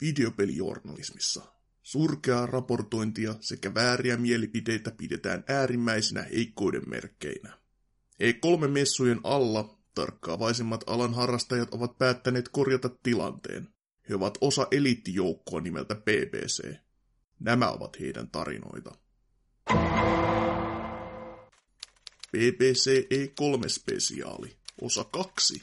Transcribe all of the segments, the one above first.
Videopelijournalismissa surkeaa raportointia sekä vääriä mielipiteitä pidetään äärimmäisinä heikkouden merkkeinä. E3-messujen alla tarkkaavaisemmat alan harrastajat ovat päättäneet korjata tilanteen. He ovat osa eliittijoukkoa nimeltä BBC. Nämä ovat heidän tarinoita. BBC E3-spesiaali, osa 2.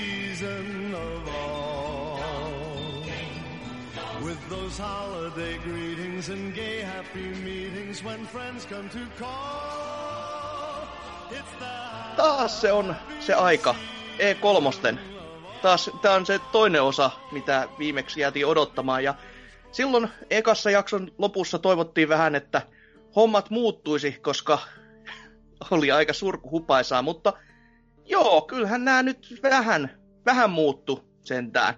those holiday greetings and gay happy meetings when friends come to call. It's the Taas se on se aika. E3. Taas tää on se toinen osa, mitä viimeksi jäätiin odottamaan. Ja silloin ekassa jakson lopussa toivottiin vähän, että hommat muuttuisi, koska oli aika surkuhupaisaa, mutta joo, kyllähän nämä nyt vähän, vähän muuttu sentään.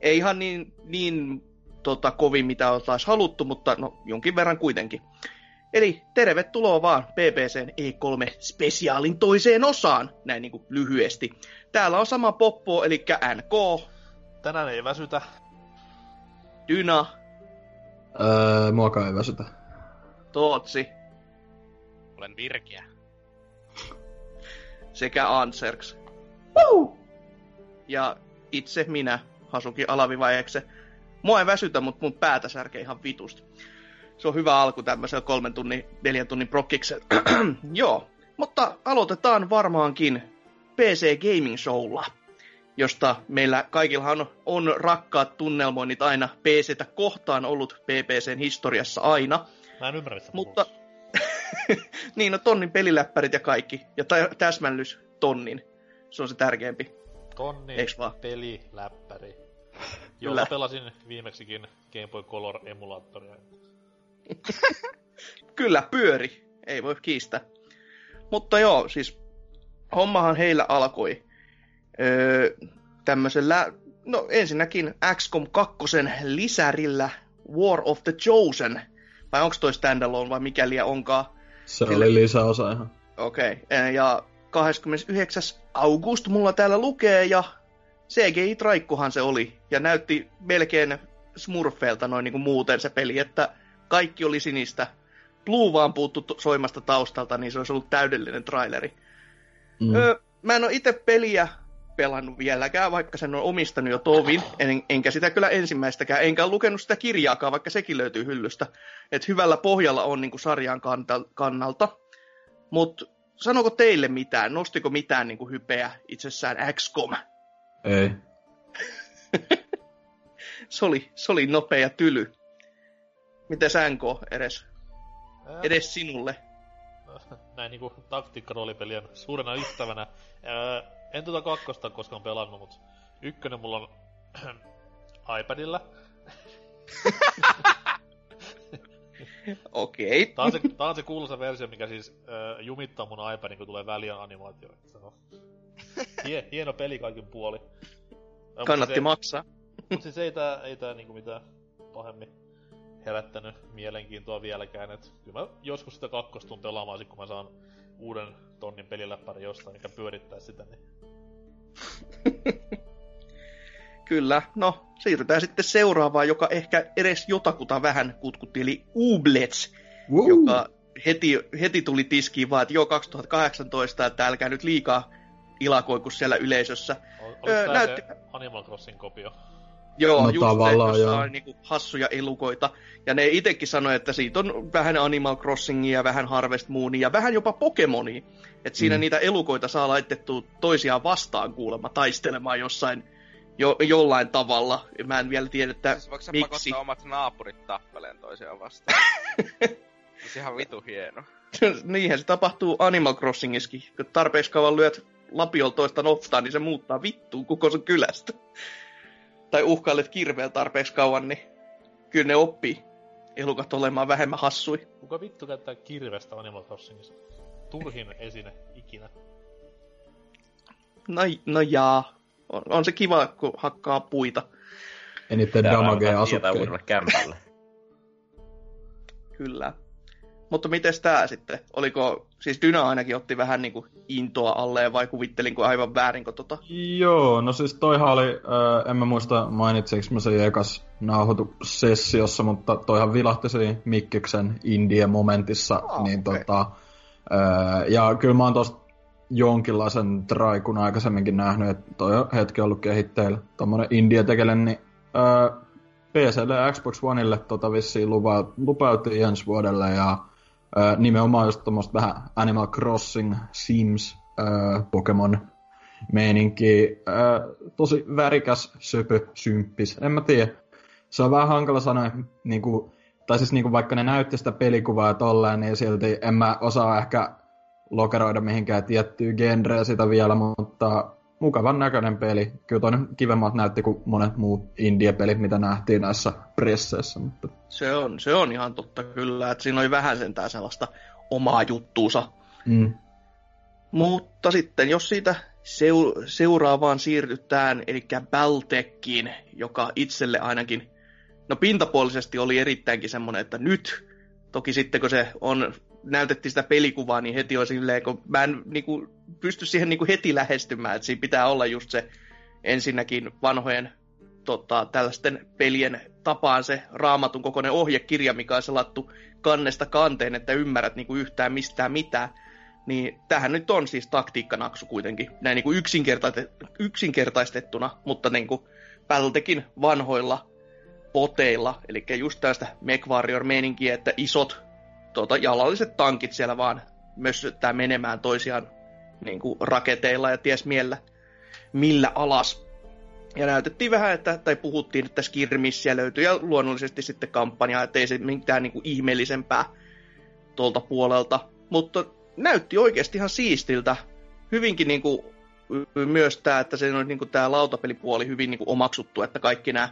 Ei ihan niin, niin tota, kovin mitä oltaisiin haluttu, mutta no, jonkin verran kuitenkin. Eli tervetuloa vaan PPCn E3-spesiaalin toiseen osaan, näin niin kuin lyhyesti. Täällä on sama poppo, eli NK, Tänään ei väsytä. Dyna, Öö, muakaan ei väsytä. Tootsi Olen virkeä. sekä Anserks. Ja itse minä, Hasuki Alavivajeekse. Mua ei väsytä, mutta mun päätä särkee ihan vitusti. Se on hyvä alku tämmöisellä kolmen tunnin, neljän tunnin prokkiksella. Joo, mutta aloitetaan varmaankin PC Gaming Showlla, josta meillä kaikillahan on, on rakkaat tunnelmoinnit aina PCtä kohtaan ollut PPCn historiassa aina. Mä en ymmärrä, Mutta, niin no tonnin peliläppärit ja kaikki. Ja tä- täsmällys tonnin. Se on se tärkeämpi. Tonni, Eiks vaan? peli, läppäri. Jolla pelasin viimeksikin Game Boy Color emulaattoria. Kyllä, pyöri. Ei voi kiistää. Mutta joo, siis hommahan heillä alkoi öö, tämmöisellä, no ensinnäkin XCOM 2 lisärillä War of the Chosen. Vai onko toi standalone vai mikäli onkaan? Se Kyllä. oli lisäosa ihan. Okei, okay. ja 29. august mulla täällä lukee, ja CGI-traikkuhan se oli, ja näytti melkein smurfeilta noin niin kuin muuten se peli, että kaikki oli sinistä. Blue vaan puuttu soimasta taustalta, niin se olisi ollut täydellinen traileri. Mm. Öö, mä en ole itse peliä pelannut vieläkään, vaikka sen on omistanut jo tovin, en, enkä sitä kyllä ensimmäistäkään, enkä lukenut sitä kirjaakaan, vaikka sekin löytyy hyllystä. Et hyvällä pohjalla on niin kuin sarjan kannalta. Mutta sanoko teille mitään, nostiko mitään niin kuin hypeä itsessään XCOM? Ei. Se oli, se oli nopea ja tyly. Miten NK edes, Ää, edes sinulle? Näin niinku taktiikkaroolipelien suurena ystävänä. Ää, en tuota kakkosta koskaan pelannut, mut ykkönen mulla on iPadilla. Okei. Tää on se, tää on se kuuluisa versio, mikä siis ää, jumittaa mun iPadin, kun tulee väliin animaatio. Se on hie, hieno peli kaikin puoli. Ää, Kannatti mut maksaa. Mut siis ei tää, ei tää niinku mitään pahemmin herättänyt mielenkiintoa vieläkään. Et kyllä mä joskus sitä kakkosta tuun pelaamaan, sit kun mä saan uuden tonnin peliläppäri jostain, mikä pyörittää sitä. Niin... Kyllä, no siirrytään sitten seuraavaan, joka ehkä edes jotakuta vähän kutkutti, eli Ublets, Woo. joka heti, heti tuli tiskiin vaan, että joo 2018, että älkää nyt liikaa ilakoiku siellä yleisössä. Ol, Öö, näytti- se Animal Crossing kopio? Joo, No just tavallaan, se, jossa joo. on niinku hassuja elukoita. Ja ne itekin sanoi, että siitä on vähän Animal Crossingia, vähän Harvest Moonia, vähän jopa Pokemonia. Että siinä Mm. niitä elukoita saa laitettua toisiaan vastaan kuulemma taistelemaan jossain jo, jollain tavalla. Mä en vielä tiedä, että Siis voiko miksi. pakottaa omat naapurit tappeleen toisiaan vastaan? siis ihan vitu hieno. Niinhän se tapahtuu Animal Crossingissakin. Kun tarpeeksi kauan lyöt lapiolla toista nottaa, niin se muuttaa vittuun koko sun kylästä. tai uhkailet kirveellä tarpeeksi kauan, niin kyllä ne oppii elukat olemaan vähemmän hassui. Kuka vittu käyttää kirvestä Animal Crossingissa? Turhin esine ikinä. No, no jaa. On, on se kiva, kun hakkaa puita. Eniten damagea asukkeille. kämpälle. Kyllä. Mutta miten tää sitten? Oliko, siis Dyna ainakin otti vähän niinku intoa alleen vai kuvittelinko aivan väärinkö tota? Joo, no siis toihan oli, äh, en mä muista mainitsinko mä sen ekas nauhoitussessiossa, mutta toihan vilahti siinä Mikkiksen Indie-momentissa, Ah, niin okei. tota, äh, ja kyllä mä oon tosta jonkinlaisen traikun aikaisemminkin nähnyt, että toi on hetki ollut kehitteillä, tommonen Indie tekele, niin äh, PClle ja Xbox Oneille tota vissiin lupa, lupautiin ensi vuodelle ja nimenomaan just tommoista vähän Animal Crossing, Sims, Pokemon meininki. Tosi värikäs, söpö, symppis. En mä tiedä. Se on vähän hankala sanoa, niinku, tai siis niinku, vaikka ne näytti sitä pelikuvaa tolleen, niin silti en mä osaa ehkä lokeroida mihinkään tiettyä genreä sitä vielä, mutta mukavan näköinen peli. Kyllä toinen kivemmat näytti kuin monet muut indie-pelit, mitä nähtiin näissä presseissä. Mutta... Se on, se on ihan totta kyllä, että siinä oli vähän sentään sellaista omaa juttuunsa. Mm. Mutta sitten, jos siitä seu- seuraavaan siirrytään, eli Baltekiin, joka itselle ainakin, no pintapuolisesti oli erittäinkin semmoinen, että nyt, toki sitten kun se on, näytettiin sitä pelikuvaa, niin heti on silleen, kun mä en niinku, pysty siihen niinku heti lähestymään, että siinä pitää olla just se ensinnäkin vanhojen tota, tällaisten pelien tapaan se raamatun kokoinen ohjekirja, mikä on selattu kannesta kanteen, että ymmärrät niinku yhtään mistään mitään. Niin tähän nyt on siis taktiikkanaksu kuitenkin, näin niin kuin yksinkertaiste- yksinkertaistettuna, mutta niin kuin Battletekin vanhoilla poteilla, eli just tästä Mech Warrior-meininkiä, että isot tota, jalalliset tankit siellä vaan mössöttää menemään toisiaan niin kuin raketeilla ja ties miellä, millä alas. Ja näytettiin vähän, että, tai puhuttiin, että skirmissiä löytyy, ja luonnollisesti sitten kampanja, että ei se mitään niin kuin ihmeellisempää tuolta puolelta. Mutta näytti oikeasti ihan siistiltä. Hyvinkin niin kuin, myös tämä, että se on niin kuin tämä lautapelipuoli hyvin niin kuin omaksuttu, että kaikki nämä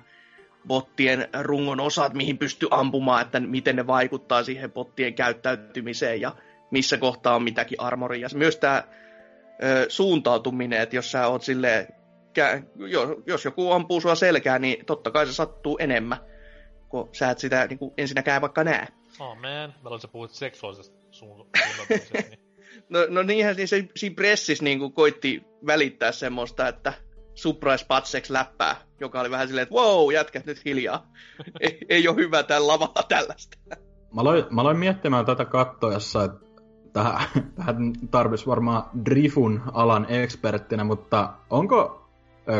bottien rungon osat, mihin pystyy ampumaan, että miten ne vaikuttaa siihen bottien käyttäytymiseen ja missä kohtaa on mitäkin armoria. Myös tämä suuntautuminen, että jos sä oot silleen, jos, jos joku ampuu sua selkään, niin totta kai se sattuu enemmän, kun sä et sitä niin kuin ensinnäkään vaikka näe. Oh man, mä olisin puhut seksuaalisesta suun- suuntautumisesta, niin No, no niinhän niin se, siinä pressissä niin kuin koitti välittää semmoista, että surprise patsex läppää, joka oli vähän silleen, että wow, jätkät nyt hiljaa. ei, ei ole hyvä tällä lavalla tällaista. Mä aloin, mä aloin miettimään tätä kattoessa, että tähän, tähän tarvitsisi varmaan Drifun alan eksperttinä, mutta onko,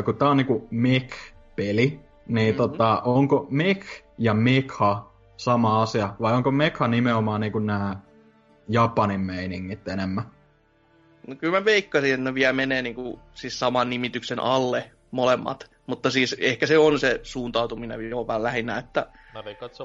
kun tää on niinku mech-peli, niin Mhm. tota, onko mech ja mecha sama asia, vai onko mecha nimenomaan niinku nämä Japanin meiningit enemmän? No kyllä mä veikkasin, että ne vielä menee niin kuin, siis saman nimityksen alle molemmat. Mutta siis ehkä se on se suuntautuminen jopa lähinnä, että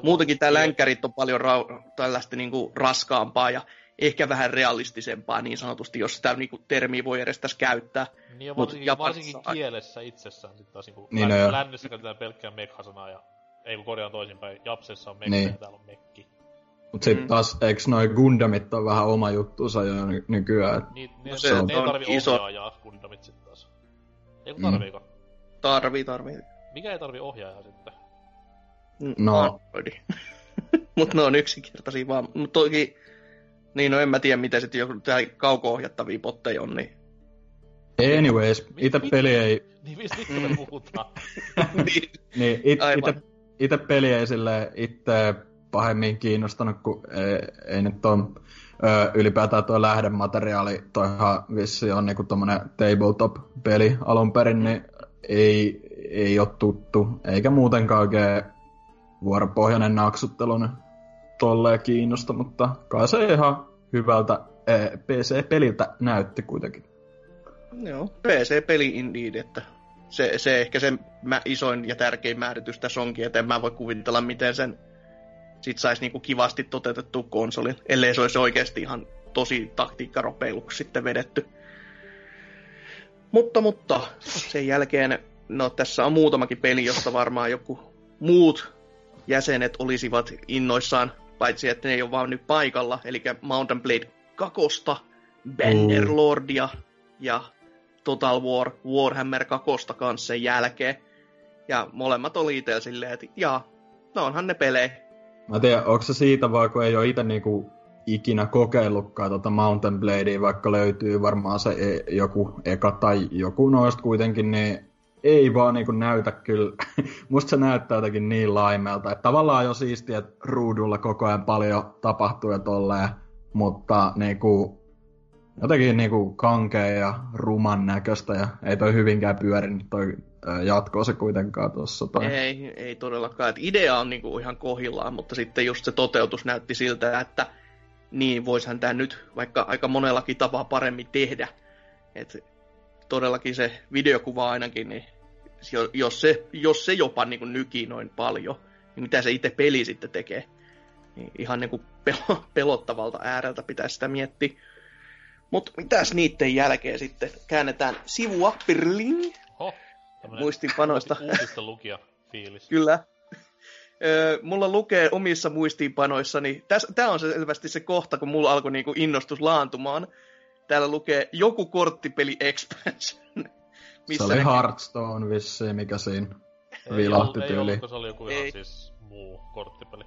muutenkin tämä länkkärit on paljon ra- tällaista niin kuin raskaampaa ja ehkä vähän realistisempaa niin sanotusti, jos sitä niin kuin, termiä voi edes tässä käyttää. Niin ja Mut varsinkin, Japanissa varsinkin kielessä itsessään sit taas niinku Niin, niin, no lännessä käytetään pelkkää mekhasanaa ja ei kun korjaan toisinpäin, Japsessa on mekki Niin. ja täällä on mekki. Mut sit Mm. taas, eiks noi Gundamit on vähän oma juttuunsa jo ny- nykyään? et- Niin, niin No se, se ne on ei tarvi iso- ohjaajaa Gundamit sit taas. Ei kun Mm. tarviiko? Tarvii, tarvii. Mikä ei tarvi ohjaajaa sitten? No. Androidi. Mutta ne on yksinkertaisia vaan. Mutta toki, niin no en mä tiedä, miten sitten joku tää kauko-ohjattavia botteja on, niin... Anyways, mit- peli ei, Niin mistä vittu me puhutaan? niin. Niin, it, ite, ite peli ei sille itse pahemmin kiinnostanut, kun ei, ei nyt on ö, ylipäätään tuo lähdemateriaali, toihan vissi on niinku tommonen tabletop-peli alun perin, niin ei, ei ole tuttu, eikä muutenkaan oikein vuoropohjainen naksuttelu niin tolleen kiinnosta, mutta kai se ihan hyvältä eh, PC-peliltä näytti kuitenkin. Joo, PC-peli indeed, että se, se ehkä se mä, isoin ja tärkein määritys tässä onkin, että en mä voi kuvitella, miten sen sit saisi niinku kivasti toteutettua konsolin, ellei se olisi oikeasti ihan tosi taktiikkaropeiluksi sitten vedetty. Mutta, mutta sen jälkeen no tässä on muutamakin peli, josta varmaan joku muut jäsenet olisivat innoissaan, paitsi että ne ei ole vaan nyt paikalla, eli Mountain Blade 2, Bannerlordia ja Total War Warhammer 2 kanssa sen jälkeen. Ja molemmat oli itse silleen, että jaa, no onhan ne pelejä. Mä tiedän, onko se siitä vai kun ei ole itse niinku ikinä kokeillutkaan tota Mountain Bladea, vaikka löytyy varmaan se e- joku eka tai joku noista kuitenkin, niin ei vaan niinku näytä kyllä. Musta se näyttää jotenkin niin laimelta, että tavallaan jo siistiä, että ruudulla koko ajan paljon tapahtuu ja tolleen, mutta niinku jotenkin niinku kankea ja ruman näköistä ja ei toi hyvinkään pyörinyt toi jatkoa se kuitenkaan tuossa. Tai... Ei, ei todellakaan. Et idea on niinku ihan kohillaan, mutta sitten just se toteutus näytti siltä, että niin voisihan tämä nyt vaikka aika monellakin tapaa paremmin tehdä. Et todellakin se videokuva ainakin, niin jos se, jos se jopa niin kuin nykii noin paljon, niin mitä se itse peli sitten tekee? Niin ihan niin kuin pelottavalta ääreltä pitää sitä miettiä. Mutta mitäs niiden jälkeen sitten? Käännetään sivua, pirling. Ho, muistiinpanoista. Uutista lukija fiilis. Kyllä. Mulla lukee omissa muistiinpanoissani, tämä on selvästi se kohta, kun mulla alkoi niinku innostus laantumaan. Täällä lukee joku korttipeli expansion. Missä se oli ne... Hearthstone vissiin, mikä siinä vilahti tyyli. Ei ollut, se oli joku ihan ei. siis muu korttipeli.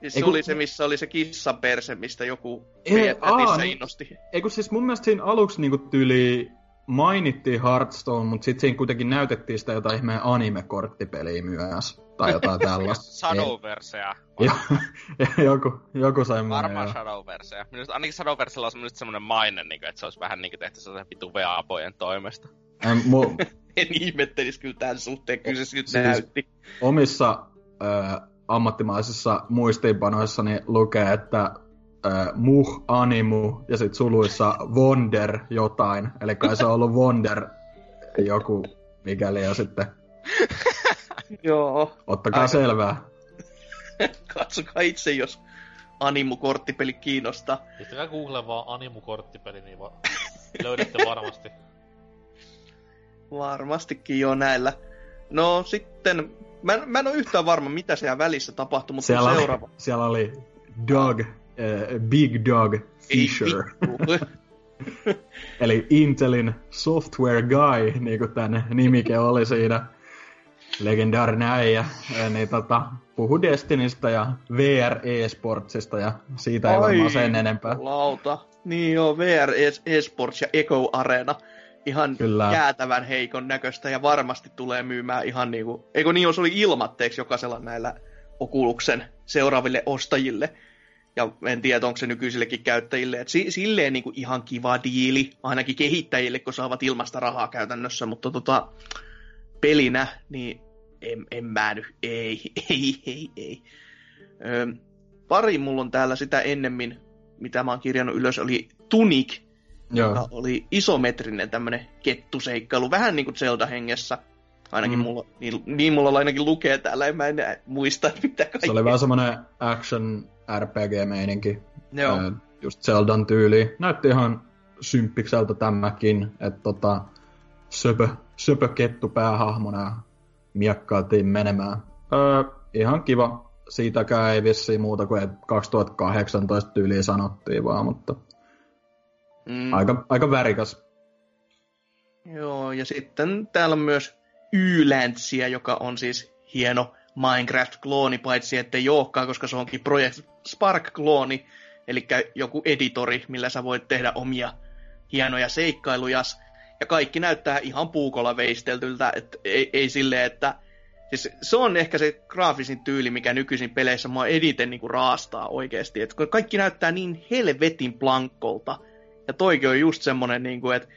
Siis se oli se, missä oli se kissaperse, mistä joku ei, aa, niin, innosti. Eikö siis mun mielestä siinä aluksi niinku tyyli mainittiin Hearthstone, mutta sitten siinä kuitenkin näytettiin sitä jotain ihmeen anime-korttipeliä myös. Tai jotain tällaista. Shadowverseä. joku, joku semmoinen. Varmaan Shadowverseä. Minusta ainakin Shadowversella on semmoinen maine, niin että se olisi vähän niin kuin tehty sellaisen vitu VA-pojen toimesta. En, mu... en ihmettelisi kyllä tämän suhteen, kyllä se nyt siis näytti. Omissa äh, ammattimaisissa muistiinpanoissani lukee, että äh, muh animu ja sit suluissa wonder jotain. Eli kai se on ollut wonder joku mikäli ja sitten... Joo. Ottakaa Aika. selvää. Katsokaa itse, jos animu-korttipeli kiinnostaa. Pistäkää Google vaan animu-korttipeli, niin va- löydätte varmasti. Varmastikin jo näillä. No sitten, mä, en, mä en ole yhtään varma, mitä siellä välissä tapahtui, mutta siellä seuraava. Oli, siellä oli Dog, uh, Big Dog Fisher. Eli Intelin software guy, niin kuin tänne nimike oli siinä. Legendaarinen äijä. Niin tota, puhu Destinistä ja VR eSportsista ja siitä ei Ai, varmaan sen enempää. lauta. Niin joo, VR eSports ja Eco Arena ihan Kyllä. jäätävän heikon näköistä ja varmasti tulee myymään ihan niinku, eikö niin, jos oli ilmatteeksi jokaisella näillä Okuluksen seuraaville ostajille. Ja en tiedä, onko se nykyisillekin käyttäjille. Et si- silleen niinku ihan kiva diili, ainakin kehittäjille, kun saavat ilmasta rahaa käytännössä, mutta tota, pelinä, niin en, en mä nyt, ei, ei, ei, ei. Ö, pari mulla on täällä sitä ennemmin, mitä mä oon kirjannut ylös, oli Tunic, Joo. joka oli isometrinen tämmönen kettuseikkailu, vähän niin kuin Zelda-hengessä. Ainakin mm. mulla, niin, niin mulla ainakin lukee täällä, en mä enää muista mitä kaikkea. Se oli vähän semmonen action RPG-meininki. Joo. Äh, just Zeldan tyyli. Näytti ihan symppikseltä tämäkin, että tota, söpö, söpö kettu päähahmona miekkailtiin menemään. Öö, ihan kiva. Siitäkään ei vissiin muuta kuin 2018 tyyliin sanottiin vaan, mutta Mm. Aika, aika värikäs. Joo, ja sitten täällä on myös Ylandsia, joka on siis hieno Minecraft-klooni, paitsi ettei olekaan, koska se onkin Project Spark-klooni, eli joku editori, millä sä voit tehdä omia hienoja seikkailuja. Ja kaikki näyttää ihan puukolla veisteltyltä, että ei, ei silleen, että Siis se on ehkä se graafisin tyyli, mikä nykyisin peleissä mua editen niin kuin raastaa oikeasti. Että kaikki näyttää niin helvetin plankkolta, ja toikin on just semmonen, niin kuin, että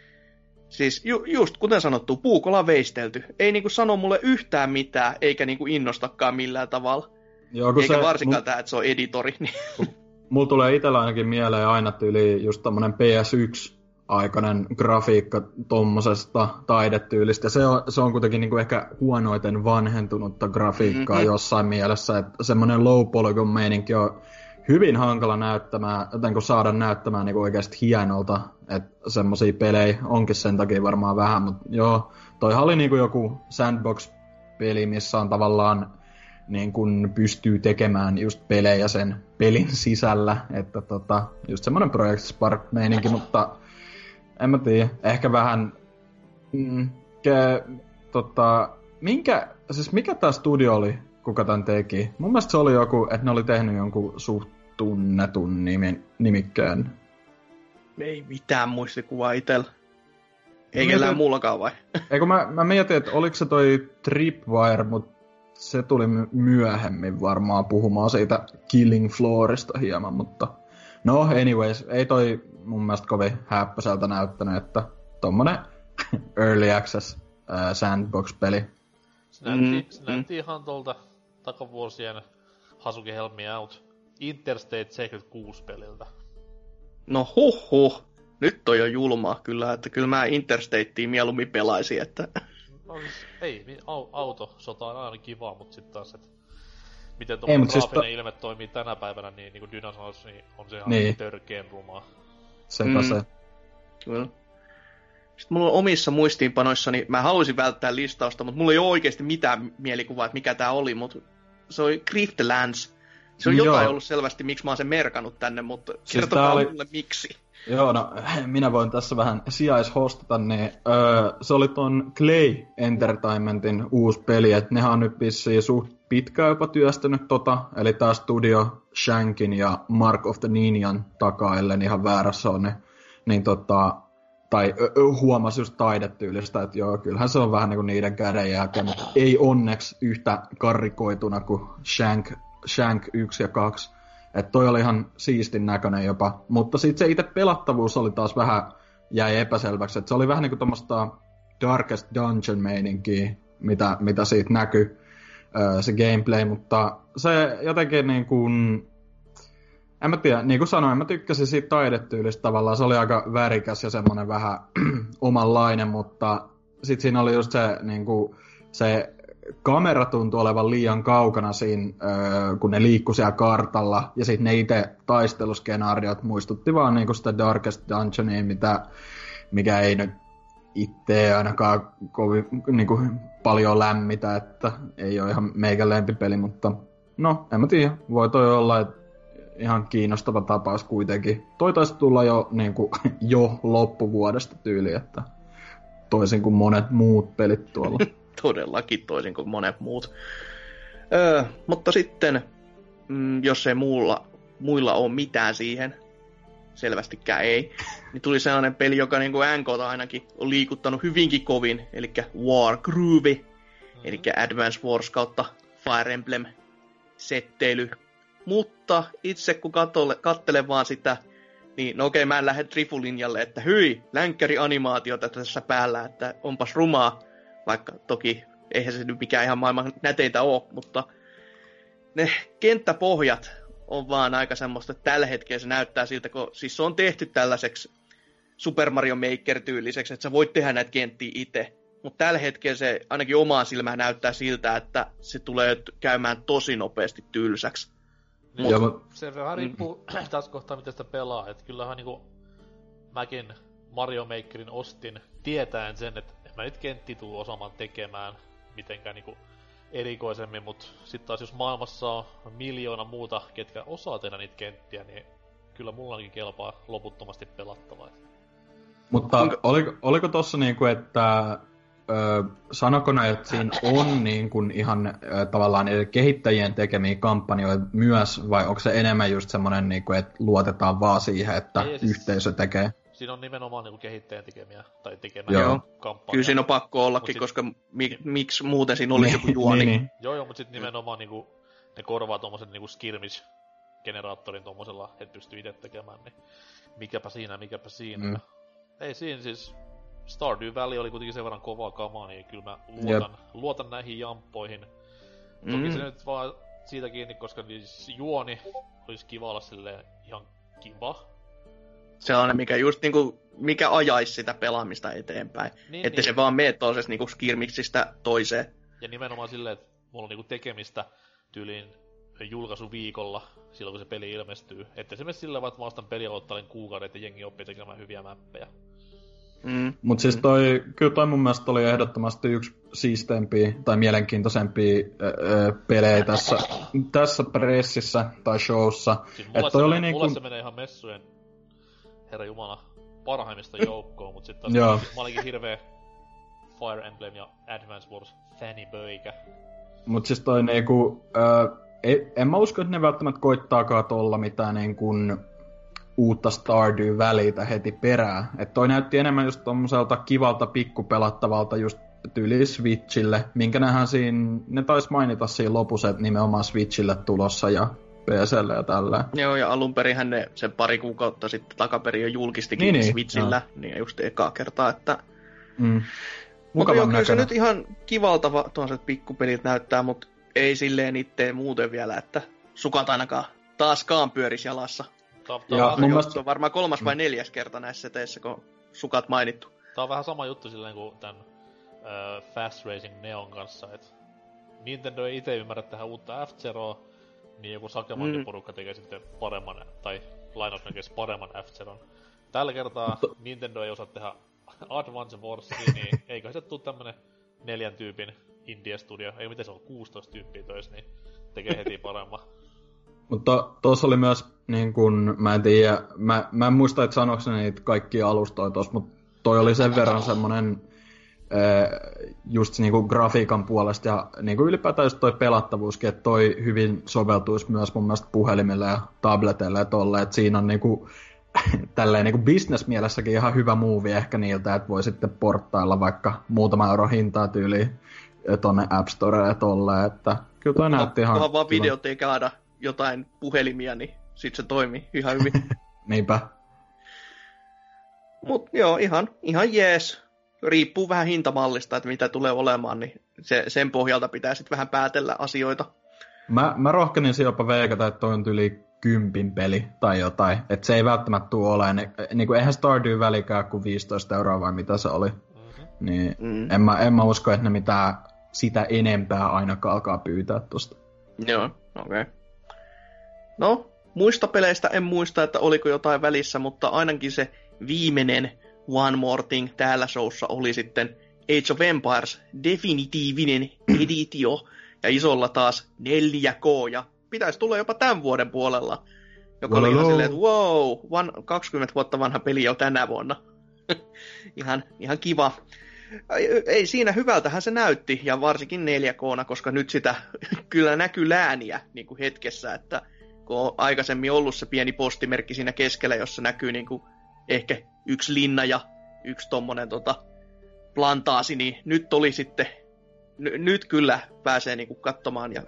siis ju, just kuten sanottu, puukolla veistelty. Ei niin kuin sano mulle yhtään mitään, eikä niin kuin innostakaan millään tavalla. Joo, eikä se, varsinkaan mul... tämä, että se on editori. Niin. Mulla tulee itsellä ainakin mieleen aina tyyli just tämmönen PS1 aikainen grafiikka tuommoisesta taidetyylistä. Se on, se on kuitenkin niinku ehkä huonoiten vanhentunutta grafiikkaa mm-hmm. jossain mielessä, että semmoinen low polygon meininki on hyvin hankala näyttämään, joten saada näyttämään niin oikeasti hienolta, että semmosia pelejä onkin sen takia varmaan vähän, mutta joo, toihan oli niin joku sandbox-peli, missä on tavallaan niin kun pystyy tekemään just pelejä sen pelin sisällä, että tota, just semmoinen Project Spark-meininki, mutta en mä tiedä, ehkä vähän, mm, ke, tota, minkä, siis mikä tämä studio oli, kuka tämän teki? Mun mielestä se oli joku, että ne oli tehnyt jonkun suht tunnetun nimen, nimikkeen. Ei mitään muistikuvaa itsellä. Ei kellään muullakaan vai? Eikö mä, mä mietin, että oliko se toi Tripwire, mutta se tuli myöhemmin varmaan puhumaan siitä Killing Floorista hieman, mutta no anyways, ei toi mun mielestä kovin häppöseltä näyttänyt, että tommonen early access uh, sandbox-peli. Se näytti, mm, se näytti mm. ihan tuolta takavuosien Hasuki Help Me Out Interstate 76 peliltä. No huh huh. Nyt on jo julmaa kyllä, että kyllä mä Interstatea mieluummin pelaisin, että... No siis, ei, au, auto, sota on aina kiva, mutta sitten taas, että miten tuo siis graafinen siis ilme toimii tänä päivänä, niin, niin kuin Dyna sanoisi, niin on se ihan niin. törkeen rumaa. Sepä mm. se. Kyllä. Sitten mulla on omissa muistiinpanoissani, mä haluaisin välttää listausta, mutta mulla ei ole oikeasti mitään mielikuvaa, että mikä tämä oli, mutta se oli Griftlands. Se on Joo. jotain ollut selvästi, miksi mä oon sen merkannut tänne, mutta siis kertokaa oli... mulle miksi. Joo, no minä voin tässä vähän sijaishostata, niin öö, se oli ton Clay Entertainmentin uusi peli, että nehän on nyt vissiin suht pitkään jopa työstänyt tota, eli tämä studio Shankin ja Mark of the Ninjan takaa, ellen ihan väärässä on, niin, niin tota, tai huomasi just taidetyylistä, että joo, kyllähän se on vähän niin kuin niiden kädenjälkeen, mutta ei onneksi yhtä karrikoituna kuin Shank, Shank 1 ja 2. Että toi oli ihan siistin näköinen jopa. Mutta sitten se itse pelattavuus oli taas vähän jäi epäselväksi. Että se oli vähän niin kuin tuommoista Darkest Dungeon-meininkiä, mitä, mitä siitä näkyy se gameplay, mutta se jotenkin niin kuin, en mä tiedä, niin kuin sanoin, mä tykkäsin siitä taidetyylistä tavallaan, se oli aika värikäs ja semmoinen vähän omanlainen, mutta sitten siinä oli just se, niin kuin, se kamera tuntui olevan liian kaukana siinä, kun ne liikkui siellä kartalla, ja sitten ne itse taisteluskenaariot muistutti vaan niin kuin sitä Darkest Dungeonia, mitä, mikä ei nyt itse ainakaan kovin niin kuin, paljon lämmitä, että ei ole ihan meikän lempipeli, mutta no, en mä tiedä, voi toi olla, että ihan kiinnostava tapaus kuitenkin. Toi taisi tulla jo, niin kuin, jo loppuvuodesta tyyli, että toisin kuin monet muut pelit tuolla. Todellakin toisin kuin monet muut. Öö, mutta sitten, mm, jos ei muulla, muilla ole mitään siihen, selvästikään ei, niin tuli sellainen peli, joka niin kuin NK ainakin on liikuttanut hyvinkin kovin, eli War Groove, mm-hmm. eli Advance Wars kautta Fire Emblem setteily. Mutta itse kun katole, kattelen vaan sitä, niin no okei, mä en lähde trifulinjalle, että hyi, länkkärianimaatiota tässä päällä, että onpas rumaa, vaikka toki eihän se nyt mikään ihan maailman näteitä ole, mutta ne kenttäpohjat on vaan aika semmoista, että tällä hetkellä se näyttää siltä, kun siis se on tehty tällaiseksi Super Mario Maker-tyyliseksi, että sä voit tehdä näitä kenttiä itse. Mutta tällä hetkellä se ainakin omaan silmään näyttää siltä, että se tulee käymään tosi nopeasti tylsäksi. Mut, se vähän riippuu mm. tässä kohtaa, miten sitä pelaa. Että kyllähän niinku mäkin Mario Makerin ostin tietäen sen, että mä nyt kentti tuu osaamaan tekemään mitenkään niinku erikoisemmin, mutta sitten taas jos maailmassa on miljoona muuta, ketkä osaa tehdä niitä kenttiä, niin kyllä mulla ainakin kelpaa loputtomasti pelattavaa. Mutta oliko, oliko tossa niinku, että ö, sanoko ne, että siinä on niin kuin ihan ö, tavallaan kehittäjien tekemiä kampanjoita myös, vai onko se enemmän just semmoinen, niin kuin, että luotetaan vaan siihen, että Ei, siis... yhteisö tekee? siinä on nimenomaan niin kehittäjän tekemiä tai tekemään joo. kampanja. Kyllä siinä on pakko ollakin, sit, koska mi- miksi muuten siinä olisi joku juoni. niin, niin. Joo, joo, mutta sitten nimenomaan niin kuin, ne korvaa tuommoisen niin skirmish-generaattorin tuommoisella, että pystyy itse tekemään, niin mikäpä siinä, mikäpä siinä. Mm. Ei siinä siis, Stardew Valley oli kuitenkin sen verran kovaa kamaa, niin kyllä mä luotan, luotan näihin jamppoihin. Toki mm. se nyt vaan siitä kiinni, koska siis juoni olisi kiva olla silleen ihan kiva, sellainen, mikä just niinku, mikä ajaisi sitä pelaamista eteenpäin. Niin, että niin. se vaan menee tuollaisesta niinku skirmiksistä toiseen. Ja nimenomaan silleen, että mulla on niinku tekemistä tyyliin julkaisuviikolla, silloin kun se peli ilmestyy. Että esimerkiksi sillä että mä ostan peliä kuukauden, että jengi oppii tekemään hyviä mäppejä. Mm. Mut siis toi, kyllä toi mun mielestä oli ehdottomasti yksi siisteempiä tai mielenkiintoisempia öö, pelejä tässä, tässä pressissä tai showssa. Siis mulle, se, oli niin kun... se menee ihan messujen, herra jumala, parhaimmista joukkoon, mut sitten taas mä olinkin hirveä Fire Emblem ja Advance Wars faniböikä. Mut siis toi niinku, öö, en mä usko, että ne välttämättä koittaakaan tuolla mitään niin kuin uutta Stardew välitä heti perään. Että toi näytti enemmän just tommoselta kivalta pikkupelattavalta just tyyli Switchille, minkä nehän siinä, ne taisi mainita siinä lopussa, että nimenomaan Switchille tulossa ja PClle ja tällä. Joo, ja alun perin ne sen pari kuukautta sitten takaperin jo julkistikin niin, niin, Switchillä, joo. niin just ekaa kertaa, että... Mm. Mutta joo, kyllä se nyt ihan kivalta tuollaiset pikkupelit näyttää, mutta ei silleen itteen muuten vielä, että sukat ainakaan taaskaan pyörisi jalassa. Ja mun mielestä... on varmaan kolmas vai neljäs kerta näissä seteissä, kun sukat mainittu. Tää on vähän sama juttu silleen kuin tämän uh, Fast Racing Neon kanssa, että Nintendo ei itse ymmärrä tähän uutta f niin joku Sakemondi-porukka mm. tekee sitten paremman, tai lainausmerkeissä paremman f Tällä kertaa. Nintendo ei osaa tehdä Advance Warsia, niin eikö se tule tämmönen neljän tyypin Indie Studio, ei miten se on 16 tyyppiä tois, niin tekee heti paremman. Mutta tuossa oli myös, niin kun, mä en tiedä, mä, mä en muista, että sanoiko ne niitä kaikkia alustoja tuossa, mutta toi oli sen verran semmonen just niin kuin grafiikan puolesta ja niin kuin ylipäätään just toi pelattavuuskin, että toi hyvin soveltuisi myös mun mielestä puhelimille ja tableteille ja tolle, että siinä on niin kuin, tälleen niin bisnesmielessäkin ihan hyvä muuvi ehkä niiltä, että voi sitten porttailla vaikka muutama euro hintaa tyyliin tonne App Storeen ja tolle, että kyllä toi näytti ihan... Kunhan vaan videot ei kaada jotain puhelimia, niin sit se toimii ihan hyvin. Niinpä. Mut joo, ihan, ihan jees. Riippuu vähän hintamallista, että mitä tulee olemaan, niin se, sen pohjalta pitää sitten vähän päätellä asioita. Mä, mä rohkenin jopa veikata, että toi on yli kympin peli tai jotain. Että se ei välttämättä tule olemaan. Niin kuin, eihän Stardew välikään kuin 15 euroa vai mitä se oli. Mm-hmm. Niin mm. en, mä, en mä usko, että ne mitään sitä enempää ainakaan alkaa pyytää tosta. Joo, okei. Okay. No, muista peleistä en muista, että oliko jotain välissä, mutta ainakin se viimeinen One More Thing täällä showssa oli sitten Age of Empires definitiivinen editio ja isolla taas 4K ja pitäisi tulla jopa tämän vuoden puolella. Joka oli ihan silleen, että wow, one, 20 vuotta vanha peli jo tänä vuonna. ihan, ihan kiva ei siinä hyvältähän se näytti, ja varsinkin 4K, koska nyt sitä kyllä näkyy lääniä niin kuin hetkessä, että kun on aikaisemmin ollut se pieni postimerkki siinä keskellä, jossa näkyy niin kuin ehkä yksi linna ja yksi tommonen tota, plantaasi, niin nyt oli sitten, n- nyt kyllä pääsee niin kuin katsomaan ja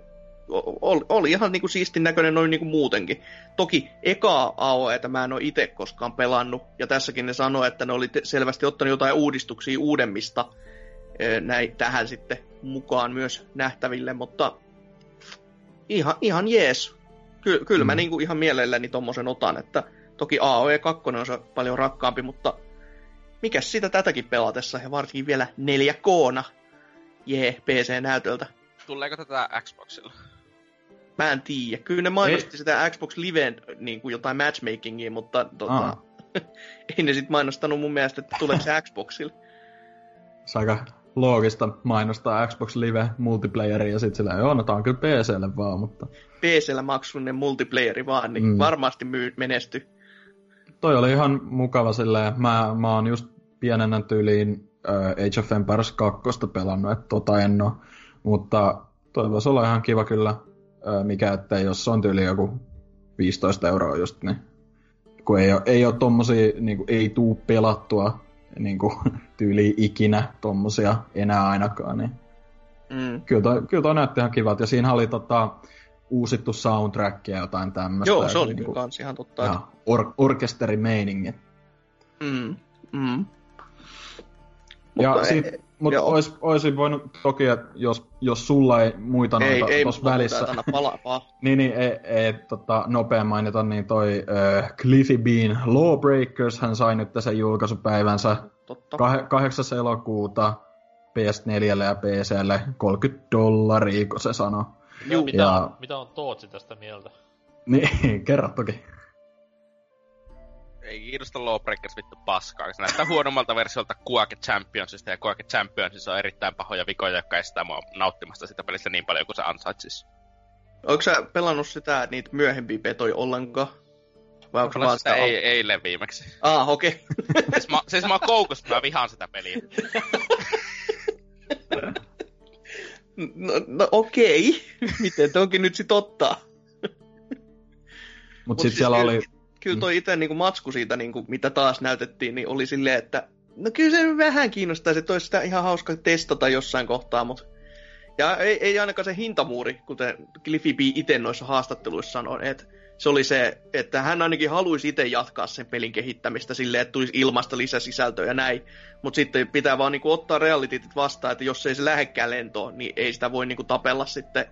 oli, oli ihan niinku siistin näköinen noin niinku muutenkin. Toki ekaa AOEta mä en ole itse koskaan pelannut, ja tässäkin ne sanoi, että ne oli selvästi ottanut jotain uudistuksia uudemmista näin, tähän sitten mukaan myös nähtäville, mutta ihan, ihan jees. Ky- kyllä mm. mä niinku ihan mielelläni tommosen otan, että toki AOE 2 on se paljon rakkaampi, mutta mikä sitä tätäkin pelatessa, ja varsinkin vielä 4K-na, jee, PC-näytöltä. Tuleeko tätä Xboxilla? Mä en tiedä. Kyllä ne mainosti ei. sitä Xbox Liven niin kuin jotain matchmakingia, mutta tota, ei ne sit mainostanut mun mielestä, että tuleeko se Xboxille. Se aika loogista mainostaa Xbox Live multiplayeri ja sitten sillä joo, no tää on kyllä PClle vaan, mutta... PCllä maksullinen multiplayeri vaan, niin mm. varmasti myy, menesty. Toi oli ihan mukava silleen, mä, mä oon just pienenä tyyliin uh, Age of Empires 2 pelannut, että tota en oo. Mutta toi voisi olla ihan kiva kyllä mikä, että jos on tyyli joku 15 euroa just, niin kun ei ole, ei ole tommosia, niin kuin, ei tuu pelattua niin kuin, tyyli ikinä tommosia enää ainakaan, niin mm. kyllä, toi, kyllä toi näytti ihan kivalta. Ja siinä oli tota, uusittu soundtrack ja jotain tämmöistä. Joo, se oli niin kuin, kans ihan totta. Ja or- orkesterimeiningit. Mm, mm. Ja Mutta sit, ei, mutta ois, oisin voinut toki, että jos, jos sulla ei muita ei, noita ei, tuossa välissä... Ei, niin, niin ei, ei tota, nopea mainita, niin toi äh, Cliffy Bean Lawbreakers, hän sai nyt sen julkaisupäivänsä Totta. Kah- 8. elokuuta PS4 ja PClle 30 dollaria, kun se sanoi. Mitä, Juu. mitä, Ja- on, mitä on Tootsi tästä mieltä? Niin, kerro toki. Ei kiinnosta Lawbreakers vittu paskaa. Se näyttää huonommalta versiolta Quake Championsista, ja Quake Championsissa on erittäin pahoja vikoja, jotka estää mua nauttimasta sitä pelistä niin paljon kuin se ansaitsis. Onko sä pelannut sitä niitä myöhempiä petoja ollenkaan? Vai onko vaan sitä sitä... ei, eilen viimeksi. Ah, okei. Okay. Siis mä, siis mä oon koukussa, mä vihaan sitä peliä. no, no okei. Miten te onkin nyt sit ottaa? Mut Mut sit siis siellä kyllä- oli... Kyllä toi itse niinku matsku siitä, niinku, mitä taas näytettiin, niin oli silleen, että no kyllä se vähän kiinnostaisi, että olisi sitä ihan hauska testata jossain kohtaa, mutta ja ei, ei ainakaan se hintamuuri, kuten Cliffy B itse noissa haastatteluissa sanoi, että se oli se, että hän ainakin haluaisi itse jatkaa sen pelin kehittämistä silleen, että tulisi ilmasta lisäsisältöä ja näin. Mutta sitten pitää vaan niinku ottaa realityt vastaan, että jos ei se lähekkään lentoon, niin ei sitä voi niinku tapella sitten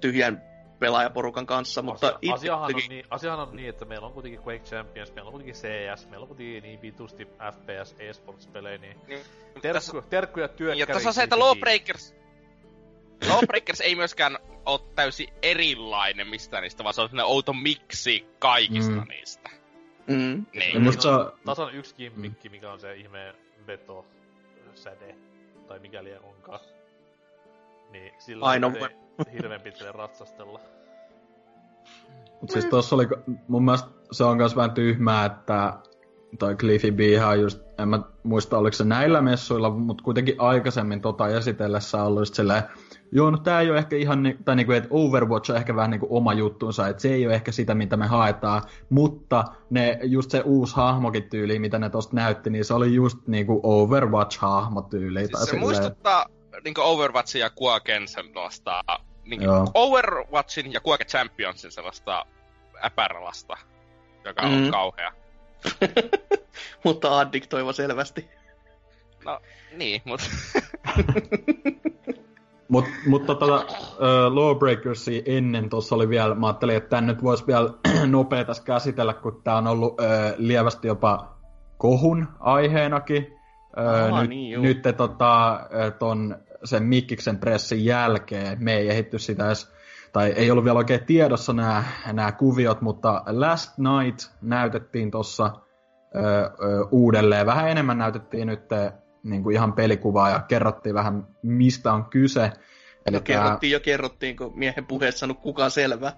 tyhjän pelaajaporukan kanssa. Mutta Asia, itse asiahan, on niin, asiahan on niin, että meillä on kuitenkin Quake Champions, meillä on kuitenkin CS, meillä on kuitenkin niin vitusti FPS eSports-pelejä, niin Niin, terkku, terkkuja Ja työkkäriin. tässä on se, että Lawbreakers... Lawbreakers ei myöskään ole täysin erilainen mistään niistä, vaan se on sellainen outo miksi kaikista Mm. mm. niistä. Mm. Niin. Ja musta se on... Tasan yksi gimmikki, mikä on se ihme veto säde, tai mikäli onkaan. Niin sillä Ainoa ei hirveän pitkälle ratsastella. Mut siis tossa oli, mun mielestä se on myös vähän tyhmää, että toi Cliffy B on just, en mä muista oliko se näillä messuilla, mutta kuitenkin aikaisemmin tota esitellessä on ollut just silleen, joo, no tää ei ole ehkä ihan, ni- tai niinku, että Overwatch on ehkä vähän niinku oma juttunsa, että se ei ole ehkä sitä, mitä me haetaan, mutta ne, just se uusi hahmokin tyyli, mitä ne tosta näytti, niin se oli just niinku Overwatch-hahmo tyyli. Siis tai se silleen- muistuttaa niin Overwatchin ja Quaken sellaista... Niin. Overwatchin ja Quake Championsin sellaista äpärälasta, joka on Mm. kauhea. Mutta addiktoiva selvästi. No, niin, mutta... Mut, mutta tota, uh, Lawbreakersia ennen tuossa oli vielä, mä ajattelin, että tän nyt voisi vielä nopea tässä käsitellä, kun tää on ollut uh, lievästi jopa kohun aiheenakin. Uh, Aa, nyt, niin, juu. nyt te, tota, ton, sen Mikkiksen pressin jälkeen, me ei ehditty sitä edes, tai ei ollut vielä oikein tiedossa nämä, nämä kuviot, mutta Last Night näytettiin tuossa uudelleen. Vähän enemmän näytettiin nyt niin kuin ihan pelikuvaa ja kerrottiin vähän, mistä on kyse. Eli No, kerrottiin jo kerrottiin, kun miehen puheessa sanonut kukaan selvä.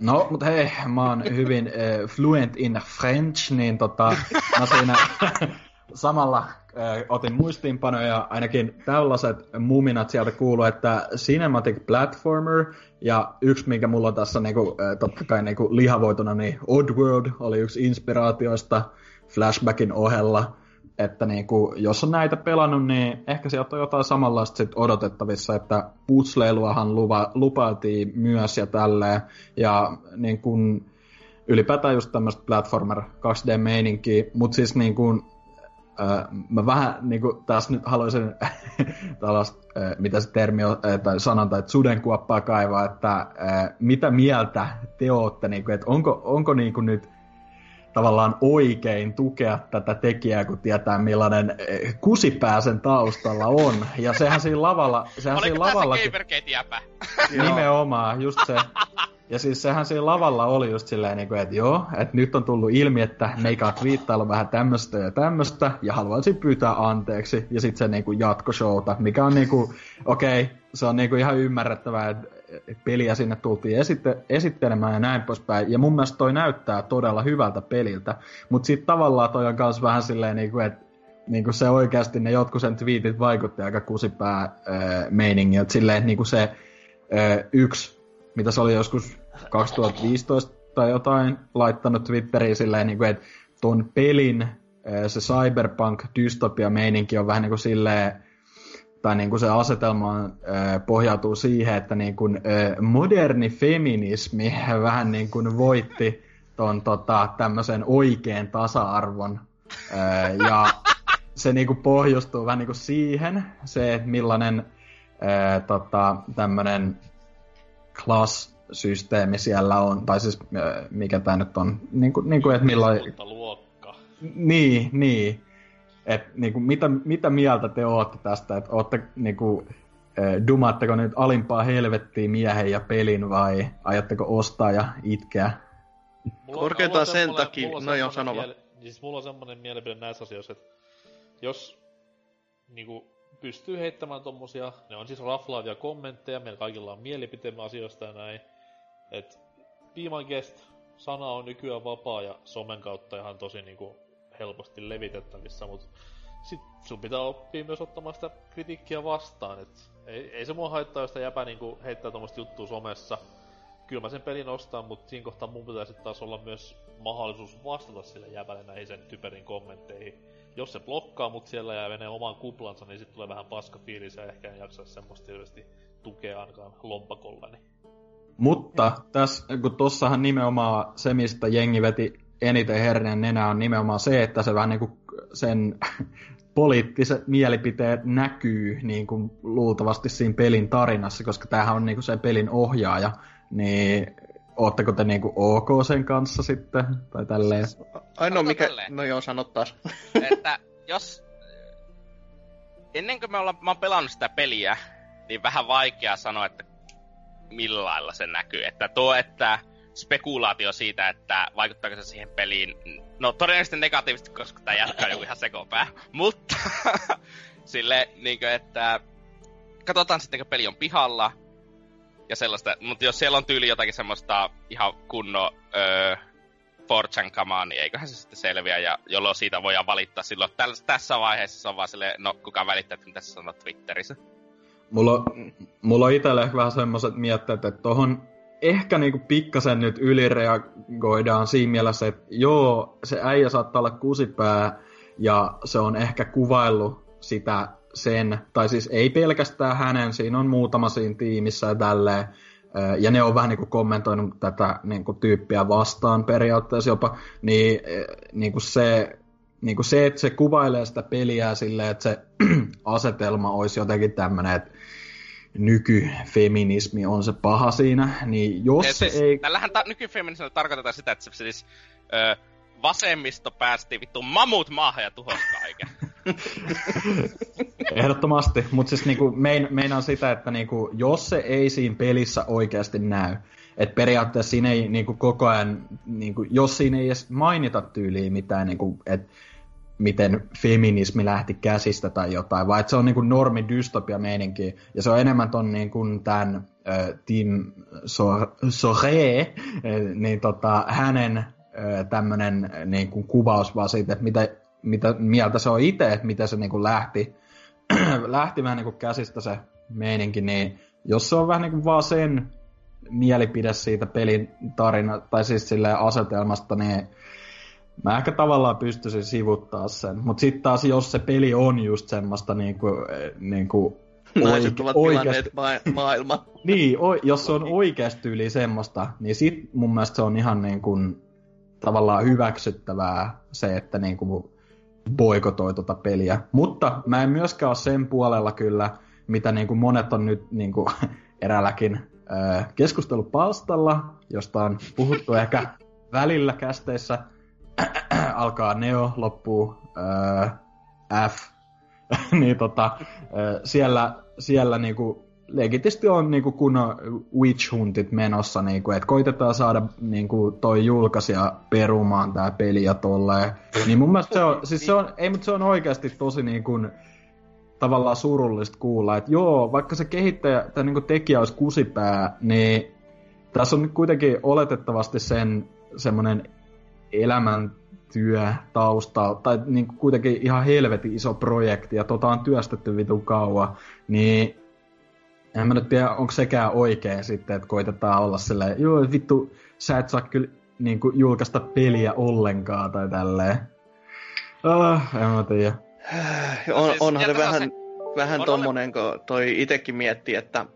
No, mutta hei, mä oon hyvin äh, fluent in French, niin tota, mä siinä samalla äh, otin muistiinpanoja, ainakin tällaiset muminat sieltä kuuluu, että Cinematic Platformer, ja yksi, minkä mulla on tässä niinku, äh, totta kai niinku lihavoituna, niin Oddworld oli yksi inspiraatioista Flashbackin ohella, että niinku, jos on näitä pelannut, niin ehkä sieltä on jotain samanlaista sit odotettavissa, että putsleiluahan luva, lupailtiin myös ja tälleen, ja niin kun, ylipäätään just tämmöistä platformer 2D-meininkiä, mutta siis niin kun, mä vähän niin kuin taas nyt haluaisin tällaista, mitä se termi on, tai sanonta, että sudenkuoppaa kaivaa, että mitä mieltä te ootte, niin kuin, että onko, onko niin kuin nyt tavallaan oikein tukea tätä tekijää, kun tietää millainen kusipää sen taustalla on. Ja sehän siinä lavalla, sehän siinä Oliko se lavallakin... Gamergate jäpä? Nimenomaan, just se. Ja siis sehän siinä lavalla oli just silleen, niin kuin, että joo, että nyt on tullut ilmi, että meikä on vähän tämmöistä ja tämmöistä, ja haluaisin pyytää anteeksi, ja sitten se niin kuin jatkoshowta, mikä on niin kuin, okei, okay, se on niin kuin ihan ymmärrettävää, että peliä sinne tultiin esitte- esittelemään ja näin poispäin, ja mun mielestä toi näyttää todella hyvältä peliltä, mutta sitten tavallaan toi on myös vähän silleen, niin kuin, että niin kuin se oikeasti ne jotkut sen twiitit vaikutti aika kusipää äh, meiningiltä, silleen, että niin kuin se äh, yksi mitä se oli joskus 2015 tai jotain, laittanut Twitteriin silleen, niin kuin, että ton pelin äh, se cyberpunk dystopia meininki on vähän niin kuin silleen, tai niin kuin se asetelma äh, pohjautuu siihen, että niin kuin, äh, moderni feminismi vähän niin kuin voitti ton tota, tämmöisen oikean tasa-arvon. Ja se niin kuin pohjustuu vähän niin kuin siihen, se, että millainen äh, tota, tämmöinen class-systeemi siellä on, tai siis mikä tämä nyt on, niin kuin, niin kuin että millainen... luokka. Niin, niin. Et, niin kuin, mitä, mitä mieltä te ootte tästä, että ootte niin kuin, dumaatteko nyt alimpaa helvettiin miehen ja pelin vai ajatteko ostaa ja itkeä? Mulla, Korkeintaan sen takia- mulla on no joo, semmonen sano vaan. miele- Siis mulla on semmonen mielipide näissä asioissa, että jos niinku pystyy heittämään tommosia, ne on siis raflaavia kommentteja, meillä kaikilla on mielipiteemme asioista ja näin, et My Guest sana on nykyään vapaa ja somen kautta ihan tosi niinku helposti levitettävissä, mut sit sun pitää oppia myös ottamaan sitä kritiikkiä vastaan, et ei, ei se mua haittaa, jos sitä jäpä niinku heittää tommoista juttua somessa, kyllä mä sen pelin ostan, mutta siinä kohtaa mun pitäisi taas olla myös mahdollisuus vastata sille jäbälle näihin sen typerin kommentteihin. Jos se blokkaa mut siellä ja menee omaan kuplansa, niin sit tulee vähän paska fiilis ja ehkä en jaksa semmoista hirveästi tukea ainakaan lompakollani. Mutta tässä, kun tossahan nimenomaan se, mistä jengi veti eniten herneen nenä, on nimenomaan se, että se vähän niin kuin sen poliittiset mielipiteet näkyy niin kuin luultavasti siinä pelin tarinassa, koska tämähän on niin kuin se pelin ohjaaja, niin ootteko te niin kuin ok sen kanssa sitten, tai tälleen? Ainoa mikä... tälleen. No joo, sano taas. että jos... Ennen kuin me ollaan, mä oon pelannut sitä peliä, niin vähän vaikea sanoa, että millä lailla se näkyy. Että tuo, että spekulaatio siitä, että vaikuttaako se siihen peliin, no todennäköisesti negatiivisesti, koska tämä jatkaa joku ihan sekopää. Mutta sille, niin kuin, että katsotaan sitten, kun peli on pihalla, ja sellaista, mutta jos siellä on tyyli jotakin semmoista ihan kunnon öö, Fortran kamaa, niin eiköhän se sitten selviä, ja jolloin siitä voidaan valittaa silloin. Täl, tässä vaiheessa se on vaan silleen, no kuka välittää, mitä sä sanot Twitterissä. Mulla, mulla on itsellä ehkä vähän semmoiset mietteet, että tohon ehkä niinku pikkasen nyt ylireagoidaan siinä mielessä, että joo, se äijä saattaa olla kusipää ja se on ehkä kuvaillut sitä sen, tai siis ei pelkästään hänen, siinä on muutama siinä tiimissä ja tälleen, ja ne on vähän niinku kommentoinut tätä niinku tyyppiä vastaan periaatteessa jopa, niin, eh, niinku se, niinku se, että se kuvailee sitä peliä silleen, että se asetelma olisi jotenkin tämmöinen, että nykyfeminismi on se paha siinä, niin jos se siis, ei... Tällähän ta- nykyfeminismillä tarkoitetaan sitä, että se siis ö, vasemmisto päästi vittu mamut maahan ja tuhosi kaiken. Ehdottomasti, mutta siis niinku mein, meinaan sitä, että niinku, jos se ei siinä pelissä oikeasti näy, että periaatteessa siinä ei niinku koko ajan, niinku, jos siinä ei edes mainita tyyliin mitään, niinku, että miten feminismi lähti käsistä tai jotain, vaan että se on niinku normi dystopia meininki, ja se on enemmän ton niinku tämän Tim Sore, niin tota, hänen äh, tämmönen niinku kuvaus vaan siitä, että mitä, mitä mieltä se on itse, että miten se niinku lähti, lähti vähän niinku käsistä se meininki, niin jos se on vähän niinku vaan sen mielipide siitä pelin tarina, tai siis silleen asetelmasta, niin mä ehkä tavallaan pystyisin sivuttaa sen. Mutta sitten taas, jos se peli on just semmoista niinku, niinku Naiset ovat oikeasti, ma- maailman. niin, o, jos se on oikeasti yli semmoista, niin sit mun mielestä se on ihan niin kuin, tavallaan hyväksyttävää se, että niin kuin boikotoi tota peliä. Mutta mä en myöskään ole sen puolella kyllä, mitä niin kuin monet on nyt niin kuin eräälläkin keskustelupalstalla, josta on puhuttu ehkä välillä kästeissä. Alkaa Neo, loppuu F. niin tota, siellä, siellä niinku legitisti on niinku kunnon witch huntit menossa, niinku, että koitetaan saada niinku toi julkaisija perumaan tää peli ja tolleen. Niin mun mielestä se on, siis se on, ei mutta se on oikeasti tosi niinku, tavallaan surullista kuulla, että joo, vaikka se kehittäjä tai niinku tekijä olisi kusipää, niin tässä on kuitenkin oletettavasti sen semmoinen elämäntyö taustalla, tai niin kuin kuitenkin ihan helvetin iso projekti, ja tota on työstetty vitun kauan, niin en mä nyt tiedä, onko sekään oikein sitten, että koitetaan olla silleen, joo vittu, sä et saa kyllä niin kuin, julkaista peliä ollenkaan, tai tälleen. Ah, en mä tiedä. On, siis onhan se vähän, se- vähän on- tommonen, kun toi itekin miettii, että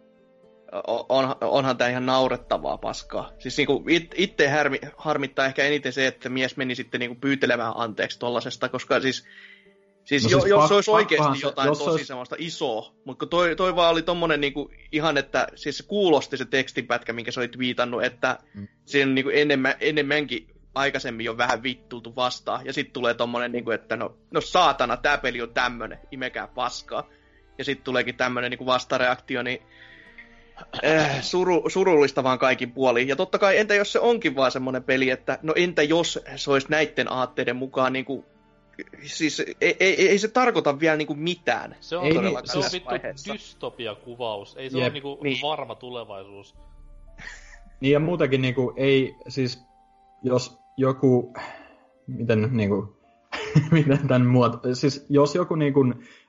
on, onhan tää ihan naurettavaa paskaa. Siis niinku it, itse harmi, harmittaa ehkä eniten se, että mies meni sitten niinku pyytelemään anteeksi tollasesta, koska siis Siis, No jo, siis jos pak- se olisi oikeasti jotain jos se tosi olisi- semmoista isoa, mutta toi, toi vaan oli tommonen niinku ihan, että siis se kuulosti se tekstinpätkä, minkä sä olit viitannut, että Mm. siinä niinku enemmän, enemmänkin aikaisemmin jo vähän vittultu vastaan, ja sitten tulee tommonen, niinku, että no, no saatana, tää peli on tämmönen, imekää paskaa. ja sitten tuleekin tämmöinen niin vastareaktio, niin äh, suru, surullista vaan kaikin puolin. Ja totta kai, entä jos se onkin vaan semmoinen peli, että no entä jos se olisi näiden aatteiden mukaan niin kuin, siis ei, ei, ei se tarkoita vielä niin kuin mitään. Se on, Ei niin, se on vittu dystopia-kuvaus. Ei se Jep. ole niinku Niin. varma tulevaisuus. Niin ja muutenkin niinku ei, siis jos joku, miten niinku, miten tämän muoto, siis jos joku niinku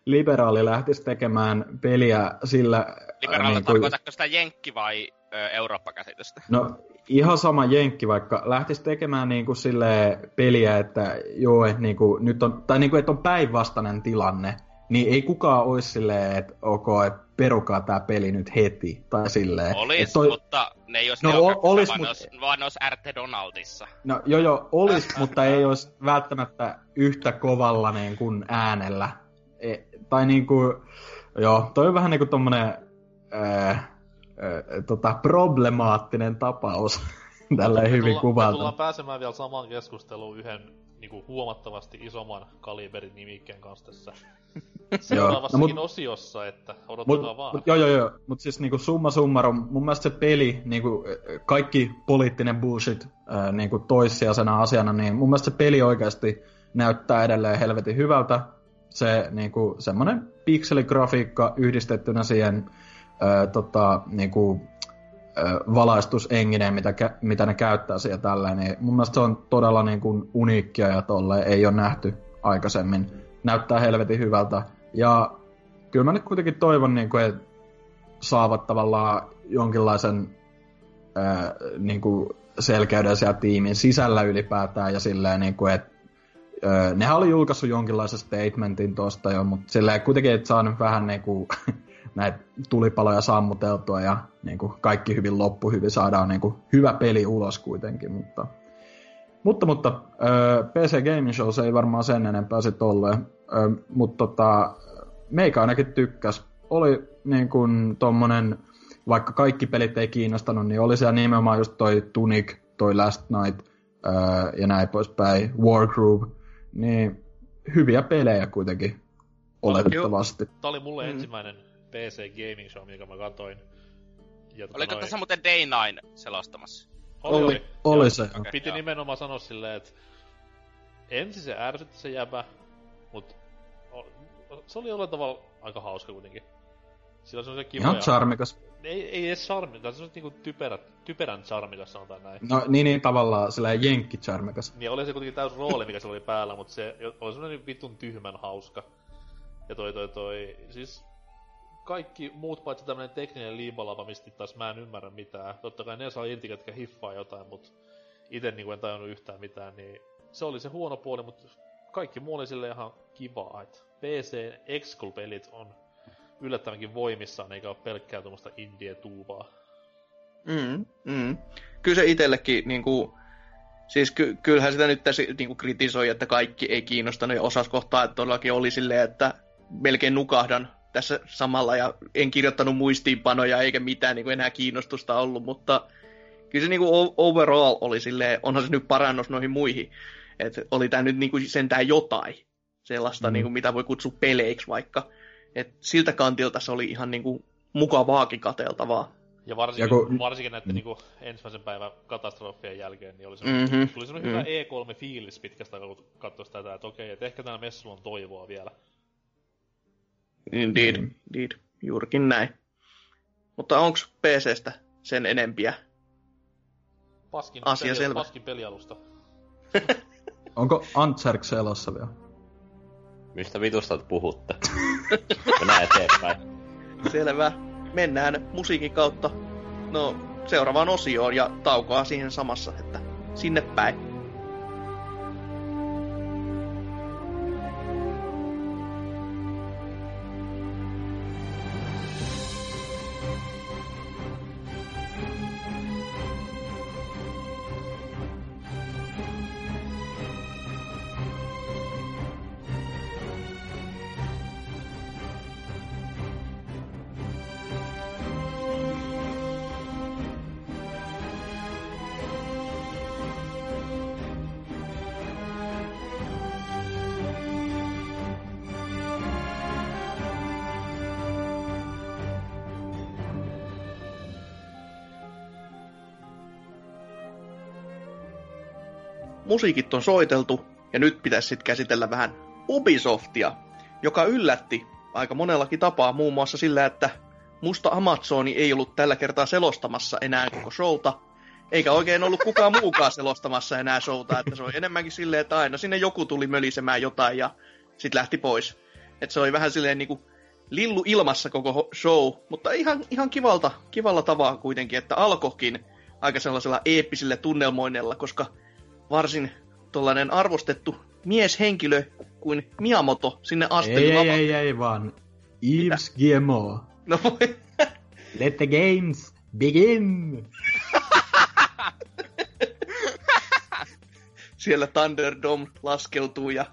liberaali lähtisi tekemään peliä sillä... Liberaalilla niinku- tarkoitatko sitä Jenkki- vai ö, Eurooppa-käsitystä? No ihan sama jenkki, vaikka lähtisi tekemään niinku sille peliä, että joo, et niinku, nyt on, tai niinku, että on päinvastainen tilanne, niin ei kukaan olisi silleen, että ok, että perukaa tämä peli nyt heti, tai silleen. Olis, että toi- mutta ne ei olisi No, no, o- olis, vaan, mut- olisi, vaan olisi RT Donaldissa. No joo joo, olisi, mutta ei olisi välttämättä yhtä kovalla niin kuin äänellä. E, tai niin kuin, joo, toi on vähän niin kuin tommonen ää, tota, problemaattinen tapaus. Tällä hyvin tullaan kuvalta. pääsemään vielä samaan keskusteluun yhden niinku, huomattavasti isomman kaliberin nimikkeen kanssa tässä seuraavassakin no, mut- osiossa, että Mut, odottakaa vaan. mut, joo, joo, joo. Mut siis niinku summa summarum, mun mielestä se peli, niinku kaikki poliittinen bullshit ää, niinku toissijaisena asiana, niin mun mielestä se peli oikeasti näyttää edelleen helvetin hyvältä. Se niinku semmonen pikseligrafiikka yhdistettynä siihen ää, tota, niinku, valaistusenginen, mitä, mitä ne käyttää siellä tällä, niin mun mielestä se on todella niinku uniikkia ja tolle ei ole nähty aikaisemmin. Näyttää helvetin hyvältä. Ja kyllä mä nyt kuitenkin toivon, niin kuin, että saavat tavallaan jonkinlaisen ää, niin kuin selkeyden siellä tiimin sisällä ylipäätään ja silleen, niin kuin, että ää, nehän oli julkaissut jonkinlaisen statementin tosta jo, mutta silleen kuitenkin, että saa nyt vähän niin kuin, näitä tulipaloja sammuteltua ja niin kuin kaikki hyvin loppu hyvin saadaan niin kuin hyvä peli ulos kuitenkin, mutta mutta, mutta äh, PC Gaming Show se ei varmaan sen enempää sit ollut, äh, mutta tota, meikä ainakin tykkäs. Oli niin kuin tommonen, vaikka kaikki pelit ei kiinnostanut, niin oli siellä nimenomaan just toi Tunic, toi Last Night äh, ja näin poispäin, Wargroove, niin hyviä pelejä kuitenkin oletettavasti. Tää oli mulle Mm. ensimmäinen PC Gaming Show, mikä mä katoin. Ja tota Oliko noin- tässä muuten Day9 selostamassa? Oli, oli. oli Joo. se. Okei, Piti joo. nimenomaan sanoa silleen, että ensin se ärsytti se jäbä, mut o- se oli jollain tavalla aika hauska kuitenkin. Sillä on se kiva Ihan ja... charmikas. Ei, ei edes charmi, tai se on niinku typerä, typerän charmikas sanotaan näin. No niin, niin tavallaan sellainen jenkki charmikas. Niin oli se kuitenkin täys rooli, mikä se oli päällä, mutta se oli semmonen vitun tyhmän hauska. Ja toi toi toi, siis kaikki muut paitsi tämmönen tekninen liibalava, mistä taas mä en ymmärrä mitään. Totta kai ne saa irti, ketkä hiffaa jotain, mut ite niinku en tajunnut yhtään mitään, niin se oli se huono puoli, mutta kaikki muu oli sille ihan kivaa, että PC Excul-pelit on yllättävänkin voimissaan, eikä ole pelkkää tuommoista indie-tuubaa. Mm, mm. Kyllä se itsellekin, niin kuin, siis ky- kyllähän sitä nyt tässä niin kuin kritisoi, että kaikki ei kiinnostanut ja osas kohtaa, että todellakin oli silleen, että melkein nukahdan tässä samalla ja en kirjoittanut muistiinpanoja eikä mitään niin kuin enää kiinnostusta ollut, mutta kyllä se niin kuin overall oli silleen, onhan se nyt parannus noihin muihin, että oli tämä nyt niin kuin sentään jotain sellaista, Mm. niin kuin mitä voi kutsua peleiksi vaikka, että siltä kantilta se oli ihan niin kuin mukavaakin kateltavaa. Ja varsinkin, Ja kun- varsinkin näiden Mm. niinku ensimmäisen päivän katastrofien jälkeen, niin oli semmoinen, Mhm. tuli semmoinen Mm. hyvä E3-fiilis pitkästä kun katsoisi tätä, että okei, että ehkä tällä messulla on toivoa vielä. Indeed, Mm. indeed. Juurikin näin. Mutta onko PCstä sen enempiä? Paskin, Asia peli, selvä. paskin pelialusta. Onko Antserk selossa vielä? Mistä vitusta te puhutte? Mennään eteenpäin. Selvä. Mennään musiikin kautta no, seuraavaan osioon ja taukoa siihen samassa, että sinne päin. Musiikit on soiteltu, ja nyt pitäisi sitten käsitellä vähän Ubisoftia, joka yllätti aika monellakin tapaa, muun muassa sillä, että musta Amazoni ei ollut tällä kertaa selostamassa enää koko showta, eikä oikein ollut kukaan muukaan selostamassa enää showta, että se oli enemmänkin silleen, että aina sinne joku tuli mölisemään jotain ja sitten lähti pois. Että se oli vähän silleen niinku lillu ilmassa koko show, mutta ihan, ihan kivalta, kivalla tavalla kuitenkin, että alkokin aika sellaisella eeppisillä tunnelmoinnella, koska varsin tuollainen arvostettu mieshenkilö kuin Miyamoto sinne asteli Ei, ei, ei, ei, vaan Yves GMO. No voi. Let the games begin! siellä Thunderdome laskeutuu ja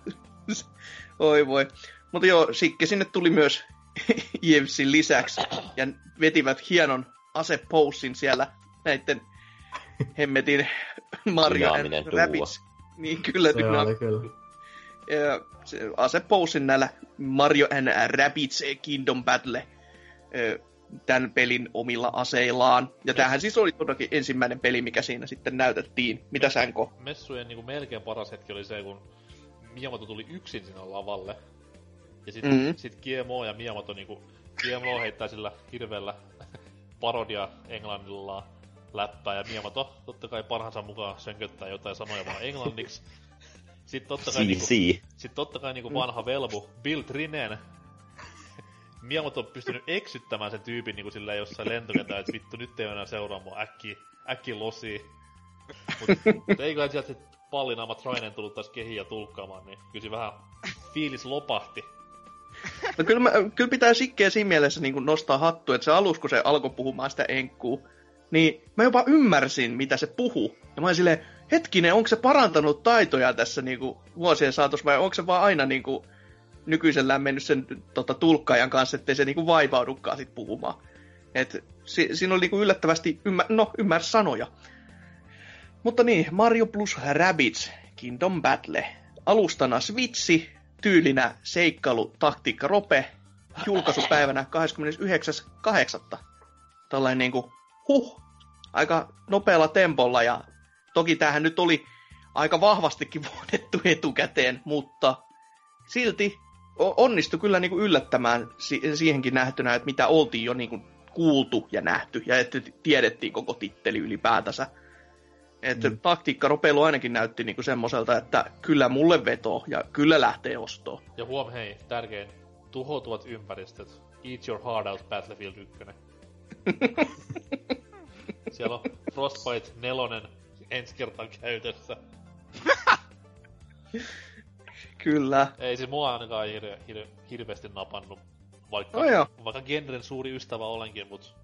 oi voi. Mutta joo, Sikke sinne tuli myös Jevsin lisäksi ja vetivät hienon asepoussin siellä näiden hemmetin Mario Dynaaminen. Rabbids. Niin kyllä, Se dyna- oli kyllä. ja se asepoussin näillä Mario and Rabbids Kingdom Battle ö, tämän pelin omilla aseillaan. Ja tämähän siis oli todellakin ensimmäinen peli, mikä siinä sitten näytettiin. Mitä Sänko? Messujen niinku melkein paras hetki oli se, kun Miyamoto tuli yksin sinne lavalle. Ja sit, Mhm. mm-hmm. sit GMO ja Miyamoto niinku... GMO heittää sillä hirveellä parodia englannilla läppää ja Miyamoto totta kai parhaansa mukaan sönköttää jotain sanoja vaan englanniksi. Sitten totta kai, niinku, sit totta kai niinku vanha velvu Bill Trinen Miyamoto on pystynyt eksyttämään sen tyypin niinku sillä jossain lentokentällä, että vittu nyt ei enää seuraa mua äkki, äkki losi. Mut, mut eiköhän sieltä sit pallinaama Trainen tullut taas kehiin ja tulkkaamaan, niin kyllä se vähän fiilis lopahti. No kyllä, mä, kyllä pitää sikkeä siinä mielessä niin nostaa hattu, että se alus, kun se alkoi puhumaan sitä enkkuu, niin mä jopa ymmärsin, mitä se puhuu. Ja mä olin silleen, hetkinen, onko se parantanut taitoja tässä niin kuin, vuosien saatossa, vai onko se vaan aina niin kuin, nykyisellään mennyt sen tota, tulkkaajan kanssa, ettei se niin kuin, vaivaudukaan sit puhumaan. Et, si, siinä oli niin kuin, yllättävästi, ymmär, no, ymmärsi sanoja. Mutta niin, Mario plus Rabbids Kingdom Battle. Alustana Switchi, tyylinä seikkailu, taktiikka, rope, julkaisupäivänä 29.8. Tällainen niinku, huh, aika nopealla tempolla ja toki tämähän nyt oli aika vahvastikin vuodettu etukäteen, mutta silti onnistui kyllä niinku yllättämään si- siihenkin nähtynä, että mitä oltiin jo niinku kuultu ja nähty ja että tiedettiin koko titteli ylipäätänsä. Että mm. taktiikkaropeilu ainakin näytti niinku semmoiselta, että kyllä mulle veto ja kyllä lähtee ostoon. Ja huom hei, tärkein, tuhoutuvat ympäristöt. Eat your heart out Battlefield 1. Siellä on Frostbite 4 ensi kertaa käytössä. Kyllä. Ei siis mua ainakaan hirve, hirve, hirveästi napannut. Vaikka, No joo. vaikka genren suuri ystävä olenkin, mut...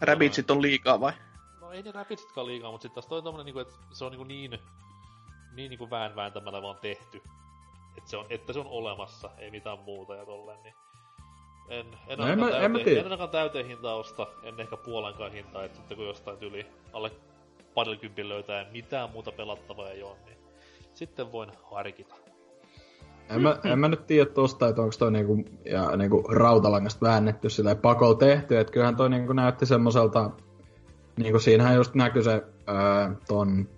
Rabbitsit on liikaa vai? No ei ne Rabbidsitkaan liikaa, mut sit taas toi tommonen niinku, että se on niinku niin... Niin niinku vään vääntämällä vaan tehty. Et se on, että se on olemassa, ei mitään muuta ja tolleen, niin... En, en, No en mä- en mä täyteen, tiedä. en ainakaan täyteen hintaa osta, en ehkä puolenkaan hintaa, että sitten kun jostain yli alle parikympin löytää ja mitään muuta pelattavaa ei oo, niin sitten voin harkita. En mä, en mä nyt tiedä tosta, että onko toi niinku, ja niinku rautalangasta väännetty sillä pakolla tehty, että kyllähän toi niinku näytti semmoiselta, niinku siinähän just näkyy se ää, ton,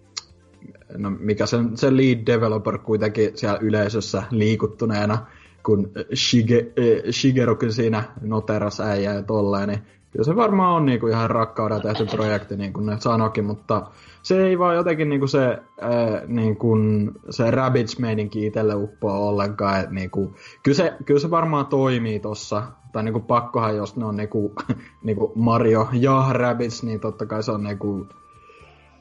no mikä sen, se lead developer kuitenkin siellä yleisössä liikuttuneena, kun Shige, äh, Shigerukin siinä noteras äijä ja tolleen, niin kyllä se varmaan on niinku ihan rakkaudella tehty projekti, niin kuin ne sanokin, mutta se ei vaan jotenkin niinku se, ää, niinku, se Rabbids-meininki itselle uppoa ollenkaan. Et niinku, kyllä, se, kyllä se varmaan toimii tossa. Tai niinku pakkohan, jos ne on niinku, niinku Mario ja Rabbids, niin totta kai se on niinku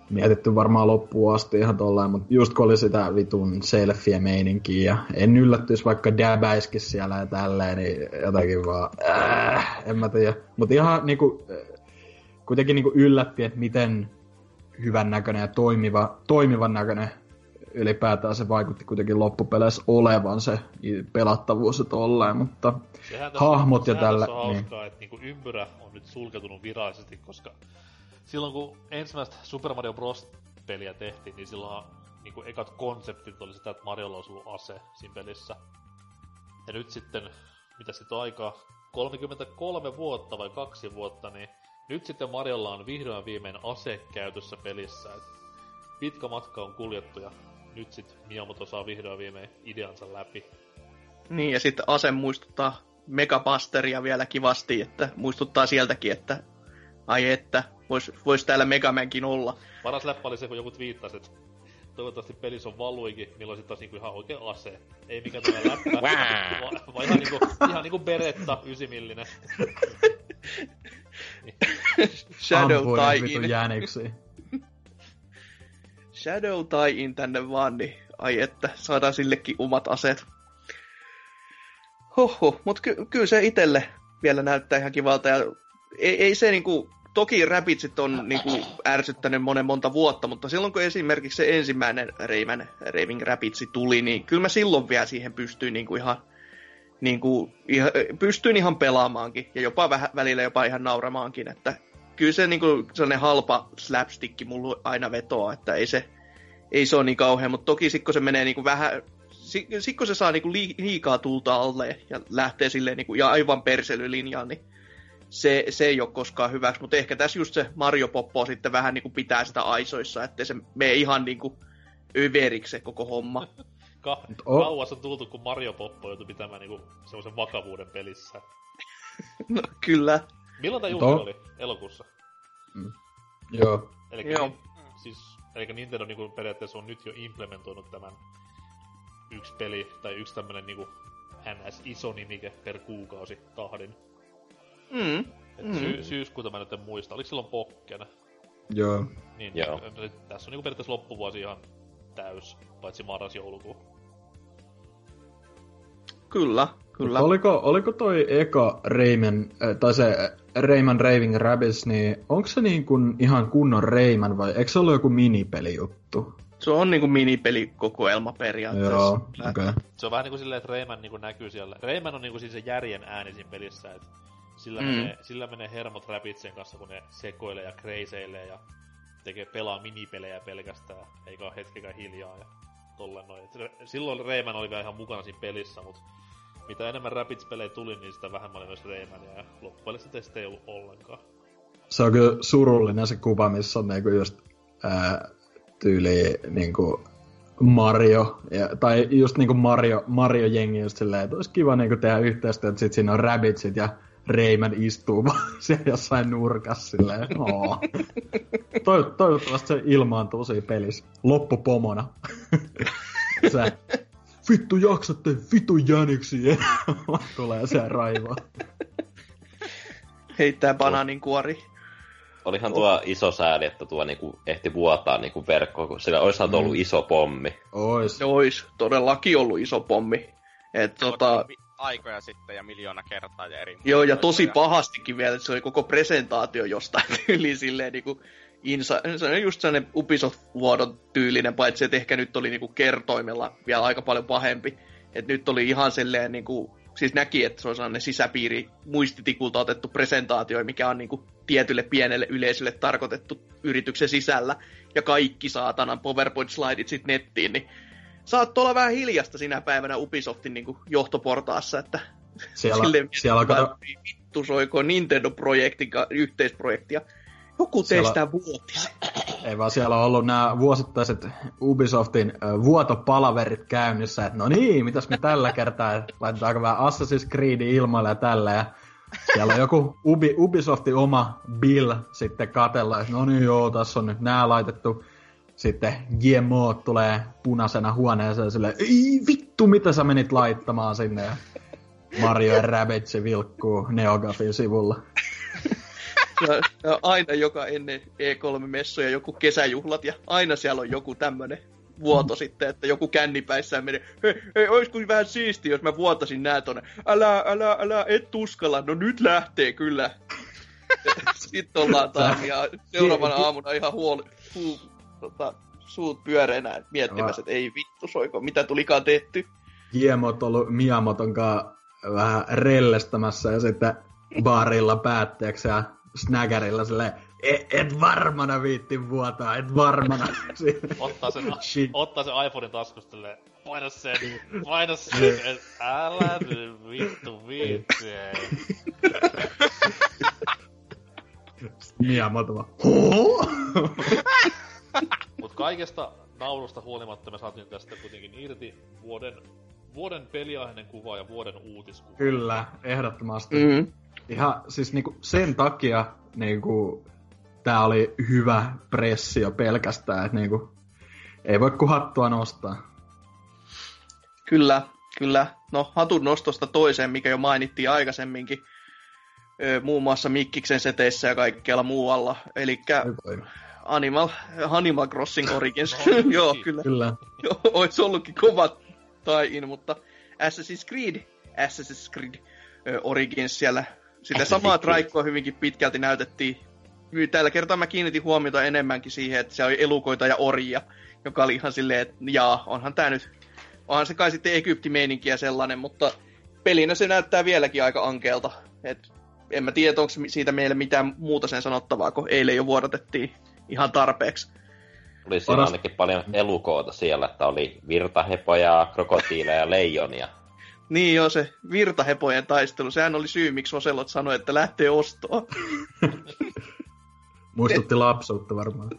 mietitty varmaan loppuun asti ihan tolleen, mutta just kun oli sitä vitun selfie meininkiä ja en yllättyisi vaikka däbäiskin siellä ja tälleen, niin jotenkin vaan, äh, en mä tiedä. Mutta ihan niinku, äh, kuitenkin niinku yllätti, että miten hyvän näköinen ja toimiva, toimivan näköinen ylipäätään se vaikutti kuitenkin loppupeleissä olevan se pelattavuus ja tolleen, mutta Sehän hahmot ja sehän tällä, tässä on niin. hauskaa, että niinku ympyrä on nyt sulkeutunut virallisesti, koska silloin kun ensimmäistä Super Mario Bros. peliä tehtiin, niin silloin niinku ekat konseptit oli sitä, että Mariolla olisi ollut ase siinä pelissä. Ja nyt sitten, mitä sitten on aikaa, 33 vuotta vai kaksi vuotta, niin nyt sitten Mariolla on vihdoin viimein ase käytössä pelissä. Et pitkä matka on kuljettu ja nyt sit Miyamoto saa vihdoin viimein ideansa läpi. Niin, ja sitten ase muistuttaa Megabusteria vielä kivasti, että muistuttaa sieltäkin, että ai että, vois, vois täällä Megamankin olla. Paras läppä oli se, kun joku viittasi, että toivottavasti pelissä on valuikin, milloin sit taas niinku ihan oikea ase. Ei mikään tämä läppä, vaan, vaan ihan niinku, ihan niinku Beretta 9 millinen. Shadow Ampuinen tie vitu in. jäniksi. Shadow tie in tänne vaan, niin ai että, saadaan sillekin omat aseet. Hoho, mut ky- kyllä se itelle vielä näyttää ihan kivalta. Ja ei, ei se niinku, toki Rabidsit on niinku ärsyttänyt monen monta vuotta, mutta silloin kun esimerkiksi se ensimmäinen Rayman, Raving Rabidsi tuli, niin kyllä mä silloin vielä siihen pystyin niinku ihan, niinku, ihan, pystyin ihan pelaamaankin. Ja jopa vähän, välillä jopa ihan nauramaankin, että kyllä se niinku sellainen halpa slapstick mulla aina vetoaa, että ei se, ei se ole niin kauhean, mutta toki sit kun se menee niinku vähän, sit, sit kun se saa niinku lii- liikaa tulta alle ja lähtee silleen niinku, ja aivan perselylinjaan, niin se, se ei ole koskaan hyväksi, mutta ehkä tässä just se Mario Poppo sitten vähän niinku pitää sitä aisoissa, ettei se mene ihan niinku överiksi se koko homma. Ka- o- Kauas on tultu, kun Mario Poppo joutui pitämään niinku semmoisen vakavuuden pelissä. No, kyllä. Milloin tämä julkaisu on- oli? Elokuussa. Joo. Eli Joo. siis, eli Nintendo niinku periaatteessa on nyt jo implementoinut tämän yksi peli, tai yksi tämmönen niinku NS iso nimike per kuukausi tahdin. Mm. Mm. sy- syyskuuta mä nyt en muista, oliko silloin Pokken? Joo. Niin, Joo. tässä on niinku periaatteessa loppuvuosi ihan täys, paitsi marras-joulukuu. Kyllä, kyllä. Mutta Oliko, oliko toi eka Rayman, äh, tai se Rayman Raving Rabbids, niin onko se niin kuin ihan kunnon Rayman vai eikö se ollut joku minipelijuttu? Se on niinku minipelikokoelma periaatteessa. Joo, okei. Okay. Se on vähän niinku silleen, että Rayman niinku näkyy siellä. Rayman on niinku siis se järjen ääni siinä pelissä, että sillä, Mm. menee, sillä menee hermot Rabidsen kanssa, kun ne sekoilee ja kreiseilee ja tekee pelaa minipelejä pelkästään, eikä ole hetkekä hiljaa ja tolleen noin. Et Re- silloin Rayman oli vielä ihan mukana siinä pelissä, mutta mitä enemmän Rabbids-pelejä tuli, niin sitä vähemmän oli myös Raymania ja loppujen sitä sitten ei ollut ollenkaan. Se on kyllä surullinen se kuva, missä on niinku just ää, tyyli niinku Mario, ja, tai just niinku Mario, Mario-jengi just silleen, että olisi kiva niinku tehdä yhteistyötä, sit siinä on Rabbitsit ja Rayman istuu vaan siellä jossain nurkassa silleen, oo. Toiv- toivottavasti se ilmaantuu siinä pelissä loppupomona. Sä, vittu jaksatte, vittu jäniksi, tulee se raivoa. Heittää banaanin kuori. Olihan tuo iso sääli, että tuo niinku ehti vuotaa niinku verkkoon, kun sillä olisihan Mm. ollut iso pommi. Ois. Se olisi todellakin ollut iso pommi. Et, tota, aikoja sitten ja miljoona kertaa ja eri... joo, ja tosi pahastikin vielä, että se oli koko presentaatio jostain tyyliin silleen niinku insa, se on just sellainen Ubisoft-vuodon tyylinen, paitsi että ehkä nyt oli niinku kertoimella vielä aika paljon pahempi. Et nyt oli ihan silleen niinku, siis näki, että se on sellainen sisäpiiri muistitikulta otettu presentaatio, mikä on niinku tietylle pienelle yleisölle tarkoitettu yrityksen sisällä. Ja kaikki saatanan PowerPoint-slaidit sit nettiin, niin saattoi olla vähän hiljasta sinä päivänä Ubisoftin niin johtoportaassa, että Siellä, silleen siellä on kato, vittu soiko Nintendo-projektin yhteisprojektia. Joku Siellä- teistä vuotisi. Ei vaan siellä on ollut nämä vuosittaiset Ubisoftin vuotopalaverit käynnissä, että no niin, mitäs me tällä kertaa, laitetaanko vähän Assassin's Creed ilmoille ja tällä, ja siellä on joku Ubi, Ubisoftin oma Bill sitten katella, että no niin joo, tässä on nyt nämä laitettu. Sitten GMO tulee punaisena huoneeseen silleen, ei vittu, mitä sä menit laittamaan sinne, ja Mario ja Rabbids vilkkuu Neogafin sivulla. Ja, ja aina joka ennen E3-messuja joku kesäjuhlat ja aina siellä on joku tämmönen vuoto sitten, että joku kännipäissään menee, hei, hei, olisiko vähän siistiä, jos mä vuotasin nää tonne. Älä, älä, älä, et uskalla, no nyt lähtee kyllä. Sitten ollaan taas ja seuraavana aamuna ihan huoli, huu, tota, suut pyöreänä miettimässä, että ei vittu soiko, mitä tulikaan tehty. Giemot ollut Miamoton vähän rellestämässä ja sitten baarilla päätteeksi ja snägärillä silleen, et, et varmana viitti vuotaa, et varmana. Ottaa sen, Shit. ottaa sen iPhonein taskusta paina sen, paina sen, et älä nyt vittu viitti. Miamoto vaan, Mut kaikesta naurusta huolimatta me saatiin tästä kuitenkin irti vuoden, vuoden peliaiheinen kuva ja vuoden uutiskuva. Kyllä, ehdottomasti. Mm. Ihan siis niinku sen takia niinku, tää oli hyvä pressi jo pelkästään, että niinku, ei voi kuin hattua nostaa. Kyllä, kyllä. No, hatun nostosta toiseen, mikä jo mainittiin aikaisemminkin. Ö, muun muassa Mikkiksen seteissä ja kaikkialla muualla. Eli Animal, Animal Crossing Origins. No, Joo, niin. kyllä. Kyllä. Joo, olisi ollutkin kova tai mutta Assassin's Creed, Assassin's Creed ö, Origins siellä. Sitä samaa traikkoa hyvinkin pitkälti näytettiin. Tällä kertaa mä kiinnitin huomiota enemmänkin siihen, että se oli elukoita ja orjia, joka oli ihan silleen, että jaa, onhan tää nyt, onhan se kai sitten Egypti-meininki ja sellainen, mutta pelinä se näyttää vieläkin aika ankeelta. Et en mä tiedä, onko siitä meille mitään muuta sen sanottavaa, kun eilen jo vuodatettiin ihan tarpeeksi. Oli siinä Paras- ainakin paljon elukoita siellä, että oli virtahepoja, krokotiileja ja leijonia. Niin joo, se virtahepojen taistelu, sehän oli syy, miksi Oselot sanoi, että lähtee ostoon. Muistutti lapsuutta varmaan.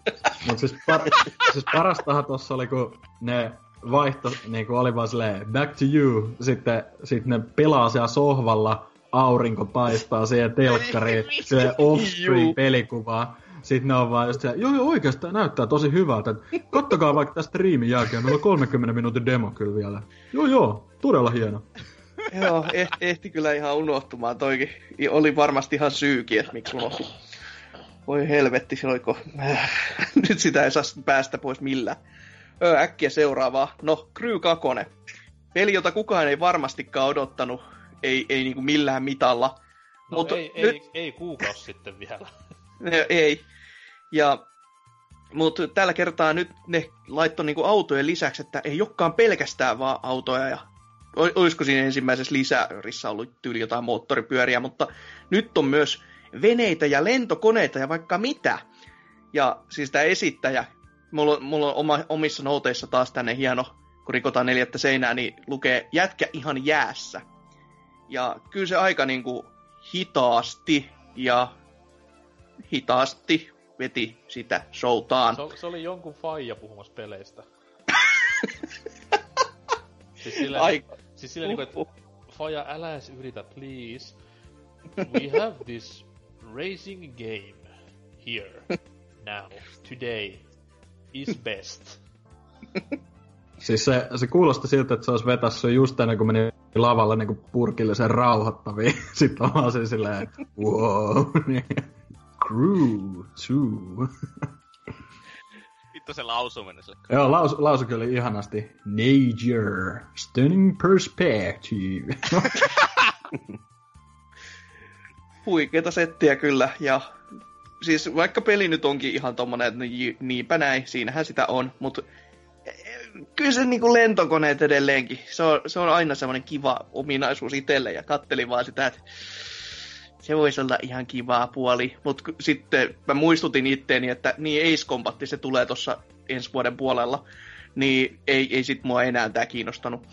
Mut siis, par, siis parastahan tossa oli, kun ne vaihto, niinku oli vaan silleen, back to you, sitten sit ne pelaa siellä sohvalla, aurinko paistaa siihen telkkariin, se off-screen pelikuvaa. Sitten ne on vaan just siellä, joo joo oikeesti tää näyttää tosi hyvältä. Kattokaa vaikka tästä striimin jälkeen, meillä on 30 minuutin demo kyllä vielä. Joo joo, todella hieno. joo, eh, ehti kyllä ihan unohtumaan toikin. Oli varmasti ihan syykin, että miksi unohti. Voi helvetti, se oliko... Nyt sitä ei saa päästä pois millään. Öö, äkkiä seuraavaa. No, Crew 2. Peli, jota kukaan ei varmastikaan odottanut. Ei, ei niinku millään mitalla. No Mutta ei, nyt- ei, ei kuukausi sitten vielä. Ei. Ja, mutta tällä kertaa nyt ne laittoi niinku autojen lisäksi, että ei olekaan pelkästään vaan autoja ja olisiko siinä ensimmäisessä lisärissä ollut tyyli jotain moottoripyöriä, mutta nyt on myös veneitä ja lentokoneita ja vaikka mitä. Ja siis tämä esittäjä, mulla on, mulla on oma, omissa nouteissa taas tänne hieno, kun rikotaan neljättä seinää, niin lukee jätkä ihan jäässä. Ja kyllä se aika niinku hitaasti ja hitaasti veti sitä showtaan. Se, se oli jonkun faija puhumassa peleistä. siis silleen, Ai, siis silleen niinku, että uh, faija älä edes yritä, please. We have this racing game here, now, today, is best. Siis se, se kuulosti siltä, että se olisi vetässä just ennen kuin meni lavalle niin purkillisen rauhoittaviin. Sitten on vaan se silleen, wow. Crew 2. Vittu se lausuminen sille. Joo, laus, lausu kyllä ihanasti. Nature, stunning perspective. huikeeta settiä kyllä, ja siis vaikka peli nyt onkin ihan tommonen, että niin- niinpä näin, siinähän sitä on, mutta kyllä se niinku lentokoneet edelleenkin, se on, se on aina semmoinen kiva ominaisuus itselle, ja kattelin vaan sitä, että se voisi olla ihan kivaa puoli, mutta sitten mä muistutin itteeni, että niin Ace Combat, se tulee tuossa ensi vuoden puolella, niin ei, ei sit mua enää tää kiinnostanut.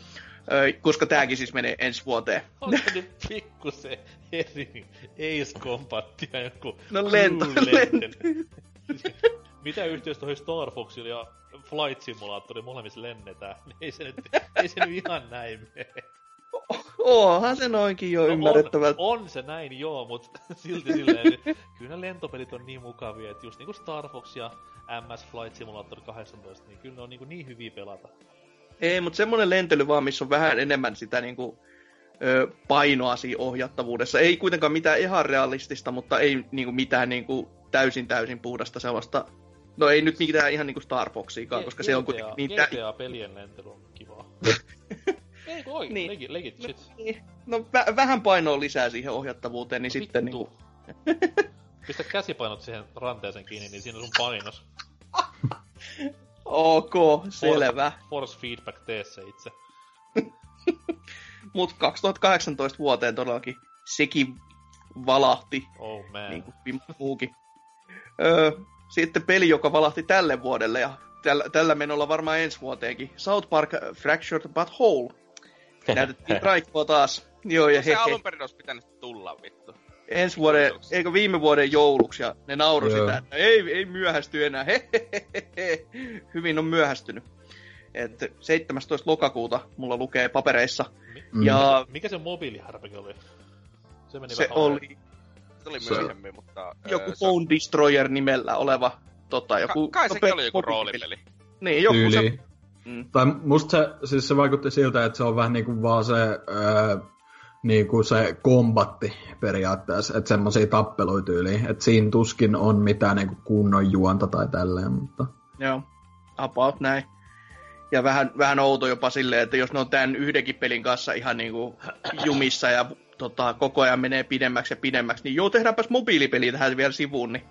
Ö, koska tääkin siis menee ensi vuoteen. Onko nyt pikkusen eri Ace Combatia joku No lento- lentely? Mitä yhteys toihin Star Foxilla ja Flight Simulatori molemmissa lennetään? Ei se nyt, ei se nyt ihan näin mene. Onhan se noinkin jo No ymmärrettävältä. On, on, se näin joo, mutta silti silleen, että kyllä ne lentopelit on niin mukavia, että just niinku Star Fox ja MS Flight Simulator 18, niin kyllä ne on niinku niin hyviä pelata. Ei, mutta semmoinen lentely vaan, missä on vähän enemmän sitä niinku, ö, painoa siinä ohjattavuudessa. Ei kuitenkaan mitään ihan realistista, mutta ei niinku, mitään niinku, täysin täysin puhdasta sellaista. No ei nyt mitään ihan niinku Star Foxiikaan, koska se on kuitenkin niin... GTA-pelien lentely on kivaa. ei kun oikein, Niin. legit, legit shit. No vä- vähän painoa lisää siihen ohjattavuuteen, niin sitten Vittu. niinku... Pistä käsipainot siihen ranteeseen kiinni, niin siinä on sun painos. Ok, selvä. Force feedback, tee se itse. Mut 2018 vuoteen todellakin sekin valahti. Oh man. niin kuin muukin. Öö, sitten peli, joka valahti tälle vuodelle ja tällä, tällä menolla varmaan ensi vuoteenkin. South Park Fractured But Whole. Näytettiin raikkoa taas. Joo, ja Se alun perin olisi pitänyt tulla vittu. ensi vuoden, eikö viime vuoden jouluksi, ja ne nauroi sitä, että ei, ei myöhästy enää, Hehehehe. Hyvin on myöhästynyt. Et 17. lokakuuta mulla lukee papereissa, Mm. ja Mikä se mobiilihärpäke oli? Se meni se vähän oli Se oli Se- myöhemmin, mutta... joku se- Phone Destroyer nimellä oleva, tota, joku... Ka- kai sekin oli joku roolipeli. Niin, joku se... Mm. Tai musta se, siis se vaikutti siltä, että se on vähän niinku vaan se, öö, niinku se kombatti periaatteessa, että semmosia tappeluja tyyliin, että siinä tuskin on mitään niinku kunnon juonta tai tälleen, mutta Joo, about näin. Ja vähän, vähän outo jopa silleen, että jos ne on tämän yhdenkin pelin kanssa ihan niinku jumissa ja tota, koko ajan menee pidemmäksi ja pidemmäksi, niin joo, tehdäänpäs mobiilipeli tähän vielä sivuun, niin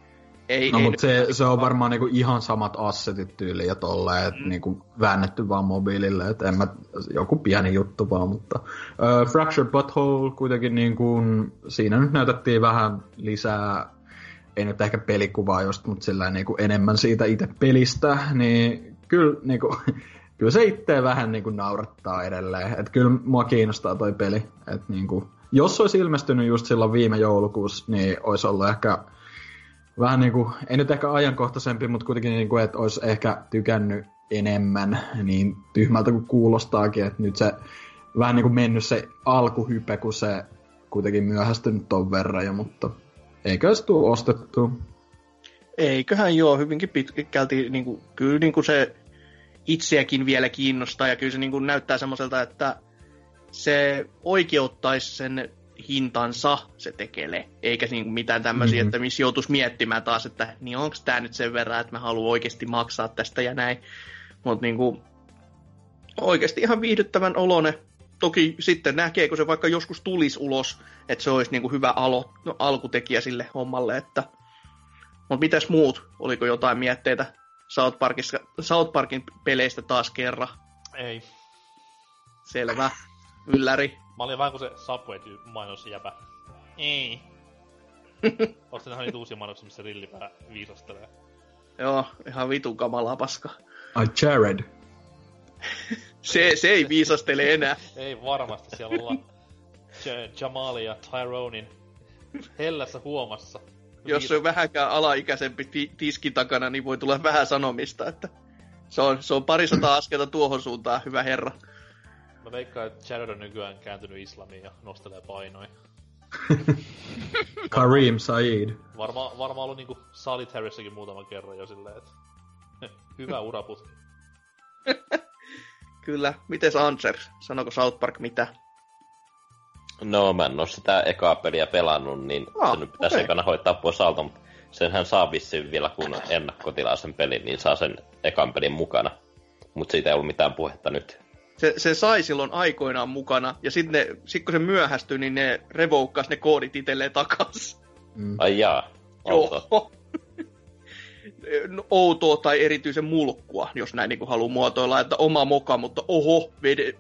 ei, No, ei mutta se, se on varmaan niinku ihan samat assetit tyyliin ja tolleen, että Mm. niinku väännetty vaan mobiilille, että en mä, joku pieni juttu vaan, mutta uh, Fractured Butthole kuitenkin niinku, siinä nyt näytettiin vähän lisää, ei nyt ehkä pelikuvaa just, mutta sillä niinku enemmän siitä itse pelistä, niin kyllä niinku, kyllä se itse vähän niinku naurattaa edelleen, että kyllä mua kiinnostaa toi peli, että niinku, jos se olisi ilmestynyt just silloin viime joulukuussa, niin olisi ollut ehkä vähän niin kuin, ei nyt ehkä ajankohtaisempi, mutta kuitenkin niin kuin, että olisi ehkä tykännyt enemmän, niin tyhmältä kuin kuulostaakin, että nyt se vähän niin kuin mennyt se alkuhype, kun se kuitenkin myöhästynyt ton verran, ja, mutta eikö se tule ostettu? Eiköhän joo, hyvinkin pitkälti, niin kuin, kyllä niin kuin se itseäkin vielä kiinnostaa, ja kyllä se niin kuin näyttää semmoiselta, että se oikeuttaisi sen hintansa se tekele, eikä niin kuin mitään tämmöisiä, Mhm. että missä joutuisi miettimään taas, että niin onko tämä nyt sen verran, että mä haluan oikeasti maksaa tästä ja näin. Mutta niin kuin, oikeasti ihan viihdyttävän olone. Toki sitten näkee, kun se vaikka joskus tulisi ulos, että se olisi niin kuin hyvä alo, no, alkutekijä sille hommalle, että mutta mitäs muut? Oliko jotain mietteitä South, Parkissa, South Parkin peleistä taas kerran? Ei. Selvä. Ylläri. Mä olin vähän kuin se Subway mainos jäpä. Ei. Se nähnyt niitä uusia mainoksia, missä rillipää viisastelee? Joo, ihan vitun kamalaa paska. Ai Jared. Se, se ei viisastele enää. Ei varmasti, siellä ollaan J- Jamali ja Tyronein hellässä huomassa. Jos se on vähänkään alaikäisempi ti- tiskin takana, niin voi tulla vähän sanomista, että se on, se on parisataa askelta tuohon suuntaan, hyvä herra. Mä veikkaan, että Jared on nykyään kääntynyt islamiin ja nostelee painoja. Kareem Said. Varmaan varma ollut niinku Solitairessakin muutaman kerran jo silleen, että hyvä uraputki. Kyllä. Mites Ansers? Sanoko South Park mitä? No mä en oo sitä ekaa peliä pelannut, niin Ah, se nyt pitäisi okei. ekana hoitaa pois alta, mutta senhän saa vissiin vielä kun ennakkotilaa sen pelin, niin saa sen ekan pelin mukana. Mutta siitä ei ollut mitään puhetta nyt. Se, se sai silloin aikoinaan mukana, ja sitten sit kun se myöhästyi, niin ne revoukkas ne koodit itselleen takas. Mm. Ai jaa, outo. Joo. No, outoa tai erityisen mulkkua, jos näin niin haluaa muotoilla, että oma moka, mutta oho, vede,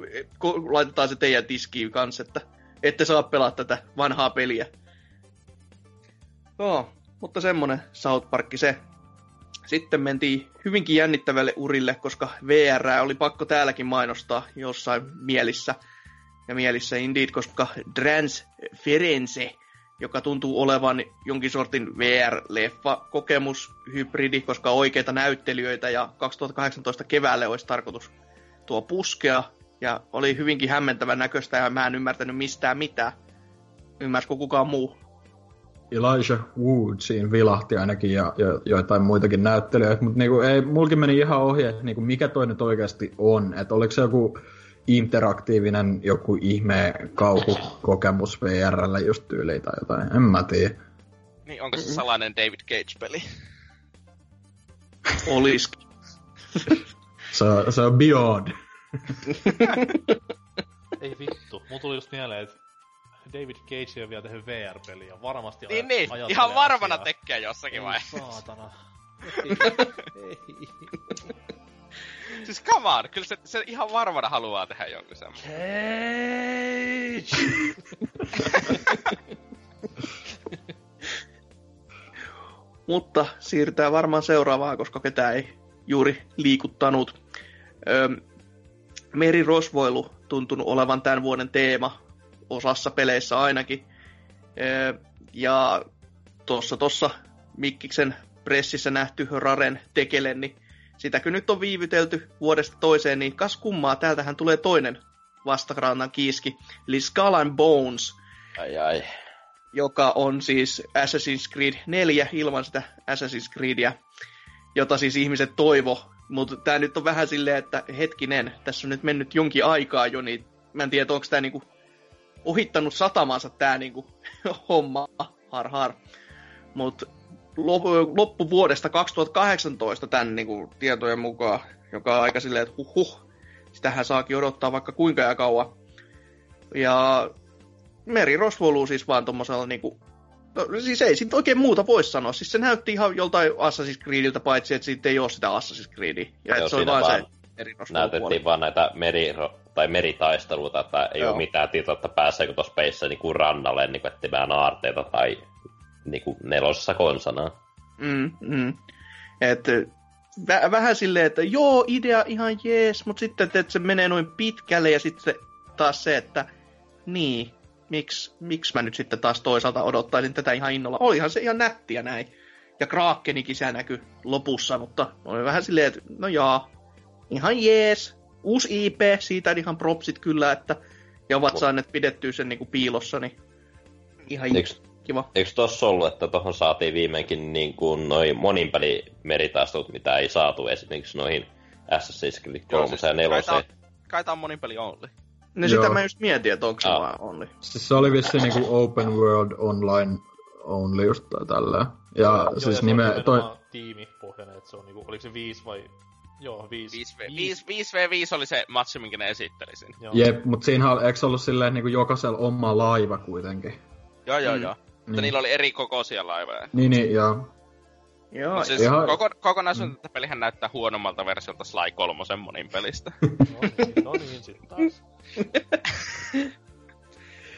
laitetaan se teidän tiskiin kanssa, että ette saa pelata tätä vanhaa peliä. Joo, mutta semmonen South Park se. Sitten mentiin hyvinkin jännittävälle urille, koska VR oli pakko täälläkin mainostaa jossain mielissä. Ja mielissä indeed, koska Transference joka tuntuu olevan jonkin sortin VR-leffa-kokemus, hybridi, koska oikeita näyttelijöitä ja 2018 keväälle olisi tarkoitus tuo puskea. Ja oli hyvinkin hämmentävän näköistä ja mä en ymmärtänyt mistään mitään. Ymmärsikö kukaan muu? Elijah Wood siinä vilahti ainakin ja, ja joitain muitakin näyttelijöitä, mutta niinku, ei, mulkin meni ihan ohi, että niinku, mikä toi nyt oikeasti on. Että oliko se joku interaktiivinen joku ihme kauhukokemus VRllä just tyyliin tai jotain, en mä tiedä. Niin, onko se salainen David Cage-peli? Olisikin. Se, on- se on Beyond. Ei vittu. Mun tuli just mieleen, että David Cage on vielä tehnyt VR-peliä. Varmasti Niin, aj- niin. ajattelee Ihan varmana asiaa. tekee jossakin vaiheessa. saatana. Ei. Siis come on, kyllä se, se ihan varmana haluaa tehdä jonkun semmoisen. Cage! Mutta siirrytään varmaan seuraavaan, koska ketään ei juuri liikuttanut. Öö, merirosvoilu tuntunut olevan tämän vuoden teema, osassa peleissä ainakin. Öö, Ja tuossa tossa Mikkiksen pressissä nähty Raren tekele, niin sitäkö nyt on viivytelty vuodesta toiseen, niin kas kummaa, täältähän tulee toinen vastarannan kiiski, eli Skull and Bones, Ai ai. joka on siis Assassin's Creed 4 ilman sitä Assassin's Creedia, jota siis ihmiset toivo. Mutta tämä nyt on vähän silleen, että hetkinen, tässä on nyt mennyt jonkin aikaa jo, niin mä en tiedä, onko tämä niinku ohittanut satamansa tämä niinku homma, har har. Mutta loppuvuodesta 2018 tämän niinku tietojen mukaan, joka on aika silleen, että huh, huh sitähän saakin odottaa vaikka kuinka ja kauan. Ja Meri Roswolu siis vaan tommosella niinku... No, siis ei siitä oikein muuta voi sanoa. Siis se näytti ihan joltain Assassin's Creediltä, paitsi että siitä ei ole sitä Assassin's Creedia. Ja Joo, se siinä vaan, vaan se Näytettiin vaan näitä meri, tai meritaisteluita, että ei Joo. ole mitään tietoa, että pääseekö tuossa peissä niinku rannalle niinku etsimään aarteita tai niinku nelosessa konsana. Mm, mm. Et, vä- vähän silleen, että joo, idea ihan jees, mutta sitten että se menee noin pitkälle ja sitten se, taas se, että niin, miksi miks mä nyt sitten taas toisaalta odottaisin tätä ihan innolla. Olihan se ihan nättiä näin. Ja Krakenikin siellä näkyy lopussa, mutta oli vähän silleen, että no jaa, ihan jees. Uusi IP, siitä ihan propsit kyllä, että ja ovat Mut- saaneet pidettyä sen niinku piilossa, niin ihan Eikö, kiva. eikö tossa ollut, että tuohon saatiin viimeinkin niin kuin noin monin peli meritaistelut, mitä ei saatu esimerkiksi noihin Assassin's Creed 3 ja 4. Kai tää on, kai tää on monin peli only. No Joo. sitä mä just mietin, että onko se Aa. vaan onni. Siis se oli vissiin niinku open world online only just tai tälleen. Ja Joo, siis ja nime, toi, tiimipohjainen, että se on niinku, oliko se viisi vai... Joo, viisi. 5v, 5, 5v5 oli se matsi, minkä ne esittelisin. Joo. jep, mut siinä oli, eikö ollut silleen niinku jokaisella oma laiva kuitenkin? Joo, joo, Mm. joo. Mutta Niin. niillä oli eri kokoisia laivoja. Niin, niin, joo. Joo, No, siis Ihan- koko, kokonaisuuden tätä pelihän näyttää huonommalta versiolta Sly 3 monin pelistä. No niin, no niin sit taas.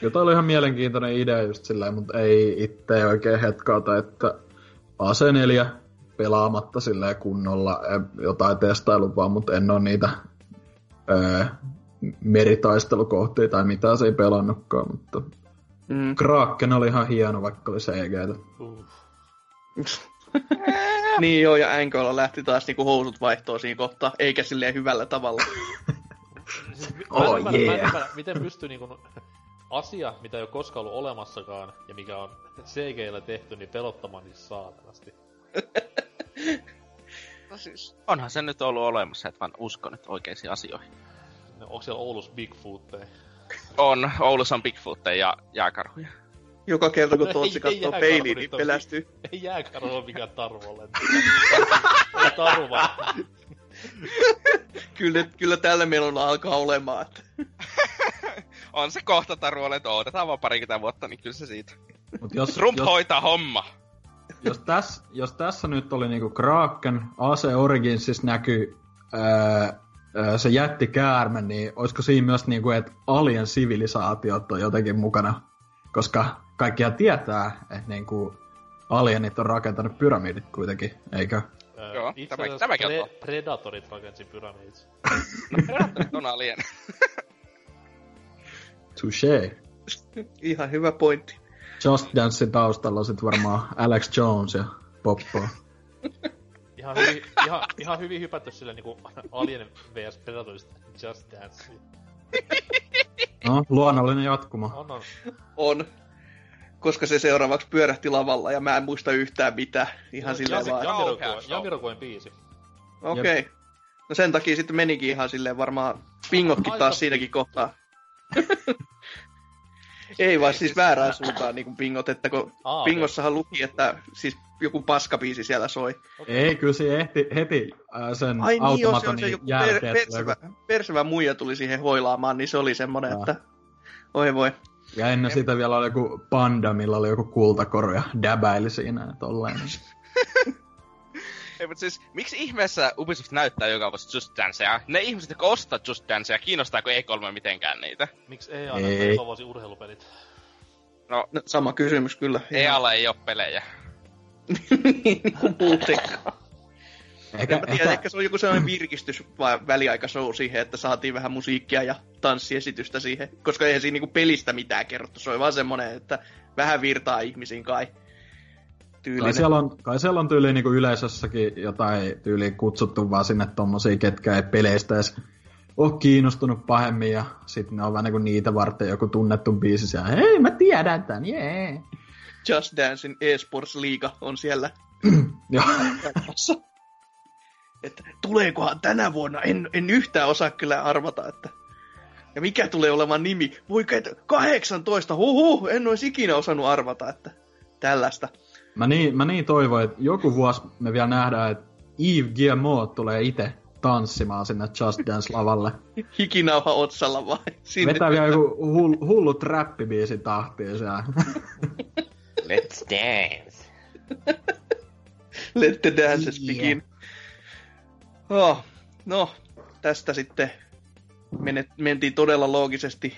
Ja toi oli ihan mielenkiintoinen idea just silleen, mutta ei itse oikein hetkauta, että AC4 pelaamatta silleen kunnolla jotain testailupaa, mutta en oo niitä öö, meritaistelukohtia tai mitä se ei pelannutkaan, mutta Mm. Kraken oli ihan hieno, vaikka oli CGtä. Uh. niin joo, ja Ankoilla lähti taas niinku housut vaihtoon siinä kohtaa, eikä silleen hyvällä tavalla. Siis, mä, Oh, mä yeah. ymmärrä, miten pystyy niinku asia, mitä ei ole koskaan ollut olemassakaan, ja mikä on CGllä tehty, niin pelottamaan niin saatanasti. No siis, onhan se nyt ollut olemassa, että vaan uskon nyt oikeisiin asioihin. No, onko siellä Oulussa Bigfootteja? On, Oulussa on Bigfootteja ja jääkarhuja. Joka kerta kun Tootsi katsoo peiliin, niin pelästyy. Ei jääkarhu ole mikään tarvolle. Vaan. Kyllä, kyllä tällä meillä alkaa olemaan. On se kohta että odotetaan vaan parikymmentä vuotta, niin kyllä se siitä. Mut jos, Trump jos, hoitaa homma. Jos, täs, jos tässä nyt oli niinku Kraken, AC Originsissa näkyy öö, öö, se jättikäärme, niin olisiko siinä myös niinku, että alien sivilisaatiot on jotenkin mukana? Koska kaikkia tietää, että niinku alienit on rakentanut pyramidit kuitenkin, eikö? Öö, Joo, itse tämä- on pre- totta. Predatorit rakensi pyramidit. No, Predaatorit on alien. Touché. Ihan hyvä pointti. Just Dancein taustalla on sit varmaan Alex Jones ja Poppo. Ihan hyvin, ihan, ihan hyvin hypätty sille niinku Alien vs Predatorista Just Dance. No, luonnollinen jatkuma. On, on. On. Koska se seuraavaksi pyörähti lavalla ja mä en muista yhtään mitään. Ihan silleen vaan. Jam- Jamiroquai- Kauhea show. Jamiroquain biisi. Okei. Okay. No sen takia sitten menikin ihan silleen varmaan pingotkin Aika taas siinäkin kohtaa. Ei vaan siis väärään suuntaan niin kuin pingot, että kun Aa, pingossahan luki, että siis joku paskabiisi siellä soi. Ei, kyllä se ehti, heti äh, sen Ai niin, joo, se on se joku per, jälkeen. persevä, persevä muija tuli siihen hoilaamaan, niin se oli semmonen, Joo. että oi voi. Ja ennen sitä vielä oli joku panda, millä oli joku kultakoru ja däbäili siinä ja tolleen. Ei, mutta siis, miksi ihmeessä Ubisoft näyttää joka vuosi Just Dancea? Ne ihmiset, jotka ostaa Just Dancea, kiinnostaako E3 mitenkään niitä? Miksi ei aina Ei. joka vuosi urheilupelit? No, No, sama kysymys kyllä. EAlla ei ole pelejä. niin kuin muutenkaan. Ehkä, en tiedä, ehkä... ehkä se on joku sellainen virkistys vai väliaikashow siihen, että saatiin vähän musiikkia ja tanssiesitystä siihen, koska ei siinä niinku pelistä mitään kerrottu. Se oli vaan semmoinen, että vähän virtaa ihmisiin kai. Tyylinen. Kai siellä on, kai siellä on tyyli niinku yleisössäkin jotain tyyli kutsuttu vaan sinne tommosia, ketkä ei peleistä edes ole kiinnostunut pahemmin ja sitten ne on vähän niinku niitä varten joku tunnettu biisi ja hei mä tiedän tän, jee. Yeah. Just Dancein eSports Liiga on siellä. Joo. että tuleekohan tänä vuonna, en, en yhtään osaa kyllä arvata, että ja mikä tulee olemaan nimi? Voi 18, huhu, en olisi ikinä osannut arvata, että tällaista. Mä niin, mä niin toivon, että joku vuosi me vielä nähdään, että Eve GMO tulee itse tanssimaan sinne Just Dance-lavalle. Hikinauha otsalla vai? Sinne Vetää vielä joku hull, hullu trappibiisi tahtiin siellä. Let's dance. Let the dances yeah. begin. Oh, no, tästä sitten menet, mentiin todella loogisesti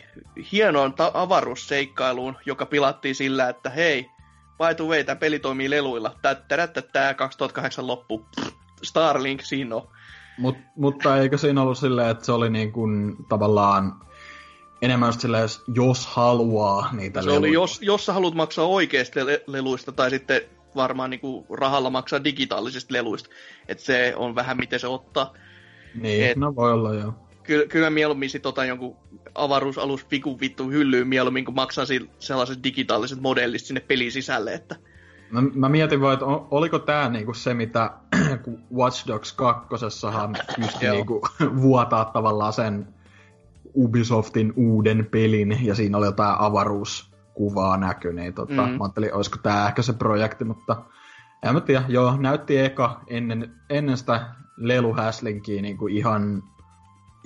hienoon ta- avaruusseikkailuun, joka pilattiin sillä, että hei, by the way, tämä peli toimii leluilla. Tämä 2008 loppu. Starlink siinä on. Mut, mutta eikö siinä ollut silleen, että se oli niin kuin tavallaan enemmän just silleen, jos haluaa niitä Se leluja. oli, jos, jos sä haluat maksaa oikeista le- leluista, tai sitten varmaan niin kuin rahalla maksaa digitaalisista leluista. Että se on vähän miten se ottaa. Niin, Et, no voi olla joo. Kyllä, kyllä mieluummin sit otan jonkun avaruusalus pikun vittu hyllyyn mieluummin, kun maksaa sellaiset digitaaliset modellit sinne pelin sisälle, että... Mä, mä mietin vaan, että oliko tää niinku se, mitä Watch Dogs 2 pystyi niinku vuotaa tavallaan sen Ubisoftin uuden pelin, ja siinä oli jotain avaruuskuvaa näky, niin tota, mm. mä ajattelin, olisiko tää ehkä se projekti, mutta en mä tiedä, joo, näytti eka ennen, ennen sitä leluhäslinkiä niin kuin ihan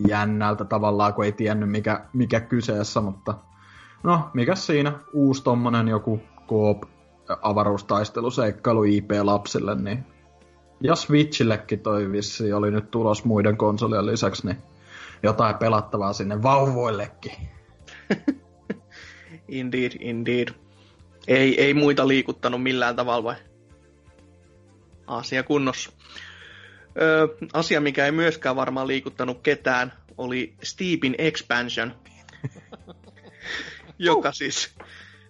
jännältä tavallaan, kun ei tiennyt mikä, mikä kyseessä, mutta no, mikä siinä, uusi tommonen joku koop avaruustaisteluseikkailu IP-lapsille, niin ja Switchillekin toi vissi oli nyt tulos muiden konsolien lisäksi, niin jotain pelattavaa sinne vauvoillekin. indeed, indeed. Ei, ei muita liikuttanut millään tavalla vai? Asia kunnossa. Öö, asia, mikä ei myöskään varmaan liikuttanut ketään, oli Steepin Expansion. joka siis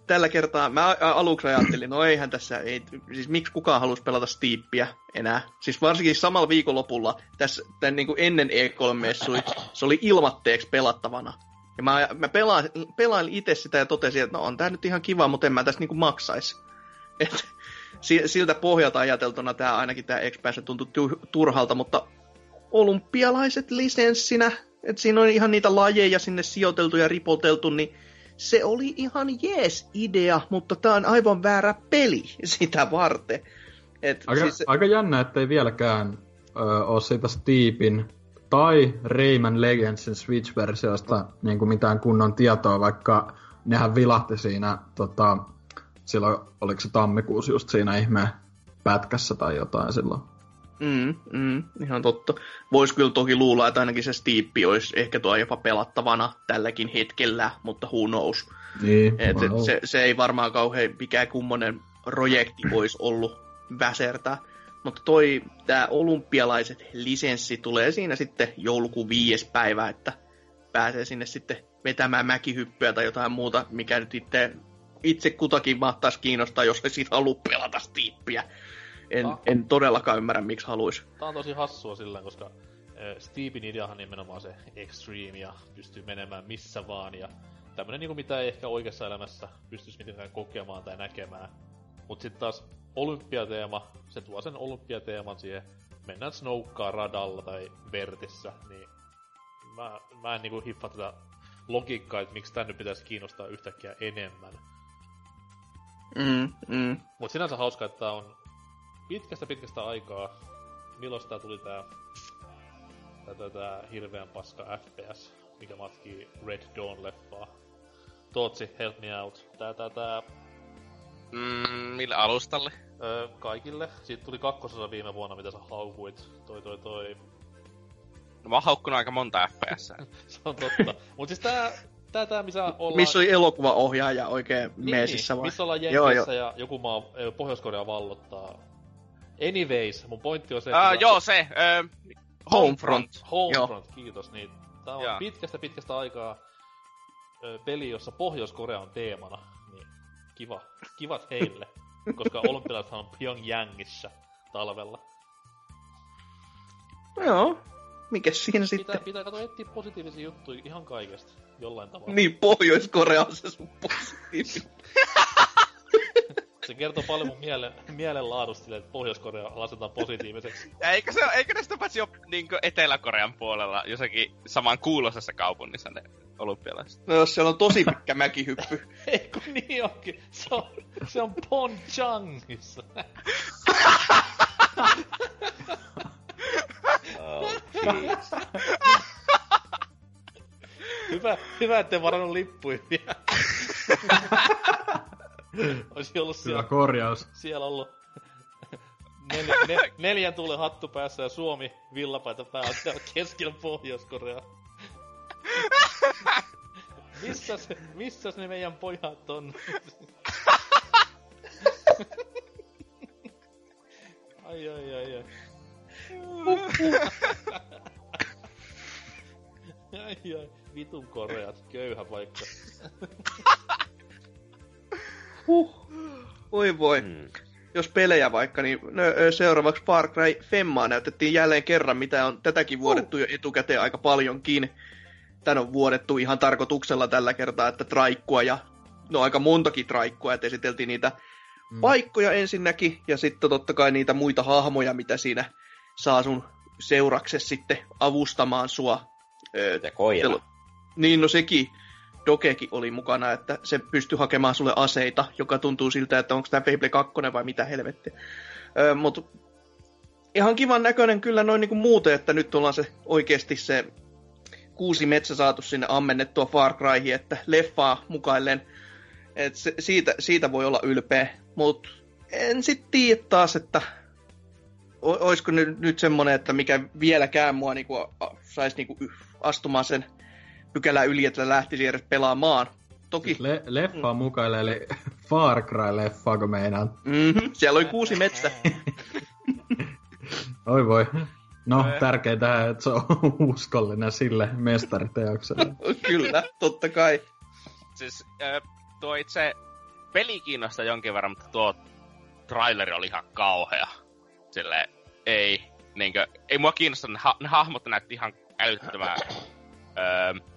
tällä kertaa, mä aluksi ajattelin, no eihän tässä, ei, siis miksi kukaan halusi pelata Steepia enää. Siis varsinkin samalla viikonlopulla, tässä tämän niin kuin ennen E3-messui, se oli ilmatteeksi pelattavana. Ja mä, mä pelaan, pelailin itse sitä ja totesin, että no on tää nyt ihan kiva, mutta en mä tästä niin maksaisi. Et, siltä pohjalta ajateltuna tämä ainakin tämä expansion tuntui turhalta, mutta olympialaiset lisenssinä, että siinä on ihan niitä lajeja sinne sijoiteltu ja ripoteltu, niin se oli ihan jees idea, mutta tämä on aivan väärä peli sitä varten. Et aika, siis... aika jännä, ettei vieläkään ö, ole siitä Steepin tai Rayman Legendsin Switch-versiosta niin kuin mitään kunnon tietoa, vaikka nehän vilahti siinä tota, silloin, oliko se tammikuussa just siinä ihme pätkässä tai jotain silloin. Mm, mm, ihan totta. Voisi kyllä toki luulla, että ainakin se Steeppi olisi ehkä tuo jopa pelattavana tälläkin hetkellä, mutta who knows. Niin, Et, et se, se, ei varmaan kauhean mikään kummonen projekti olisi ollut väsertää. Mutta toi, tämä olympialaiset lisenssi tulee siinä sitten joulukuun viides päivä, että pääsee sinne sitten vetämään mäkihyppyä tai jotain muuta, mikä nyt itse itse kutakin mahtaisi kiinnostaa, jos ei siitä halua pelata Steeppiä. En, ah. en todellakaan ymmärrä, miksi haluaisi. Tämä on tosi hassua sillä, koska äh, Steepin ideahan nimenomaan se extreme ja pystyy menemään missä vaan ja tämmönen niinku mitä ei ehkä oikeassa elämässä pystyisi mitenkään kokemaan tai näkemään. Mut sitten taas olympiateema, se tuo sen olympiateeman siihen, mennään snoukkaa radalla tai vertissä, niin mä, mä en niinku hiffa tätä logiikkaa, että miksi tän nyt pitäisi kiinnostaa yhtäkkiä enemmän. Mm, mm. Mut sinänsä hauska, että tää on pitkästä pitkästä aikaa. Milloin tää tuli tää, tää, tää hirveän paska FPS, mikä matkii Red Dawn-leffaa. Tootsi, help me out. Tää, tää, tää... Mm, mille alustalle? Öö, kaikille. Siitä tuli kakkososa viime vuonna, mitä sä haukuit. Toi, toi, toi. No mä oon haukkunut aika monta FPS. Se on totta. Mut siis tää, tää, tää missä ollaan... Missä oli elokuvaohjaaja oikein niin, meesissä vai? missä ollaan Jenkeissä ja joku maa, Pohjois-Korea vallottaa Anyways, mun pointti on se, Uh, joo, se. Uh, Homefront. Homefront, kiitos. Niin, tää on Joo. pitkästä pitkästä aikaa ö, peli, jossa Pohjois-Korea on teemana. Niin, kiva. Kivat heille. koska olympialaisethan on Pyongyangissa talvella. No joo, mikäs siinä Pitää, sitten? pitää katsoa etsiä positiivisia juttuja ihan kaikesta. Jollain tavalla. Niin, Pohjois-Korea on se sun positiivinen. Se kertoo paljon mun mielen, mielenlaadusta silleen, että Pohjois-Korea lasketaan positiiviseksi. Ja eikö, se, eikö ne sitä paitsi jo niin Etelä-Korean puolella jossakin saman kuuloisessa kaupungissa ne olympialaiset? No jos siellä on tosi pitkä mäkihyppy. Eikö niin onkin? Se on, se on Ponchangissa. Oh, jeez. Hyvä, hyvä ettei varannut lippuja vielä. Olisi ollut Hyvä siellä, korjaus. siellä ollut nel, ne, neljän tuulen hattu päässä ja Suomi villapaita päällä keskellä Pohjois-Korea. Missäs, missäs ne meidän pojat on? ai ai ai ai. ai ai, vitun koreat, köyhä paikka. Huh. Voi voi. Mm. Jos pelejä vaikka, niin no, seuraavaksi Far Cry Femmaa näytettiin jälleen kerran, mitä on tätäkin vuodettu jo etukäteen aika paljonkin. Tän on vuodettu ihan tarkoituksella tällä kertaa, että traikkua ja no aika montakin traikkua, että esiteltiin niitä Mm. paikkoja ensinnäkin, ja sitten totta kai niitä muita hahmoja, mitä siinä saa sun seuraksessa sitten avustamaan sua. Ja koira. Niin, no sekin. Dokekin oli mukana, että se pystyi hakemaan sulle aseita, joka tuntuu siltä, että onko tämä Fable 2 vai mitä helvettiä. Öö, Mutta ihan kivan näköinen kyllä noin niinku muuten, että nyt ollaan se oikeasti se kuusi metsä saatu sinne ammennettua Far Cryhin, että leffaa mukaillen. Et se, siitä, siitä voi olla ylpeä, mutta en sit tiedä taas, että olisiko nyt, nyt semmonen, että mikä vieläkään mua niinku, saisi niinku astumaan sen pykälän yli, että lähtisi edes pelaamaan. Toki, Le- leffa mukaille, eli Far Cry-leffa, kun meinaan. mm-hmm, siellä oli kuusi metsä. Oi voi. No, tärkeintä, että se on uskollinen sille mestariteokselle. Kyllä, totta kai. Siis tuo itse peli kiinnostaa jonkin verran, mutta tuo traileri oli ihan kauhea. Sille ei, niinkö, ei mua kiinnosta, ne, ha- ne hahmot näytti ihan älyttömän öö,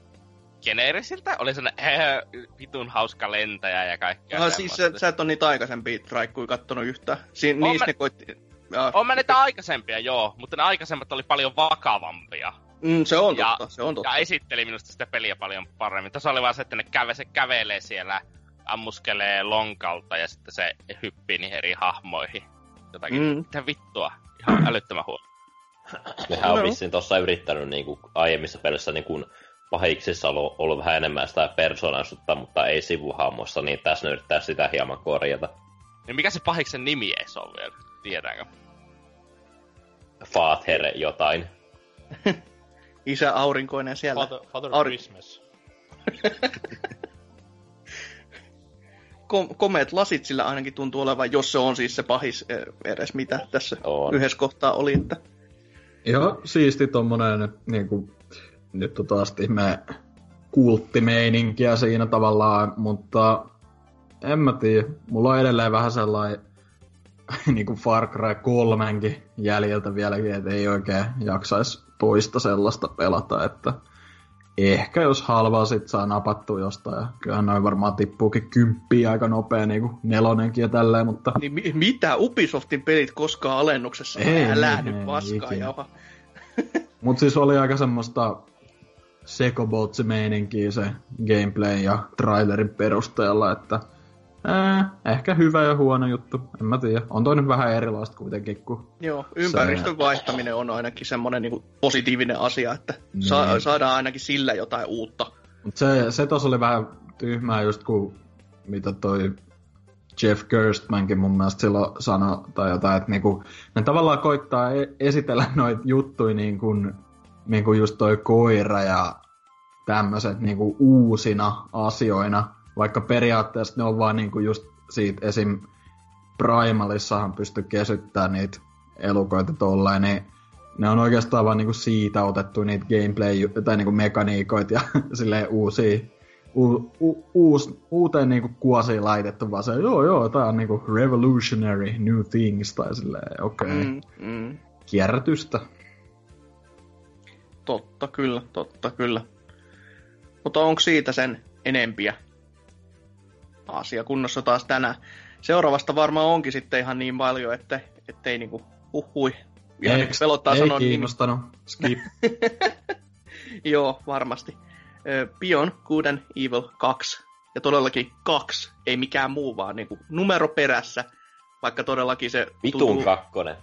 geneerisiltä. Oli sellainen äh, vitun hauska lentäjä ja kaikkea. Ah, siis sä, sä et ole niitä aikaisempia traikkuja kattonut yhtään. Siin, Oon niistä mä- ne koitti... Ja, On mä niitä aikaisempia, joo, mutta ne aikaisemmat oli paljon vakavampia. mm, se on ja- totta, se on totta. Ja esitteli minusta sitä peliä paljon paremmin. Tuossa oli vaan se, että ne käve, se kävelee siellä, ammuskelee lonkalta ja sitten se hyppii niihin eri hahmoihin. Jotakin, Mm. mitä vittua. Ihan älyttömän huono. Nehän on No. vissiin tuossa yrittänyt niinku aiemmissa pelissä niinku pahiksissa ollut, ollut vähän enemmän sitä persoonallisuutta, mutta ei sivuhahmossa, niin tässä ne yrittää sitä hieman korjata. Niin mikä se pahiksen nimi ees on vielä? Tiedäänkö? Father jotain. Isä aurinkoinen siellä. Father, Father Auri- Christmas. Kom- komeet lasit sillä ainakin tuntuu olevan, jos se on siis se pahis eh, edes mitä tässä On. yhdessä kohtaa oli. Että... Joo, siisti tommonen niinku, nyt on taas ihme kulttimeininkiä siinä tavallaan, mutta en mä tiedä. Mulla on edelleen vähän sellainen niinku Far Cry 3 jäljiltä vieläkin, että ei oikein jaksaisi toista sellaista pelata, että ehkä jos halvaa sit saa napattua jostain, ja kyllähän noin varmaan tippuukin kymppiä aika nopea, niinku nelonenkin ja tälleen, mutta Niin mi- mitä Ubisoftin pelit koskaan alennuksessa? Ei, Älä ei, nyt paskaa ikinä. jauha. Mut siis oli aika semmoista sekobotsi-meininkiä se gameplay ja trailerin perusteella, että ää, ehkä hyvä ja huono juttu, en mä tiedä. On toi nyt vähän erilaista kuitenkin kuin... Joo, ympäristön vaihtaminen on ainakin semmoinen niin positiivinen asia, että sa- Niin. saadaan ainakin sillä jotain uutta. Mut se, se tos oli vähän tyhmää just kun mitä toi Jeff Gerstmankin mun mielestä silloin sanoi tai jotain, että niinku, ne tavallaan koittaa e- esitellä noita juttuja niin kuin, niin kuin just toi koira ja tämmöiset niinku uusina asioina, vaikka periaatteessa ne on vaan niinku just siitä esim. Primalissahan pysty kesyttämään niitä elukoita tolleen, niin ne on oikeastaan vaan niinku siitä otettu niitä gameplay- tai niinku mekaniikoita ja silleen uusia u, u, uus, uuteen niinku kuosiin laitettu, vaan se, joo joo, tää on niinku revolutionary new things, tai silleen, okei, okay. mm, mm. kierrätystä. Totta kyllä, totta kyllä. Mutta onko siitä sen enempiä? Asia kunnossa taas tänään. Seuraavasta varmaan onkin sitten ihan niin paljon, että ettei niinku huhui. Ihan Next, pelottaa ei sanoa kiinnostanut. Nimi. Skip. Joo, varmasti. Pion Good and Evil 2. Ja todellakin kaksi, ei mikään muu, vaan niinku numero perässä. Vaikka todellakin se... Vitun tuntuu... kakkonen.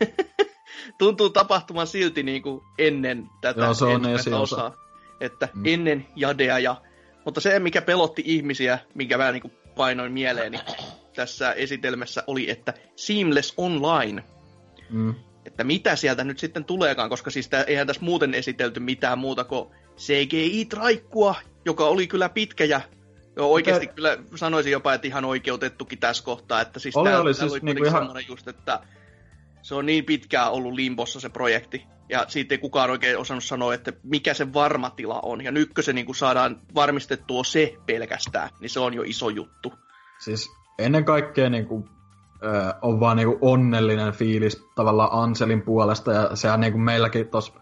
tuntuu tapahtuman silti niinku ennen tätä Joo, se on ensimmäistä osaa. Että mm. ennen Jadea ja... Mutta se, mikä pelotti ihmisiä, minkä mä niinku painoin mieleeni tässä esitelmässä, oli, että Seamless Online. Mm. Että mitä sieltä nyt sitten tuleekaan, koska siis tää, eihän tässä muuten esitelty mitään muuta kuin CGI-traikkua, joka oli kyllä pitkä ja Joo, oikeasti Mutta... kyllä sanoisin jopa, että ihan oikeutettukin tässä kohtaa, että siis oli, tää, oli, tää siis oli niinku ihan... just, että se on niin pitkään ollut limbossa se projekti, ja siitä ei kukaan oikein osannut sanoa, että mikä se varma tila on, ja nyt kun se niin kuin saadaan varmistettua se pelkästään, niin se on jo iso juttu. Siis ennen kaikkea niin kuin, äh, on vaan niin onnellinen fiilis tavallaan Anselin puolesta, ja sehän niin kuin meilläkin tuossa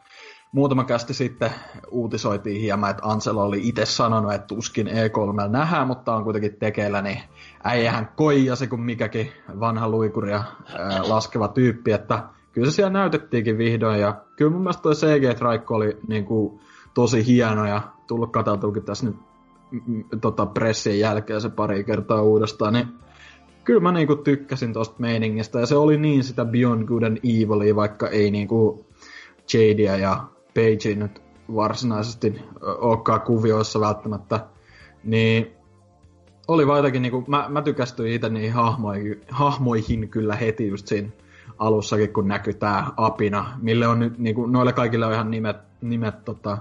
muutama kästi sitten uutisoitiin hieman, että Ansel oli itse sanonut, että tuskin E3 nähdään, mutta on kuitenkin tekeillä, niin äijähän koijasi kuin mikäkin vanha luikuria ää, laskeva tyyppi, että kyllä se siellä näytettiinkin vihdoin, ja kyllä mun mielestä toi CG-traikko oli niin kuin, tosi hieno, ja tullut katseltuukin tässä nyt tota, pressien jälkeen se pari kertaa uudestaan, niin kyllä mä niinku tykkäsin tosta meiningistä, ja se oli niin sitä Beyond Good and Evilia, vaikka ei niinku Jadia ja Page nyt varsinaisesti olekaan kuvioissa välttämättä, niin oli vaitakin, niin kuin, mä, mä tykästyin itse niihin hahmoihin, hahmoihin kyllä heti just siinä alussakin, kun näkyy tää apina, mille on nyt, niin kuin, noille kaikille on ihan nimet, nimet tota,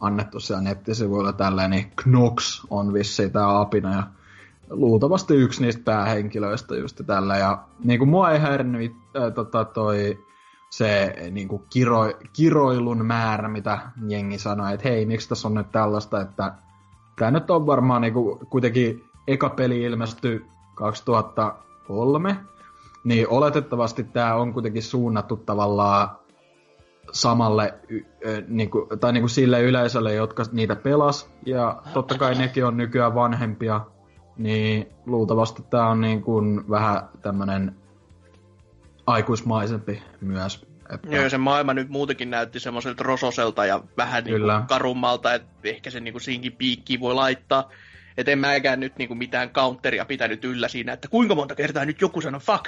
annettu siellä nettisivuilla tälleen, niin Knox on vissiin tää apina, ja luultavasti yksi niistä päähenkilöistä just tällä, ja niin kuin mua ei häirinnyt äh, tota, toi se niin kuin kiro, kiroilun määrä, mitä jengi sanoi, että hei, miksi tässä on nyt tällaista, että tämä nyt on varmaan niin kuin, kuitenkin eka peli ilmestyi 2003, niin oletettavasti tämä on kuitenkin suunnattu tavallaan samalle, niin kuin, tai niin kuin sille yleisölle, jotka niitä pelas, ja totta kai nekin on nykyään vanhempia, niin luultavasti tämä on niin kuin vähän tämmönen aikuismaisempi myös. Että... Joo, se maailma nyt muutenkin näytti semmoiselta rososelta ja vähän niin kuin karummalta, että ehkä se niin kuin siinkin piikkiin voi laittaa. Että en mäkään nyt niin kuin mitään counteria pitänyt yllä siinä, että kuinka monta kertaa nyt joku sanoi fuck.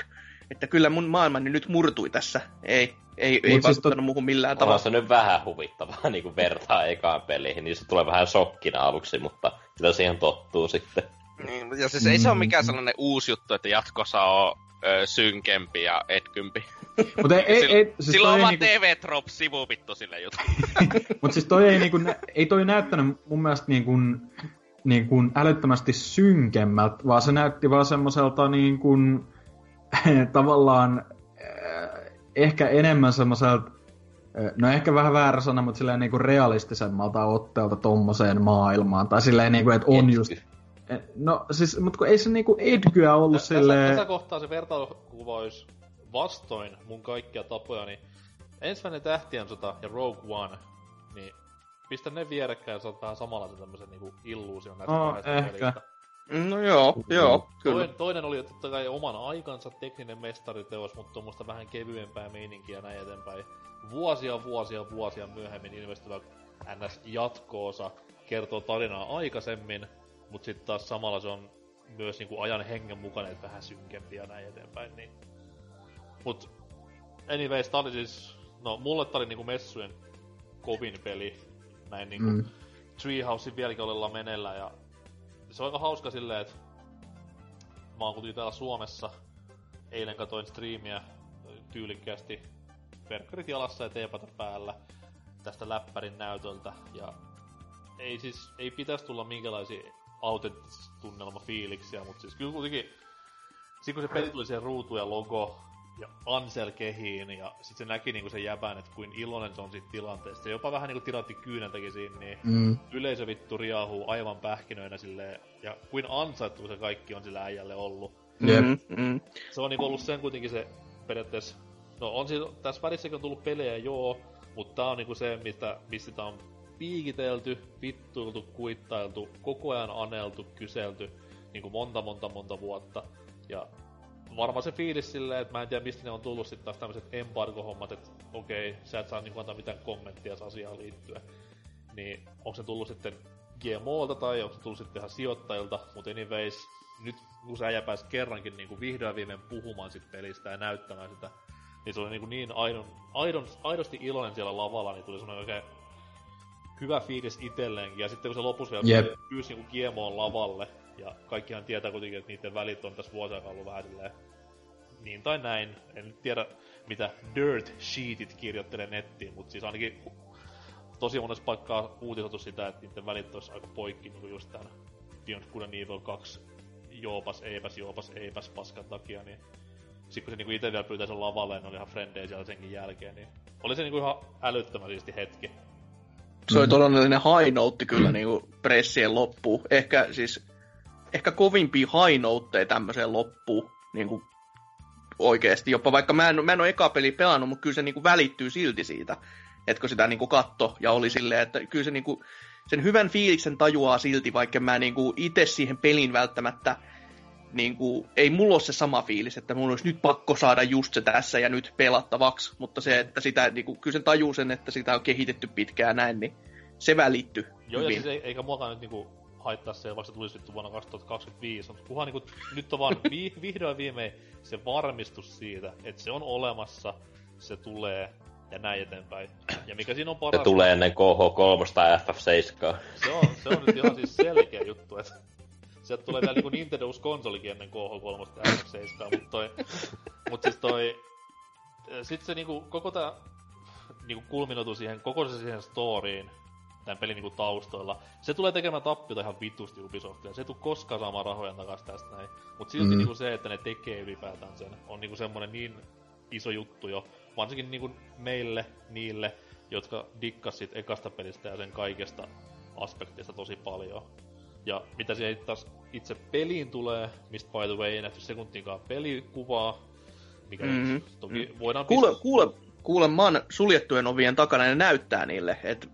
Että kyllä mun maailmani nyt murtui tässä. Ei, ei, ei siis vaikuttanut to... muuhun millään tavalla. On se nyt vähän huvittavaa niin kuin vertaa ekaan peliin, niin se tulee vähän shokkina aluksi, mutta kyllä siihen tottuu sitten. Niin, ja siis ei se ole mikään sellainen uusi juttu, että jatkossa on ö, synkempi ja etkympi. Mutta ei, ei, ei, siis Sillä on vaan niinku... TV Drop sivupittu sille juttu. Mutta siis toi ei, niinku, ei toi näyttänyt mun mielestä niinku, niinku älyttömästi synkemmältä, vaan se näytti vaan semmoiselta niinku, tavallaan eh, ehkä enemmän semmoiselta eh, No ehkä vähän väärä sana, mutta silleen niinku realistisemmalta otteelta tommoseen maailmaan. Tai silleen niinku, että on just no siis, mutta kun ei se niinku Edgyä ollut Tä, silleen... Tässä kohtaa se vertailukuva olisi vastoin mun kaikkia tapoja, niin ensimmäinen tähtien sota ja Rogue One, niin pistä ne vierekkäin ja saat vähän samanlaisen tämmösen niinku illuusion näistä no, ehkä. No joo, joo, kyllä. Toinen, toinen oli totta kai oman aikansa tekninen mestariteos, mutta tuommoista vähän kevyempää meininkiä ja näin eteenpäin. Vuosia, vuosia, vuosia myöhemmin ilmestyvä NS jatkoosa kertoo tarinaa aikaisemmin, Mut sitten taas samalla se on myös niinku ajan hengen mukainen, että vähän synkempi ja näin eteenpäin. Niin. Mut anyways, tää oli siis, no mulle tää oli niinku messujen kovin peli. Näin niinku mm. Treehousein vieläkin olella menellä ja se on aika hauska silleen, että mä oon kuitenkin täällä Suomessa. Eilen katoin striimiä tyylikkäästi verkkarit jalassa ja teepata päällä tästä läppärin näytöltä. Ja ei siis, ei pitäisi tulla minkälaisia autenttisesti tunnelma fiiliksiä, mutta siis kyllä kuitenkin, siinä kun se peli tuli siihen ruutuun ja logo, ja Ansel kehiin, ja sitten se näki niinku sen jäbän, että kuin iloinen se on siitä tilanteesta. Se jopa vähän niinku tiratti kyyneltäkin siinä, niin mm. yleisö vittu riahuu aivan pähkinöinä silleen, ja kuin ansaittu se kaikki on sillä äijälle ollut. Mm, mm. Se on niinku ollut sen kuitenkin se periaatteessa, no on siinä, tässä välissäkin on tullut pelejä joo, mutta tää on niinku se, mistä, mistä tää on piikitelty, vittuiltu, kuittailtu, koko ajan aneltu, kyselty, niinku monta monta monta vuotta. Ja varmaan se fiilis silleen, että mä en tiedä mistä ne on tullut sitten taas tämmöiset embargo-hommat, että okei, sä et saa niinku antaa mitään kommenttia asiaan liittyen. Niin onko se tullut sitten GMOlta tai onko se tullut sitten ihan sijoittajilta, mutta anyways, nyt kun se äijä pääsi kerrankin niinku vihdoin viimein puhumaan sit pelistä ja näyttämään sitä, niin se oli niinku niin aidon, aidon, aidosti iloinen siellä lavalla, niin tuli semmoinen oikein hyvä fiilis itselleenkin. Ja sitten kun se lopussa vielä yep. pyysi niinku GMOn lavalle, ja kaikkihan tietää kuitenkin, että niiden välit on tässä vuosien ollut vähän silleen niin tai näin. En nyt tiedä, mitä dirt sheetit kirjoittelee nettiin, mutta siis ainakin tosi monessa paikkaa uutisoitu sitä, että niiden välit olisi aika poikki, niin kuin just tämän Beyond Good and Evil 2 joopas, eipäs, joopas, eipäs paskan takia, niin sitten kun se niinku itse vielä pyytää sen lavalle, ne oli ihan frendejä siellä senkin jälkeen, niin oli se niinku ihan älyttömän siisti hetki. Se oli todellinen high note kyllä niinku pressien loppuun. Ehkä siis, ehkä kovimpia high noteja tämmöiseen loppuun. Niinku oikeesti. Jopa vaikka mä en, mä en ole eka peli pelannut, mutta kyllä se niinku välittyy silti siitä. Etkö sitä niinku katto ja oli silleen, että kyllä se niinku, sen hyvän fiiliksen tajuaa silti, vaikka mä niinku itse siihen pelin välttämättä niin kuin, ei mulla ole se sama fiilis, että mulla olisi nyt pakko saada just se tässä ja nyt pelattavaksi, mutta se, että sitä, niin kuin, kyllä sen tajuu sen, että sitä on kehitetty pitkään näin, niin se välittyy Joo, hyvin. ja siis eikä muakaan nyt niin kuin, haittaa se, vaikka se tulisi nyt vuonna 2025, mutta kunhan niin kuin, nyt on vaan vi, vihdoin viimein se varmistus siitä, että se on olemassa, se tulee ja näin eteenpäin. Ja mikä siinä on paras... Se tulee ennen KH3 tai FF7. Se on, se on nyt ihan siis selkeä juttu, että Sieltä tulee vielä niinku Nintendo uusi konsolikin ennen KH3 ja F7, mutta toi... Mut siis toi... Sitten se niinku koko tää niinku kulminoitu siihen, koko se siihen storyin, tämän pelin niinku taustoilla. Se tulee tekemään tappiota ihan vitusti Ubisoftille. Se ei tule koskaan saamaan rahoja takaisin tästä näin. Mut silti mm. niinku se, että ne tekee ylipäätään sen, on niinku semmonen niin iso juttu jo. Varsinkin niinku meille, niille, jotka dikkas sit ekasta pelistä ja sen kaikesta aspektista tosi paljon. Ja mitä siihen taas itse peliin tulee, mistä by the way ei nähty sekuntiinkaan pelikuvaa, mikä mm-hmm. toki mm. voidaan kuule, pistää... kuule, kuule, mä oon suljettujen ovien takana ja ne näyttää niille, että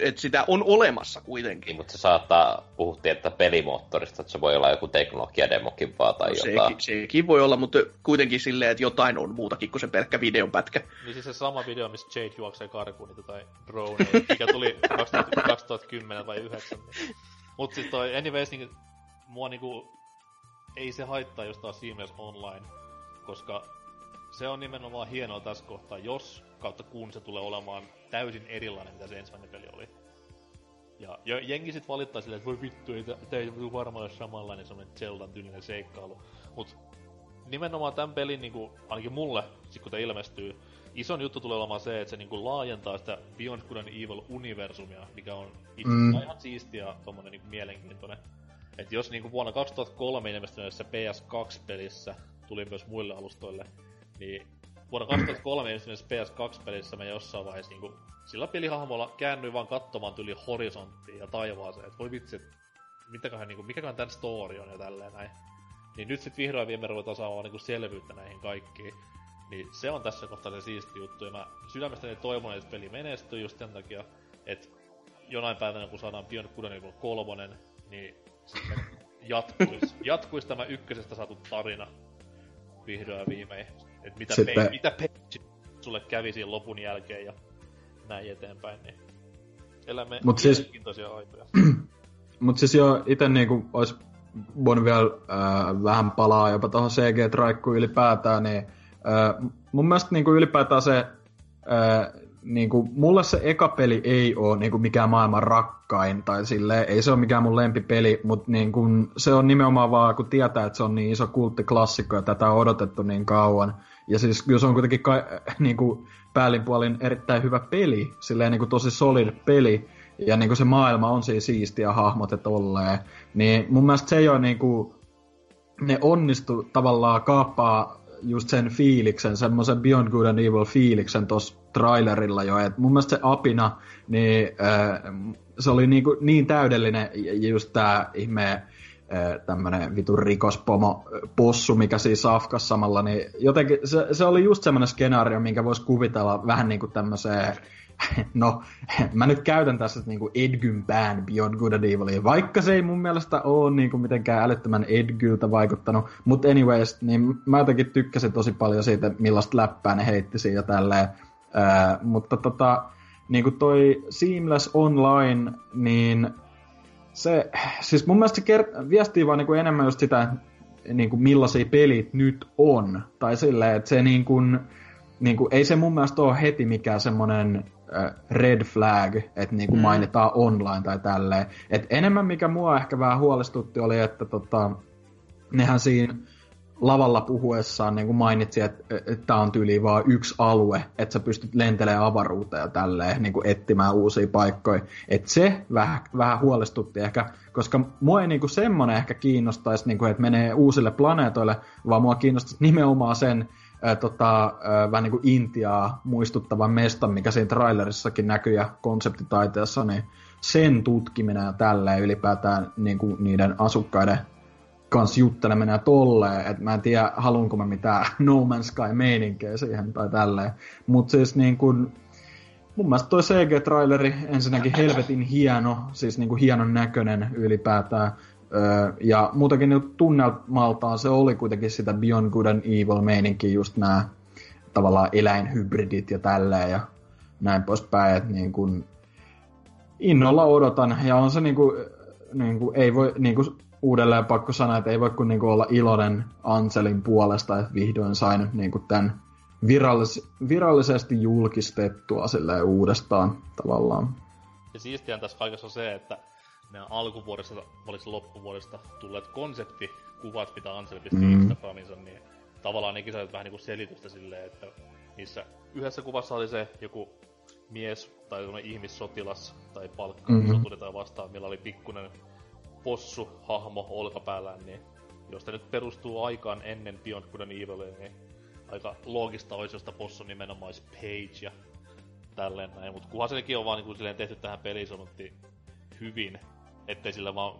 et sitä on olemassa kuitenkin. Niin, mutta se saattaa, puhuttiin, että pelimoottorista, että se voi olla joku teknologiademokin vaan tai no, jotain. Sekin, sekin voi olla, mutta kuitenkin silleen, että jotain on muutakin kuin se pelkkä videonpätkä. Niin siis se sama video, missä Jade juoksee karkuun niitä tai drone, mikä tuli 2010 tai 2009. Mut siis toi, anyways, niin, mua niinku, ei se haittaa, jos taas Seamless Online, koska se on nimenomaan hienoa tässä kohtaa, jos kautta kun se tulee olemaan täysin erilainen, mitä se ensimmäinen peli oli. Ja, ja jengi sit valittaa silleen, että voi vittu, ei, tää ei varmaan ole samanlainen semmonen Zeldan tyylinen seikkailu. Mut nimenomaan tämän pelin, niinku, ainakin mulle, sit kun tämä ilmestyy, ison juttu tulee olemaan se, että se niinku laajentaa sitä Beyond Good and Evil-universumia, mikä on itse mm. ihan siistiä ja tommonen niinku mielenkiintoinen. Et jos niinku vuonna 2003 ilmestyneessä PS2-pelissä tuli myös muille alustoille, niin vuonna 2003 ilmestyneessä PS2-pelissä mä jossain vaiheessa niinku sillä pelihahmolla käännyin vaan katsomaan tyli horisonttiin ja taivaaseen, että voi vitsi, että mitäköhän niinku, mikäköhän tän story on ja tälleen näin. Niin nyt sit vihdoin viime ruvetaan saamaan niinku selvyyttä näihin kaikkiin. Niin se on tässä kohtaa se siisti juttu, ja mä sydämestäni toivon, että peli menestyy just sen takia, että jonain päivänä kun saadaan Beyond Good and kolmonen, niin sitten jatkuis, jatkuis tämä ykkösestä saatu tarina vihdoin ja viimein. Että mitä, sitten... pe- mitä pe- sulle kävi siinä lopun jälkeen ja näin eteenpäin, niin elämme Mut siis, aikoja. Mut siis jo ite niinku ois voinut vielä äh, vähän palaa jopa tuohon CG-traikkuun ylipäätään, niin Öö, mun mielestä niin kuin ylipäätään se, öö, niin kuin, mulle se eka peli ei ole niin kuin mikään maailman rakkain, tai sille ei se ole mikään mun lempipeli, mutta niin kuin, se on nimenomaan vaan, kun tietää, että se on niin iso kulttiklassikko ja tätä on odotettu niin kauan. Ja siis kyllä se on kuitenkin ka- niin kuin, päällinpuolin erittäin hyvä peli, silleen niin kuin tosi solid peli, ja niin kuin se maailma on siis siistiä hahmot ja tolleen, niin mun mielestä se ei ole niin kuin, ne onnistu tavallaan kaappaa just sen fiiliksen, semmoisen Beyond Good and Evil fiiliksen tuossa trailerilla jo, että mun mielestä se apina, niin äh, se oli niinku, niin täydellinen just tää ihme tämmönen vitun rikospomo possu, mikä siis safkas samalla, niin jotenkin se, se oli just semmoinen skenaario, minkä voisi kuvitella vähän niinku tämmöiseen no, mä nyt käytän tässä niinku Edgyn pään Beyond Good and Evil, vaikka se ei mun mielestä ole niinku mitenkään älyttömän Edgyltä vaikuttanut, mutta anyways, niin mä jotenkin tykkäsin tosi paljon siitä, millaista läppää ne heitti siinä tälleen, Ää, mutta tota, niinku toi Seamless Online, niin se, siis mun mielestä se kert- viestii vaan niinku enemmän just sitä, niinku millaisia pelit nyt on, tai silleen, että se niinku, niinku, ei se mun mielestä ole heti mikään semmonen red flag, että niin kuin mm. mainitaan online tai tälleen. Et enemmän mikä mua ehkä vähän huolestutti oli, että tota, nehän siinä lavalla puhuessaan niin kuin mainitsi, että tämä on tyyli vaan yksi alue, että sä pystyt lentelemään avaruuteen ja tälleen, niin kuin etsimään uusia paikkoja. Että se vähän, vähän huolestutti ehkä, koska mua ei niin kuin semmoinen ehkä kiinnostaisi, niin kuin, että menee uusille planeetoille, vaan mua kiinnostaisi nimenomaan sen, ää, tota, ää, vähän niin kuin Intiaa muistuttavan mestan, mikä siinä trailerissakin näkyy ja konseptitaiteessa, niin sen tutkiminen ja tälleen ylipäätään niin kuin niiden asukkaiden kanssa jutteleminen ja tolleen, että mä en tiedä, haluanko mä mitään No Man's Sky meininkiä siihen tai tälleen. Mutta siis niin kuin, mun mielestä toi CG-traileri ensinnäkin helvetin hieno, siis niin kuin hienon näköinen ylipäätään. Ja muutenkin niin tunnelmaltaan se oli kuitenkin sitä Beyond Good and Evil meininki just nämä tavallaan eläinhybridit ja tälleen ja näin poispäin, että niin kuin innolla odotan ja on se niin kuin, niin kuin, ei voi niin kuin uudelleen pakko sanoa, että ei voi kuin niinku olla iloinen Anselin puolesta, että vihdoin sain niinku tämän virallis- virallisesti julkistettua silleen uudestaan tavallaan. Ja siistiä tässä kaikessa on se, että meidän alkuvuodesta, olisi loppuvuodesta tulleet konseptikuvat, mitä Ansel pisti mm. Instagraminsa, niin tavallaan nekin saivat vähän niinku selitystä silleen, että niissä yhdessä kuvassa oli se joku mies tai ihmissotilas tai palkka mm-hmm. tai vastaan, millä oli pikkunen possu-hahmo olkapäällään, niin jos nyt perustuu aikaan ennen Beyond Good and Evil, niin aika loogista olisi, josta possu nimenomaan olisi Page ja tälleen näin. Mutta kunhan sekin on vaan niin kuin tehty tähän peliin hyvin, ettei sillä vaan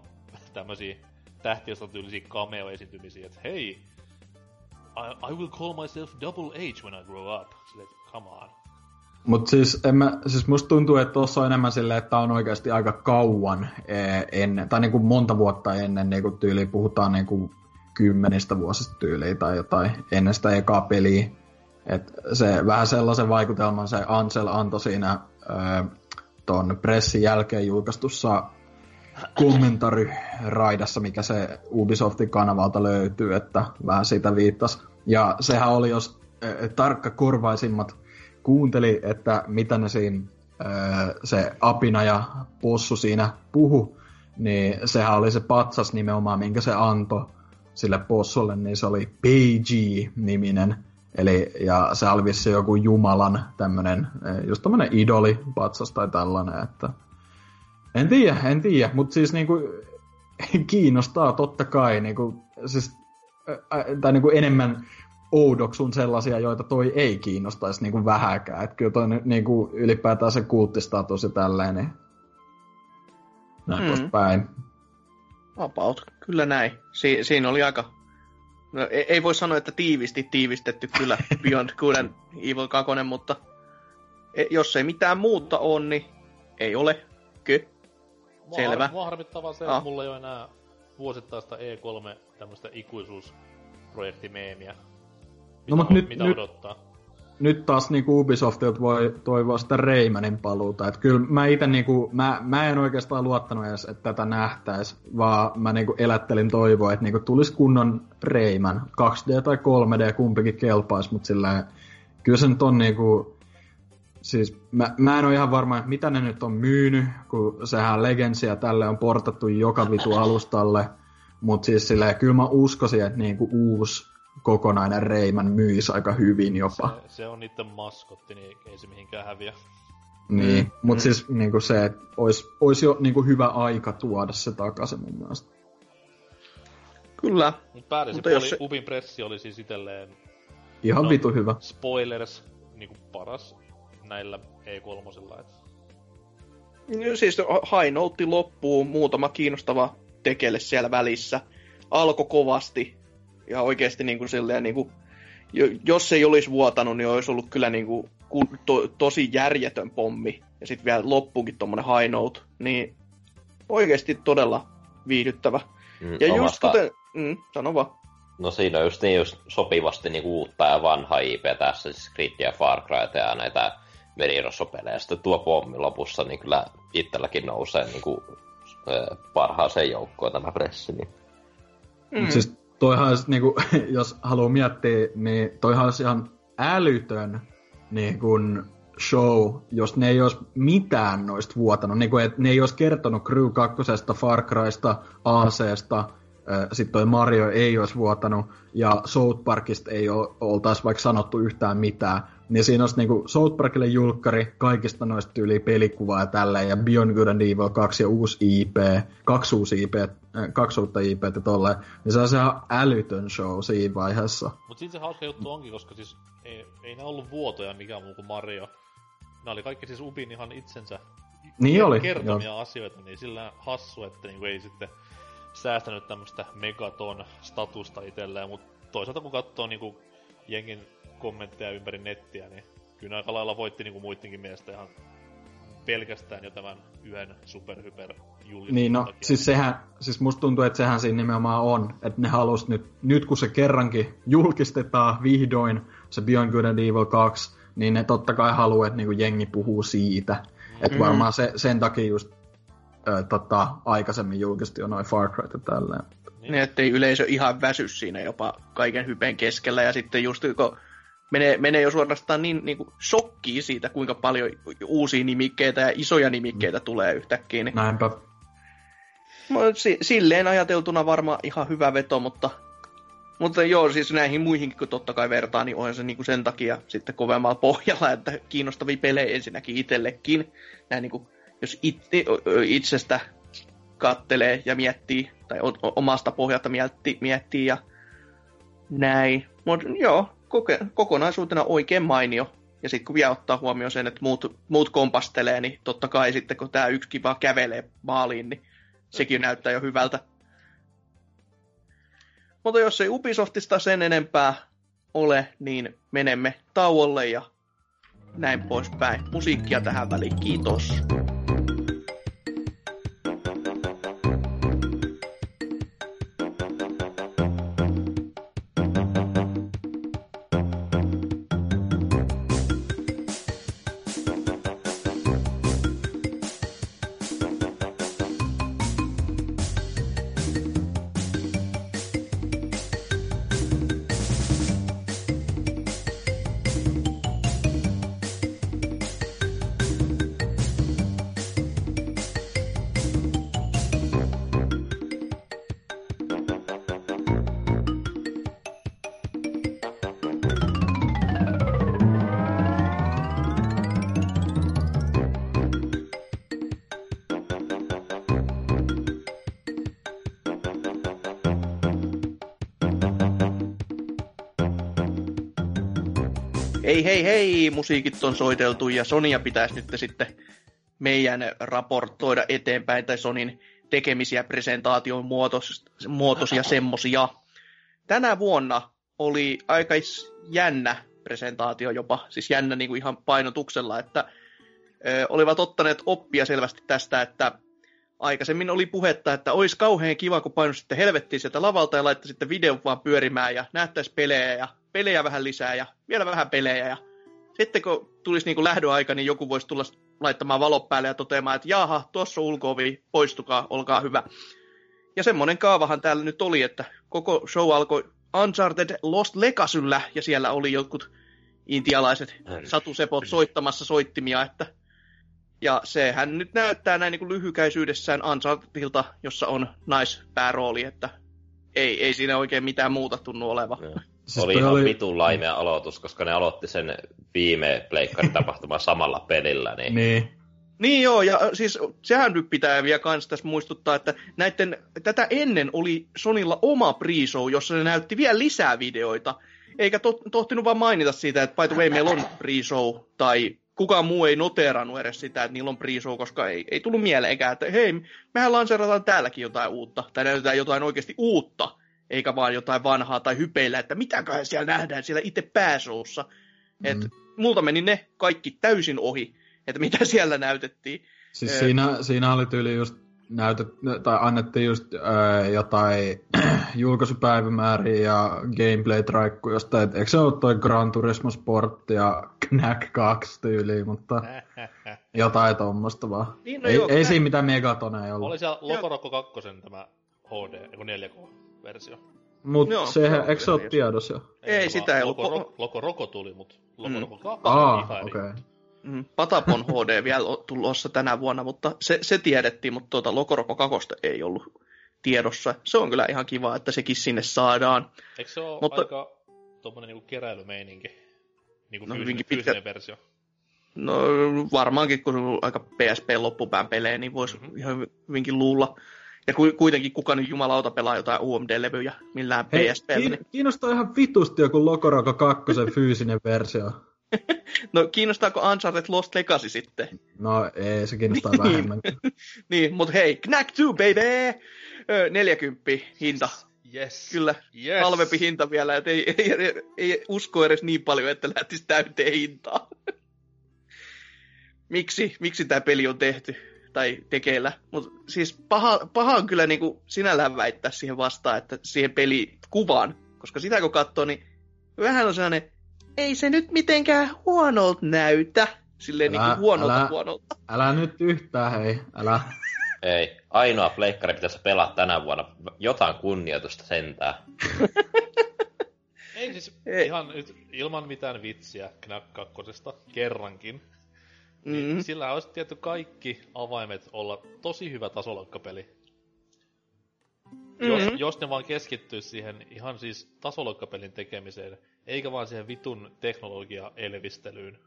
tämmösiä tähtiöstä tyylisiä cameo-esiintymisiä, että hei, I, I will call myself Double H when I grow up. Silleen, come on. Mutta siis, en mä, siis musta tuntuu, että tuossa on enemmän silleen, että on oikeasti aika kauan ennen, tai niinku monta vuotta ennen niinku tyyliin, puhutaan niinku kymmenistä vuosista tyyliin tai jotain ennen sitä ekaa peliä. Et se vähän sellaisen vaikutelman se Ansel antoi siinä ton pressin jälkeen julkaistussa kommentariraidassa, mikä se Ubisoftin kanavalta löytyy, että vähän siitä viittasi. Ja sehän oli, jos tarkka korvaisimmat kuunteli, että mitä ne siinä se apina ja possu siinä puhu, niin sehän oli se patsas nimenomaan, minkä se antoi sille possulle, niin se oli PG-niminen. Eli, ja se oli joku Jumalan tämmönen, just tämmönen idoli patsas tai tällainen, että en tiedä, en tiedä, mutta siis niinku kiinnostaa totta kai, niinku, siis, tai niinku enemmän oudoksun sellaisia, joita toi ei kiinnostaisi niinku vähäkään. Että kyllä toi niinku ylipäätään se kulttistatus ja tälleen, niin näin mm. päin. About, kyllä näin. Si- siinä oli aika... No, ei, ei voi sanoa, että tiivisti tiivistetty kyllä Beyond Good and Evil 2, mutta e- jos ei mitään muuta on, niin ei ole. Kö? Selvä. Mua harmittavaa se, että ah. mulla ei ole enää vuosittaista E3 tämmöistä ikuisuusprojektimeemiä no, mutta nyt, mitä nyt, odottaa? Nyt taas niinku Ubisoftilta voi toivoa sitä Raymanin paluuta. Et kyllä mä itse niinku, mä, mä en oikeastaan luottanut edes, että tätä nähtäis, vaan mä niinku elättelin toivoa, että niinku tulisi kunnon Rayman. 2D tai 3D kumpikin kelpaisi, mutta sillä kyllä se nyt on niinku, siis mä, mä en ole ihan varma, että mitä ne nyt on myynyt, kun sehän Legendsia tälle on portattu joka vitu alustalle. Mutta siis silleen, kyllä mä uskoisin, että niinku uusi kokonainen Reiman myisi aika hyvin jopa. Se, se on niiden maskotti, niin ei se mihinkään häviä. Niin, mm. mutta mm. siis niinku se, että olisi, olisi jo niinku hyvä aika tuoda se takaisin mun mielestä. Kyllä. Mut päälle se poli, se... Ubin pressi oli siis itselleen Ihan No. vitu hyvä. spoilers niinku paras näillä E3. Et. No Siis High Note loppuu, muutama kiinnostava tekele siellä välissä. Alko kovasti. Ja oikeasti niin kuin silleen, niin kuin, jo- jos ei olisi vuotanut, niin olisi ollut kyllä niin kuin, ku- to, tosi järjetön pommi. Ja sitten vielä loppuukin tommonen High Note. Niin oikeasti todella viihdyttävä. Mm, Ja just omasta- kuten... Mm, sano vaan. No siinä on just niin just sopivasti niin uutta ja vanha IP tässä, siis Grid ja Far Cryta ja näitä merirosopelejä. Sitten tuo pommi lopussa, niin kyllä itselläkin nousee niin kuin, parhaaseen joukkoon tämä pressi. Niin. Mm. Siis toihan olisi, niinku, jos haluaa miettiä, niin toihan olisi ihan älytön niin kuin show, jos ne ei olisi mitään noista vuotanut. Niin kuin, että ne ei olisi kertonut Crew 2, Far Crysta, ACsta, sitten toi Mario ei olisi vuotanut, ja South Parkista ei oltaisi vaikka sanottu yhtään mitään. Niin siinä olisi niinku South Parkille julkkari, kaikista noista tyyliä pelikuvaa ja tälleen, ja Beyond Good and Evil 2 ja uusi IP, kaksi uusi IP, kaksi uutta IP ja tolleen. Niin se on ihan älytön show siinä vaiheessa. Mut siitä se hauska juttu onkin, koska siis ei, ei ne ollut vuotoja mikään muu kuin Mario. Nämä oli kaikki siis Ubin ihan itsensä Niin oli, kertomia joo. asioita, niin sillä hassu, että niinku ei sitten säästänyt tämmöstä megaton statusta itselleen, mutta toisaalta kun katsoo niinku jengin kommentteja ympäri nettiä, niin kyllä aika lailla voitti niinku muidenkin mielestä ihan pelkästään jo tämän yhden superhyper Niin no, siis sehän, siis musta tuntuu, että sehän siinä nimenomaan on, että ne halus nyt, nyt kun se kerrankin julkistetaan vihdoin, se Beyond Good and Evil 2, niin ne totta kai haluaa, että niinku jengi puhuu siitä. Mm. Että varmaan se, sen takia just ö, tota, aikaisemmin julkisti jo noin Far Cry ja tälleen. Niin, ettei yleisö ihan väsy siinä jopa kaiken hypen keskellä. Ja sitten just kun menee, menee jo suorastaan niin, niin kuin shokkiin siitä, kuinka paljon uusia nimikkeitä ja isoja nimikkeitä mm. tulee yhtäkkiä. Niin, Näinpä. Silleen ajateltuna varmaan ihan hyvä veto, mutta, mutta joo, siis näihin muihinkin kun totta kai vertaa, niin onhan se niin kuin sen takia sitten kovemmalla pohjalla, että kiinnostavia pelejä ensinnäkin itsellekin. Näin niin kuin, jos it, itsestä kattelee ja miettii, tai omasta pohjalta miettii, miettii ja näin. Mutta joo, koke- kokonaisuutena oikein mainio. Ja sitten kun vielä ottaa huomioon sen, että muut, muut kompastelee, niin totta kai sitten kun tämä yksikin vaan kävelee maaliin, niin sekin näyttää jo hyvältä. Mutta jos ei Ubisoftista sen enempää ole, niin menemme tauolle ja näin poispäin. Musiikkia tähän väliin, kiitos. Hei hei musiikit on soiteltu ja Sonia pitäisi nyt sitten meidän raportoida eteenpäin, tai Sonin tekemisiä presentaation muotoisia semmosia. Tänä vuonna oli aika jännä presentaatio jopa, siis jännä niin kuin ihan painotuksella, että ö, olivat ottaneet oppia selvästi tästä, että aikaisemmin oli puhetta, että olisi kauhean kiva, kun painoisitte helvettiin sieltä lavalta ja laittaisitte videon vaan pyörimään ja näyttäisi pelejä ja pelejä vähän lisää ja vielä vähän pelejä. Ja sitten kun tulisi niin kuin lähdöaika, niin joku voisi tulla laittamaan valot päälle ja toteamaan, että jaha, tuossa on ulkoovi, poistukaa, olkaa hyvä. Ja semmoinen kaavahan täällä nyt oli, että koko show alkoi Uncharted Lost Legacyllä ja siellä oli jotkut intialaiset satusepot soittamassa soittimia, että ja sehän nyt näyttää näin niin kuin lyhykäisyydessään Unchartedilta, jossa on naispäärooli, että ei, ei siinä oikein mitään muuta tunnu olevan. Joo. Siis oli ihan oli- vitun laimea aloitus, koska ne aloitti sen viime pleikkarin tapahtuman samalla pelillä. Niin, Niin. Niin joo, ja siis sehän nyt pitää vielä kans tässä muistuttaa, että näiden, tätä ennen oli Sonilla oma pre jossa ne näytti vielä lisää videoita. eikä to, tohtinut vaan mainita siitä, että by the way, meillä on pre-show, tai kukaan muu ei noteerannut edes sitä, että niillä on pre-show, koska ei, ei tullut mieleenkään, että hei, mehän lanseerataan täälläkin jotain uutta, tai näytetään jotain oikeasti uutta, eikä vaan jotain vanhaa tai hypeillä, että mitäköhän siellä nähdään siellä itse pääsoussa. Mm. Et multa meni ne kaikki täysin ohi, että mitä siellä näytettiin. Siis siinä, siinä oli tyyli just näytet, tai annettiin just ää, jotain julkaisupäivämääriä ja gameplay-traikku jostain, et eikö se ole toi Gran Turismo Sport ja Knack 2 tyyliin, mutta jotain tuommoista vaan. Niin, no ei, joo, ei siinä mitään megatoneja ollut. Oli siellä Lokorokko 2 tämä HD, eiku 4K-versio. Mut no, sehän, eikö se ole tiedossa jo? Ei, ei sitä ei ollut. Lokoroko tuli, mut Lokoroko mm. 2 ah, okei. Okay. Mm, Patapon HD vielä tulossa tänä vuonna, mutta se, se tiedettiin, mutta tuota Lokoroko 2 ei ollut tiedossa. Se on kyllä ihan kiva, että sekin sinne saadaan. Eikö se ole mutta... aika tuommoinen niinku keräilymeininki? Niinku no, fyysinen, fyysinen pitkä... versio? No varmaankin, kun on aika PSP-loppupään pelejä, niin voisi mm-hmm. ihan hyvinkin luulla. Ja kuitenkin kuka nyt jumalauta pelaa jotain UMD-levyjä millään PSP. Niin... Kiinnostaa ihan vitusti joku Lokoroko 2 fyysinen versio. No kiinnostaako Uncharted Lost Legacy sitten? No ei, se kiinnostaa vähemmän. niin, mutta hei, Knack 2 baby! 40 hinta. Yes. Kyllä, yes. halvempi hinta vielä, että ei, ei, ei, ei usko edes niin paljon, että lähtisi täyteen hintaa. miksi, miksi tämä peli on tehty tai tekeillä? Mutta siis paha, paha on kyllä niinku sinällään väittää siihen vastaan, että siihen pelikuvaan, koska sitä kun katsoo, niin vähän on sellainen, ei se nyt mitenkään huonolta näytä. Silleen älä, niin huonolta älä, huonolta. Älä nyt yhtään, hei. Älä. Ei. Ainoa pleikkari pitäisi pelaa tänä vuonna. Jotain kunnioitusta sentään. Ei siis Ei. ihan nyt ilman mitään vitsiä Knack 2 kerrankin. Niin mm-hmm. Niin sillä olisi tietty kaikki avaimet olla tosi hyvä tasoloikkapeli. Mm-hmm. Jos, jos ne vaan keskittyisi siihen ihan siis tasoloikkapelin tekemiseen, eikä vaan siihen vitun teknologia-elvistelyyn.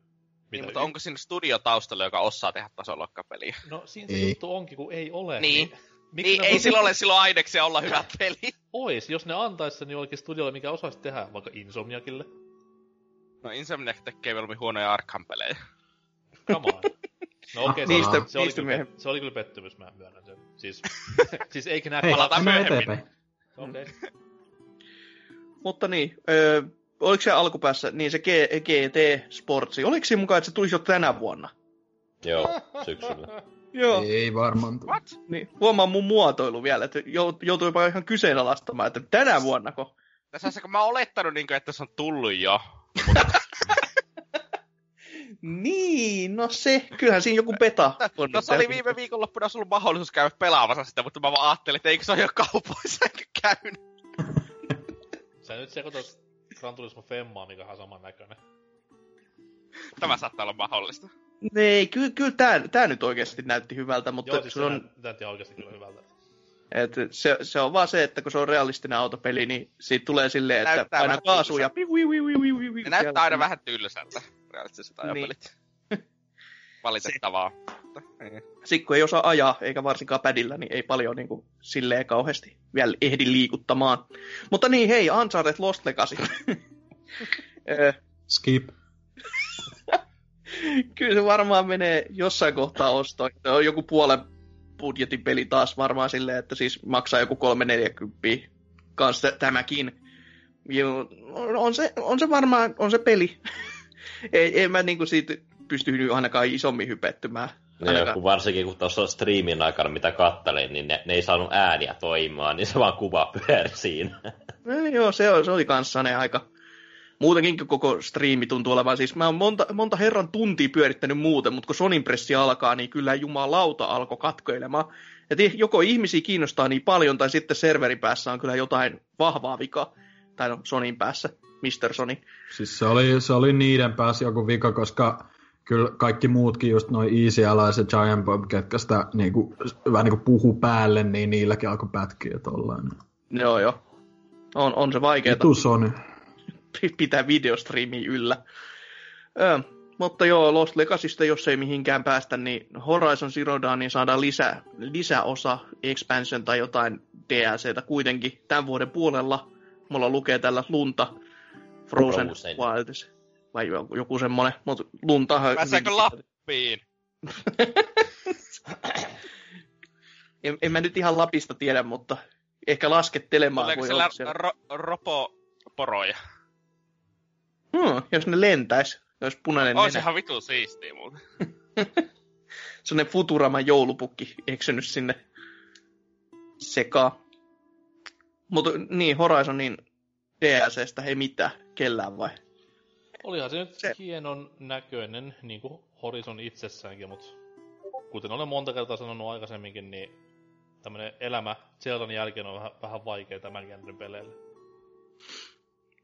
Niin, mutta y- onko siinä studio taustalla, joka osaa tehdä tasoloikkapeliä? No siinä se ei. juttu onkin, kun ei ole. Niin. niin. niin, ei sillä ole silloin aineksia olla hyvä peli. Ois, jos ne antaisi sen jollekin studiolle, mikä osaisi tehdä, vaikka Insomniakille. No Insomniac tekee mieluummin huonoja Arkham-pelejä. Come on. No okei, okay, niistä, se, oli, se, oli kyllä, se oli kyllä pettymys, mä myönnän sen. Siis, siis eikä nää palataan myöhemmin. Okei. Okay. Mutta niin, öö, oliko se alkupäässä, niin se G, GT Sportsi, oliko se mukaan, että se tulisi jo tänä vuonna? Joo, syksyllä. Joo. Ei varmaan. What? Niin, huomaa mun muotoilu vielä, että joutuu jopa ihan kyseenalaistamaan, että tänä vuonnako? Tässä kun mä oon olettanut, niin että se on tullut jo. Niin, no se, kyllähän siinä joku beta on. No, se oli viime viikonloppuna sulla mahdollisuus käydä pelaamassa sitä, mutta mä vaan ajattelin, että eikö se ole jo kaupoissa käynyt. Sä nyt sekoitat Gran Turismo Femmaa, mikä on saman näköinen. Tämä saattaa olla mahdollista. Ei, kyllä, kyllä tämä, tämä nyt oikeasti näytti hyvältä, mutta Joo, siis se on... näytti oikeasti kyllä hyvältä. Et se, se, on vaan se, että kun se on realistinen autopeli, niin siitä tulee silleen, että näyttää aina kaasuu ja... Näyttää aina vähän tylsältä, realistiset ajopelit. Niin. Valitettavaa. Sitten kun ei osaa ajaa, eikä varsinkaan pädillä, niin ei paljon niin kuin, silleen kauheasti vielä ehdi liikuttamaan. Mutta niin, hei, Uncharted Lost Legacy. Skip. Kyllä se varmaan menee jossain kohtaa ostoon. On joku puolen budjetin peli taas varmaan silleen, että siis maksaa joku 340 kanssa tämäkin. Joo, on, se, on se varmaan, on se peli. Ei, en mä niinku siitä pysty ainakaan isommin hypettymään. Niin, kun varsinkin kun tuossa striimin aikana, mitä kattelin, niin ne, ne ei saanut ääniä toimimaan, niin se vaan kuva pyöri siinä. No, joo, se, oli, se oli kanssa ne aika... Muutenkin koko striimi tuntuu olevan, siis mä oon monta, monta herran tuntia pyörittänyt muuten, mutta kun Sonin pressi alkaa, niin kyllä jumalauta alkoi katkoilemaan. Et joko ihmisiä kiinnostaa niin paljon, tai sitten serverin päässä on kyllä jotain vahvaa vikaa. Tai no, Sonin päässä, Mr. Sony. Siis se oli, se oli niiden päässä joku vika, koska kyllä kaikki muutkin, just noin Easy ja Giant Bomb, ketkä sitä niinku, vähän niinku puhu päälle, niin niilläkin alkoi pätkiä tollain. Joo, joo. On, on se vaikeaa. Vitu Sony. Pitää videostriimiä yllä. Ö, mutta joo, Lost Legacysta, jos ei mihinkään päästä, niin Horizon Zero Dawnin saadaan lisä, lisäosa, expansion tai jotain DLCtä kuitenkin tämän vuoden puolella. Mulla lukee tällä lunta Frozen, Frozen. Wilds. Vai joku, joku semmonen, mutta luntahan... Pääseekö hyvinkin- Lappiin? en, en, mä nyt ihan Lapista tiedä, mutta ehkä laskettelemaan Tuleeko voi siellä olla siellä. ro- ropoporoja? Hmm, jos ne lentäis, jos punainen On nenä. sehän vitu siistiä muuten. Sellainen Futuraman joulupukki eksynyt sinne sekaan. Mutta niin, Horizonin DLCstä ei mitään, kellään vai? Olihan se nyt Se- hienon näköinen, niin kuin Horizon itsessäänkin, mutta kuten olen monta kertaa sanonut aikaisemminkin, niin tämmönen elämä Zeldan jälkeen on vähän, vähän vaikea tämän genren peleille.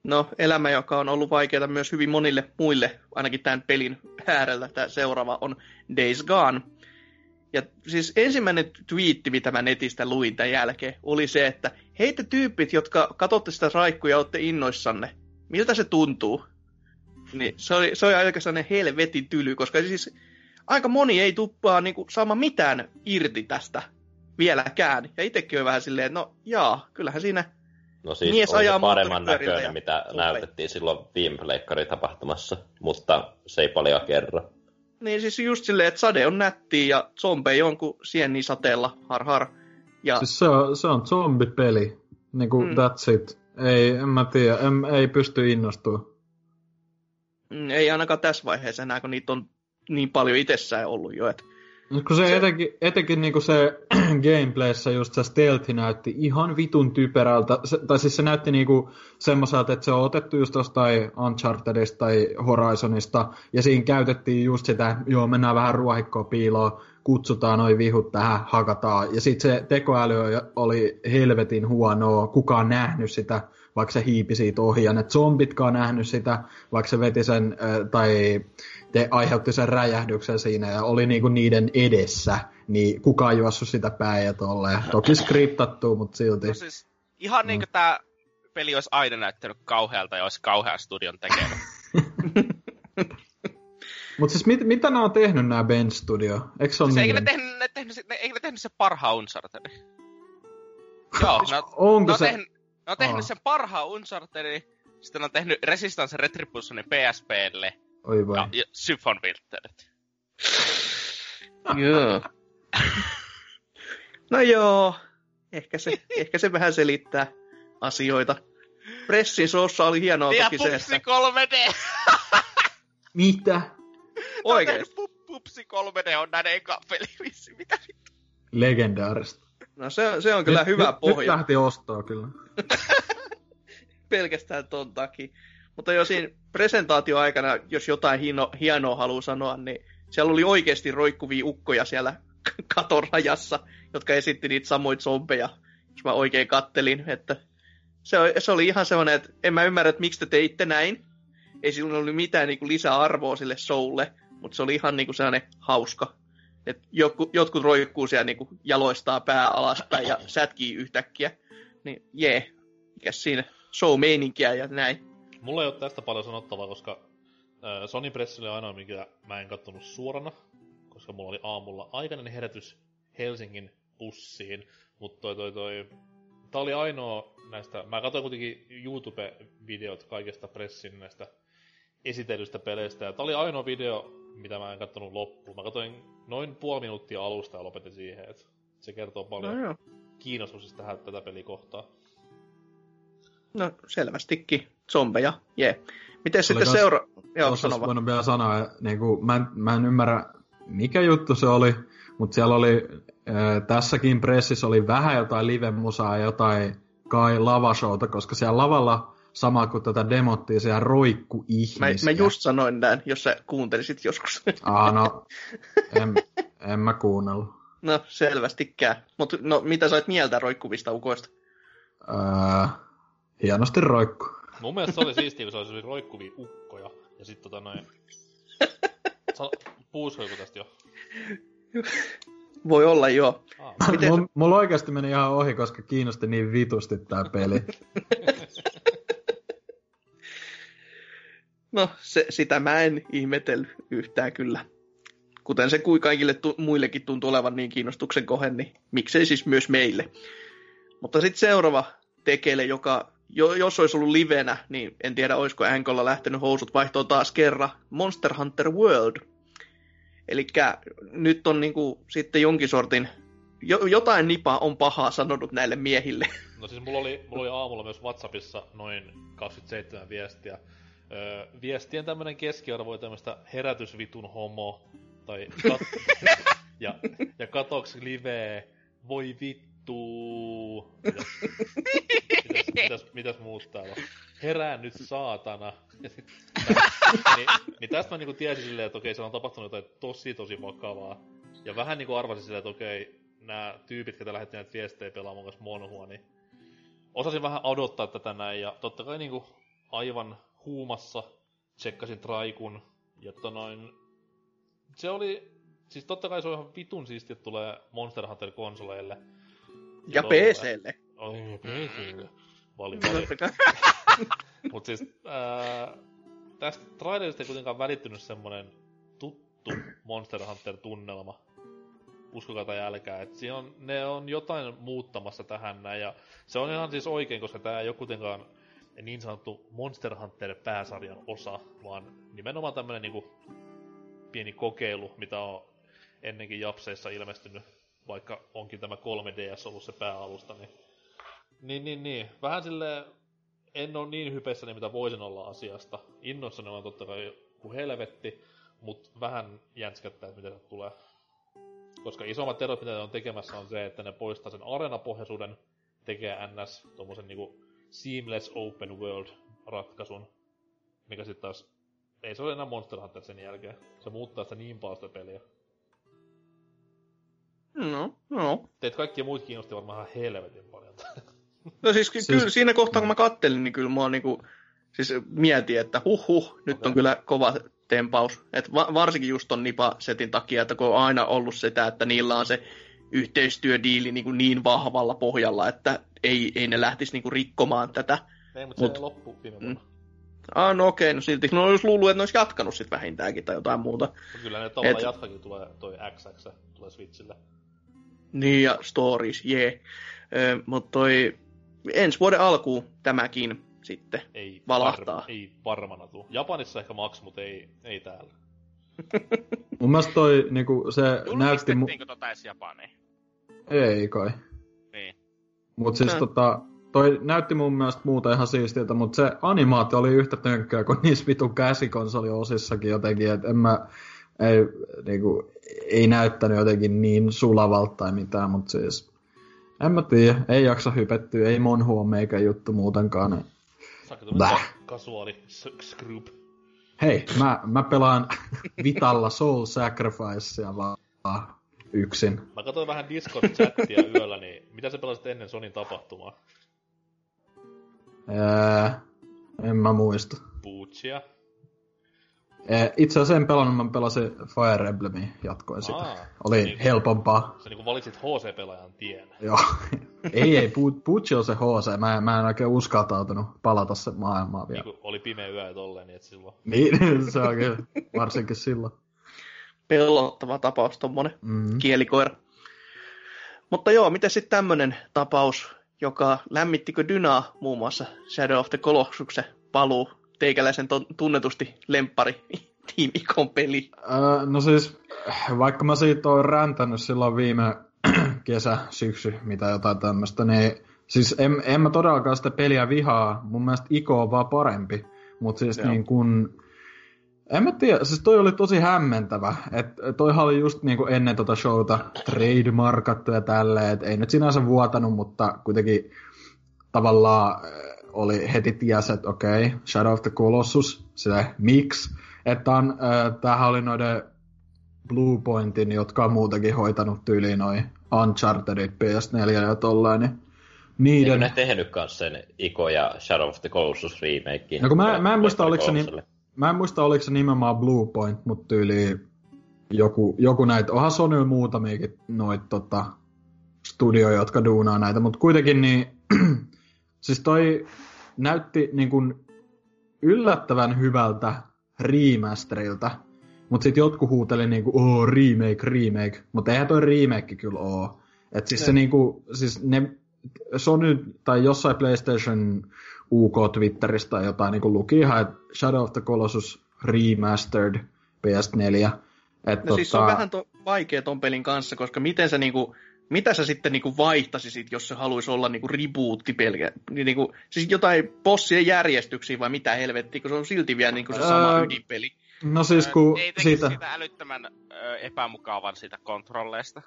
No, elämä, joka on ollut vaikeaa myös hyvin monille muille, ainakin tämän pelin äärellä, tämä seuraava on Days Gone. Ja siis ensimmäinen twiitti, mitä mä netistä luin tämän jälkeen, oli se, että hei te tyypit, jotka katsotte sitä raikkuja ja olette innoissanne, miltä se tuntuu? Niin se oli, se oli aika sellainen helvetin tyly, koska siis aika moni ei tuppaa niinku saamaan mitään irti tästä vieläkään. Ja itsekin on vähän silleen, että no jaa, kyllähän siinä No siis Mies ajaa paremman näköinen, ja mitä näytettiin silloin viime pleikkaritapahtumassa, mutta se ei paljon kerro. Niin siis just silleen, että sade on nättiä ja zombeja on kuin sieni sateella, har har. Ja Siis se on, se on zombipeli. Niinku, Mm. that's it. Ei, en mä tiedä, en, ei pysty innostua. mm, ei ainakaan tässä vaiheessa enää, kun niitä on niin paljon itsessään ollut jo. Et, Mut Kun se, Se- etenkin, etenkin niinku se gameplayssä just se stealthi näytti ihan vitun typerältä. Se, tai siis se näytti niinku semmoiselta, että se on otettu just jostain Unchartedista tai Horizonista. Ja siinä käytettiin just sitä, joo mennään vähän ruohikkoa piiloon, kutsutaan noin vihut tähän, hakataan. Ja sitten se tekoäly oli helvetin huonoa, kukaan nähnyt sitä, vaikka se hiipi siitä ohi. Ja ne zombitkaan nähnyt sitä, vaikka se veti sen, äh, tai te aiheutti sen räjähdyksen siinä ja oli niinku niiden edessä, niin kukaan juossut sitä päin ja tolleen. Toki skriptattu, mutta silti. No siis, ihan Mm. niinku tää peli olisi aina näyttänyt kauhealta ja olisi kauhean studion tekemä. Mutta siis mit, mitä nämä on tehnyt nämä Ben Studio? Eikö se ole siis eikö ne tehnyt, ne tehnyt, se- ne, eikö ne tehnyt se parhaan Unchartedin? Joo, ne, on- Onko ne se? tehnyt, ne on tehnyt Aa. sen parhaan Unchartedin, sitten ne on tehnyt Resistance Retributionin PSPlle Oi voi. ja, Filterit. joo. no joo, ehkä se, ehkä se vähän selittää asioita. Pressin soossa oli hienoa Ja toki se, Pupsi että 3D! Mitä? oikein. Pu- Pupsi 3D on näiden eka peli. Mitä vittu? Legendaarista. No se, se on kyllä nyt, hyvä nyt, pohja. Nyt lähti ostoa kyllä. pelkästään ton takia. Mutta jo siinä presentaatioaikana, jos jotain hieno, hienoa haluaa sanoa, niin siellä oli oikeasti roikkuvia ukkoja siellä katon rajassa, jotka esitti niitä samoja zombeja, jos mä oikein kattelin, että se, se oli ihan semmoinen, että en mä ymmärrä, että miksi te teitte näin. Ei sillä ollut mitään niin kuin lisäarvoa sille showlle, mutta se oli ihan niin kuin sellainen hauska. Et jotkut, jotkut roikkuu siellä niin kuin jaloistaa pää alaspäin ja sätkii yhtäkkiä. Niin jee, mikäs siinä show-meininkiä ja näin. Mulla ei ole tästä paljon sanottavaa, koska äh, Sony Press oli ainoa, mikä mä en kattonut suorana, koska mulla oli aamulla aikainen herätys Helsingin bussiin, mutta toi toi toi... Tää oli ainoa näistä, mä katsoin kuitenkin YouTube-videot kaikesta pressin näistä esitellystä peleistä, ja tää oli ainoa video, mitä mä en kattonut loppuun. Mä katsoin noin puoli minuuttia alusta ja lopetin siihen, että se kertoo paljon No kiinnostuksesta tähän tätä pelikohtaa. No selvästikin. Zombeja, jee. Miten sitten kans- seura... Joo, sano vaan. vielä sanoa, niin kuin, mä, en, mä en ymmärrä mikä juttu se oli, mutta siellä oli, äh, tässäkin pressissä oli vähän jotain live-musaa ja jotain kai lavashowta, koska siellä lavalla sama kuin tätä demottiin, siellä roikku Mä, ihmisiä. mä just sanoin näin, jos sä kuuntelisit joskus. Aa, no, en, en mä kuunnellut. no, selvästikään. Mutta no, mitä sä oot mieltä roikkuvista ukoista? Öö, hienosti roikku. Mun mielestä se oli siistiä, kun se olisi roikkuvia ukkoja. Ja sit tota noin... Sa- Puuskoiko tästä jo? Voi olla joo. Ah, Miten Mulla, mulla oikeasti meni ihan ohi, koska kiinnosti niin vitusti tää peli. No, se, sitä mä en ihmetellyt yhtään kyllä. Kuten se kuin kaikille tu- muillekin tuntuu olevan niin kiinnostuksen kohe, niin miksei siis myös meille. Mutta sitten seuraava tekele, joka jo, jos olisi ollut livenä, niin en tiedä, olisiko Enkolla lähtenyt housut vaihtoon taas kerran. Monster Hunter World. Eli nyt on niinku sitten jonkin sortin, jo, jotain nipaa on pahaa sanonut näille miehille. No siis mulla oli, mulla oli aamulla myös Whatsappissa noin 27 viestiä. Öö, viestien tämmönen keskiarvo oli tämmöstä herätysvitun homo, tai kat- ja, ja katoks live, voi vittu. Mitäs, mitäs, muut täällä on? Herää nyt saatana. Ja sit, niin, niin tästä mä niinku tiesin silleen, että okei, siellä on tapahtunut jotain tosi tosi vakavaa. Ja vähän niinku arvasin silleen, että okei, nämä tyypit, ketä lähetti näitä viestejä pelaamaan kanssa monhua, niin osasin vähän odottaa tätä näin. Ja totta kai niinku aivan huumassa tsekkasin Traikun. Ja tota noin, se oli, siis totta kai se on ihan vitun siistiä, että tulee Monster Hunter konsoleille. Ja kai- PClle. Oi, PClle. Vali, vali. Totta kai. Mut siis ää, tästä trailerista ei kuitenkaan välittynyt semmonen tuttu Monster Hunter-tunnelma. Uskokaa tai älkää, että siinä on, ne on jotain muuttamassa tähän näin, ja se on ihan siis oikein, koska tämä ei ole kuitenkaan niin sanottu Monster Hunter pääsarjan osa, vaan nimenomaan tämmönen niinku pieni kokeilu, mitä on ennenkin Japseissa ilmestynyt, vaikka onkin tämä 3DS ollut se pääalusta, niin niin, niin, niin. Vähän sille en ole niin hypeissäni, mitä voisin olla asiasta. Innoissani on totta kai kuin helvetti, mutta vähän jänskättää, että miten se tulee. Koska isommat erot, mitä ne on tekemässä, on se, että ne poistaa sen areenapohjaisuuden, tekee NS tommosen niinku seamless open world ratkaisun, mikä sitten taas ei se ole enää Monster Hunter sen jälkeen. Se muuttaa sitä niin paljon sitä peliä. No, no. Teet kaikki muut kiinnosti varmaan ihan helvetin paljon. No siis, ky- Siis- kyllä siinä kohtaa, kun mä kattelin, niin kyllä mua niinku, siis mietin, että huh huh, nyt Okei. on kyllä kova tempaus. Et va- varsinkin just ton Nipa-setin takia, että kun on aina ollut sitä, että niillä on se yhteistyödiili niin, kuin niin vahvalla pohjalla, että ei, ei ne lähtisi niin kuin rikkomaan tätä. ei, mutta Mut- se loppu viime Mm. vuonna. Ah, no okei, no silti. No olisi luullut, että ne olisi jatkanut sitten vähintäänkin tai jotain muuta. Mut Kyllä ne tavallaan Et- jatkakin tulee toi XX, tulee Switchille. Niin, ja stories, jee. Yeah. Mutta toi ensi vuoden alkuun tämäkin sitten. Ei, Valahtaa. Var, ei varmana tuu. Japanissa ehkä maks, mutta ei, ei täällä. Mun mielestä toi niinku, se näytti... Mu- tota edes Japaniin? ei kai. Niin. Mut siis tota, toi näytti mun mielestä muuta ihan siistiltä, mutta se animaatio oli yhtä tönkkää kuin niissä vitun käsikonsoliosissakin jotenkin, että en mä, ei, niinku, ei näyttänyt jotenkin niin sulavalta tai mitään, mutta siis en mä tiedä, ei jaksa hypettyä, ei monhu on meikä juttu muutenkaan. Niin. Bäh. kasuaali group. Hei, mä, mä pelaan Vitalla Soul Sacrificea vaan yksin. Mä katsoin vähän Discord-chattia yöllä, niin mitä sä pelasit ennen Sonin tapahtumaa? Ää, en mä muista. Butchia. Itse asiassa en pelannut, mä pelasin Fire Emblemia, jatkoin sitä. Aa, Oli niin- helpompaa. Sä niinku valitsit HC-pelaajan tien. Joo. ei, ei, Pu- Pucci on se HC. Mä, mä en oikein uskaltautunut palata se maailmaan vielä. Niinku oli pimeä yö ja tolleen, niin et silloin. Niin, se on kyllä. Varsinkin silloin. Pelottava tapaus, tommonen Mm. kielikoira. Mutta joo, miten sitten tämmönen tapaus, joka lämmittikö Dynaa muun muassa Shadow of the Colossusen paluu teikäläisen ton, tunnetusti lempari Team Icon peli. Öö, no siis, vaikka mä siitä oon räntänyt silloin viime kesä, syksy, mitä jotain tämmöistä, niin siis en, en mä todellakaan sitä peliä vihaa. Mun mielestä Iko on vaan parempi. Mutta siis Joo. niin kun... En mä tiedä, siis toi oli tosi hämmentävä. Et toihan oli just niinku ennen tota showta trademarkattu ja tälleen, et ei nyt sinänsä vuotanut, mutta kuitenkin tavallaan oli heti ties, että okei, okay, Shadow of the Colossus, se miksi, että on, äh, tämähän oli noiden Bluepointin, jotka on muutenkin hoitanut tyyliin noin Unchartedit PS4 ja tolleen, niin Eikö niiden... ne tehnyt kans sen Iko ja Shadow of the Colossus remakein? No mä, mä en muista, oliko se, ni, mä en muista, oliko se nimenomaan Bluepoint, mutta tyyli joku, joku näitä, onhan Sony muutamiakin noita tota, studioja, jotka duunaa näitä, mutta kuitenkin niin, siis toi näytti niin kuin yllättävän hyvältä remasterilta, mutta sitten jotkut huuteli niinku, oo, remake, remake, mutta eihän toi remake kyllä oo. Et siis se Ne. niinku, siis ne Sony tai jossain PlayStation UK Twitteristä tai jotain niin kuin luki ihan, että Shadow of the Colossus Remastered PS4. Et No tota... siis se on vähän to, vaikea ton pelin kanssa, koska miten sä niinku, mitä sä sitten niinku vaihtasisit, jos se haluaisi olla niinku rebootti pelkä, niin niinku, siis jotain bossien järjestyksiä vai mitä helvettiä, kun se on silti vielä niinku se sama Ää, ydinpeli. No siis kun Ei teki siitä, siitä älyttömän ö, epämukavan siitä kontrolleista.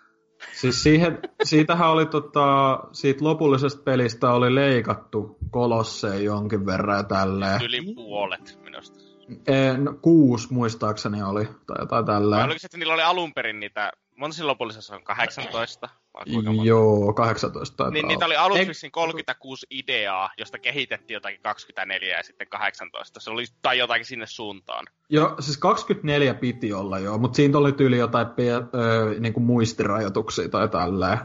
siis siihen, siitähän oli tota, siitä lopullisesta pelistä oli leikattu kolosseen jonkin verran ja tälleen. Yli puolet minusta. E, no, kuusi muistaakseni oli, tai jotain Vai tälleen. oliko se, että niillä oli alun perin niitä, monta siinä lopullisessa on, 18? Vai kuinka monta? Joo, 18 taitaa Niin, niitä oli aluksi vissiin 36 ideaa, josta kehitettiin jotakin 24 ja sitten 18. Se oli tai jotakin sinne suuntaan. Joo, siis 24 piti olla joo, mutta siinä oli tyyli jotain pe- ö, niinku muistirajoituksia tai tälleen.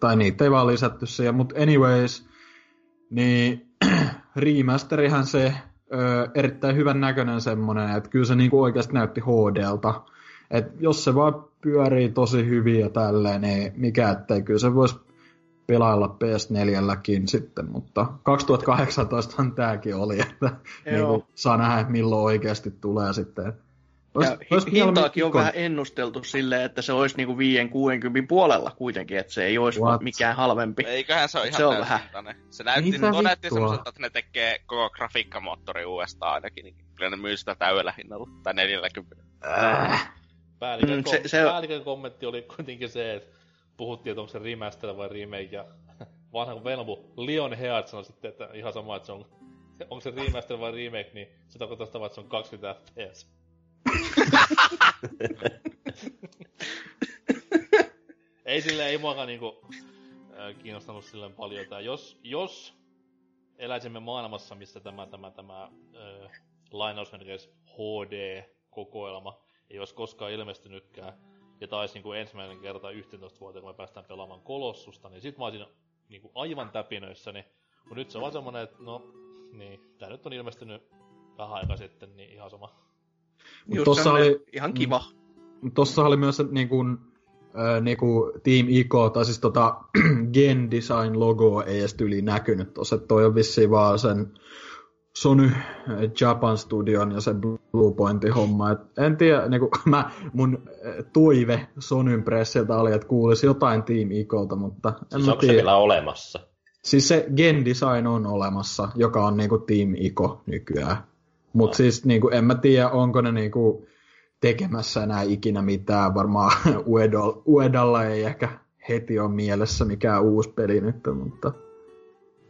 Tai niitä ei vaan lisätty siihen, mutta anyways, niin remasterihan se ö, erittäin hyvän näköinen semmonen, että kyllä se niinku oikeasti näytti HDlta. Et jos se vaan pyörii tosi hyvin ja tälleen, niin mikä ettei, kyllä se voisi pelailla PS4lläkin sitten, mutta 2018 tääkin oli, että Joo. niinku, saa nähdä milloin oikeasti tulee sitten. Ois- Ja ois hintaakin on vähän ennusteltu silleen, että se olisi niinku 5-60 puolella kuitenkin, että se ei olisi What? mikään halvempi. Eiköhän se ole ihan Se on täyshintainen. Se näytti, Mitä tuo näytti vittua? semmoiselta, että ne tekee koko grafiikkamoottori uudestaan ainakin. Niin kyllä ne myy sitä täydellä hinnalla. Tai 40. Äh. Päällikön, Mm, se- se, se- päällikön kommentti oli kuitenkin se, että puhuttiin, että onko se remaster vai remake, ja vanha velmu Leon Heart sanoi sitten, että ihan sama, että se on, onko se remaster vai remake, niin se tarkoittaa sitä, että se on 20 fps. ei sille ei muakaan niinku äh, kiinnostanut silleen paljon tää. Jos, jos eläisimme maailmassa, missä tämä, tämä, tämä äh, lainausmerkeissä HD-kokoelma ei olisi koskaan ilmestynytkään, ja taisi niinku ensimmäinen kerta 11 vuoteen, kun me päästään pelaamaan Kolossusta, niin sit mä olisin niinku aivan täpinöissäni. Mutta nyt se on vaan semmonen, että no, niin, tää nyt on ilmestynyt vähän aika sitten, niin ihan sama. Mut Just tossa oli- ihan kiva. Tossa oli myös niin kuin, äh, niin kuin Team Ico, tai siis tota Gen Design logo ei edes yli näkynyt tossa, toi on vissiin vaan sen Sony Japan Studion ja se Bluepointin homma. Et en tiedä, niin kuin, mä, mun äh, toive Sonyn pressiltä oli, että kuulisi jotain Team Icolta, mutta en Siis mä onko se tiedä. vielä olemassa? Siis se Gen Design on olemassa, joka on niinku Team Ico nykyään. Mut No. siis niinku, en mä tiedä, onko ne niinku tekemässä enää ikinä mitään. Varmaan Uedal, Uedalla ei ehkä heti ole mielessä mikään uusi peli nyt, mutta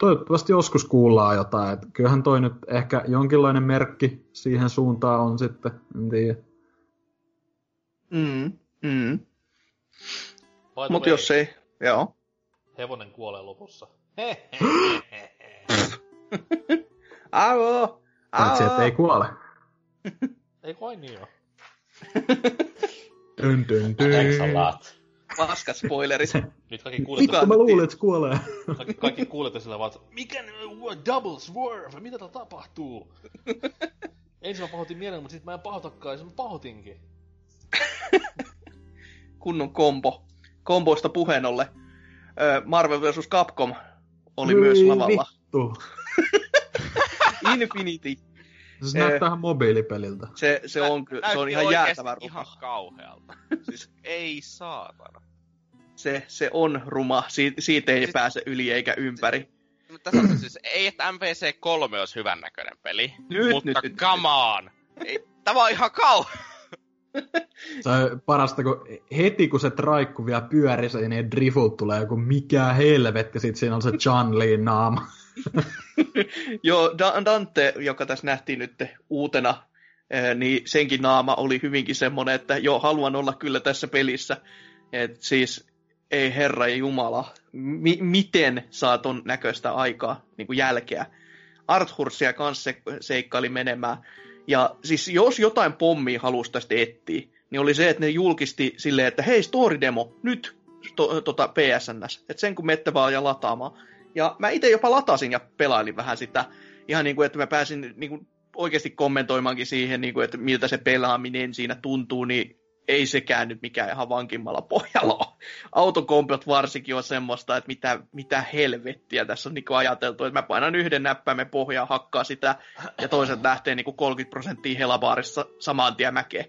toivottavasti joskus kuullaan jotain. Et kyllähän toi nyt ehkä jonkinlainen merkki siihen suuntaan on sitten, en tiedä. Mm, mm. Mutta jos ei, joo. Hevonen kuolee lopussa. Avo! Paitsi, että ei kuole. ei kai niin oo. Dyn, dyn, dyn. Thanks a lot. Paskat spoilerit. Nyt kaikki kuulet, Kuka? Mä luulin, että kuolee. kaikki, kaikki kuulette sillä vaan, että mikä ne double swerve, mitä täällä tapahtuu? Ensin mä pahoitin mielen, mutta sit mä en pahoitakaan, ja mä pahoitinkin. Kunnon kombo. Komboista puheen ollen. Ö, Marvel vs. Capcom oli myös Hyi lavalla. Vittu. Infinity. Se Eh. näyttää ihan mobiilipeliltä. Se, se on, ky- se on ihan jäätävä ruma. ihan kauhealta. siis ei saatana. Se, se on ruma. Si- siitä ei Siis- pääse yli eikä ympäri. Mutta tässä on se siis, ei että MVC3 olisi hyvännäköinen peli, Nyt, mutta nyt, nyt. come on! Ei, tämä on ihan kauhea! Se on parasta, kun heti kun se traikku vielä pyörii, se niin drifut tulee joku mikä helvetti, sit siinä on se John Leen naama. Joo, Da- Dante, joka tässä nähtiin nyt uutena, eh, niin senkin naama oli hyvinkin semmoinen, että joo, haluan olla kyllä tässä pelissä. Et siis, ei herra Jumala, mi- miten saa ton näköistä aikaa, niin kuin jälkeä. Arthursia kanssa se, seikkaili menemään. Ja siis jos jotain pommia halusi tästä etsiä, niin oli se, että ne julkisti silleen, että hei, story demo, nyt to, tota PSNS. Että sen kun mette vaan ja lataamaan. Ja mä itse jopa latasin ja pelailin vähän sitä. Ihan niin kuin, että mä pääsin niin kuin oikeasti kommentoimaankin siihen, niin kuin, että miltä se pelaaminen siinä tuntuu, niin ei sekään nyt mikään ihan vankimmalla pohjalla ole. autokompot varsinkin on semmoista, että mitä, mitä helvettiä tässä on niin ajateltu, että mä painan yhden näppäimen pohjaa, hakkaa sitä, ja toiset lähtee niin 30 prosenttia helabaarissa samaan tien mäkeen.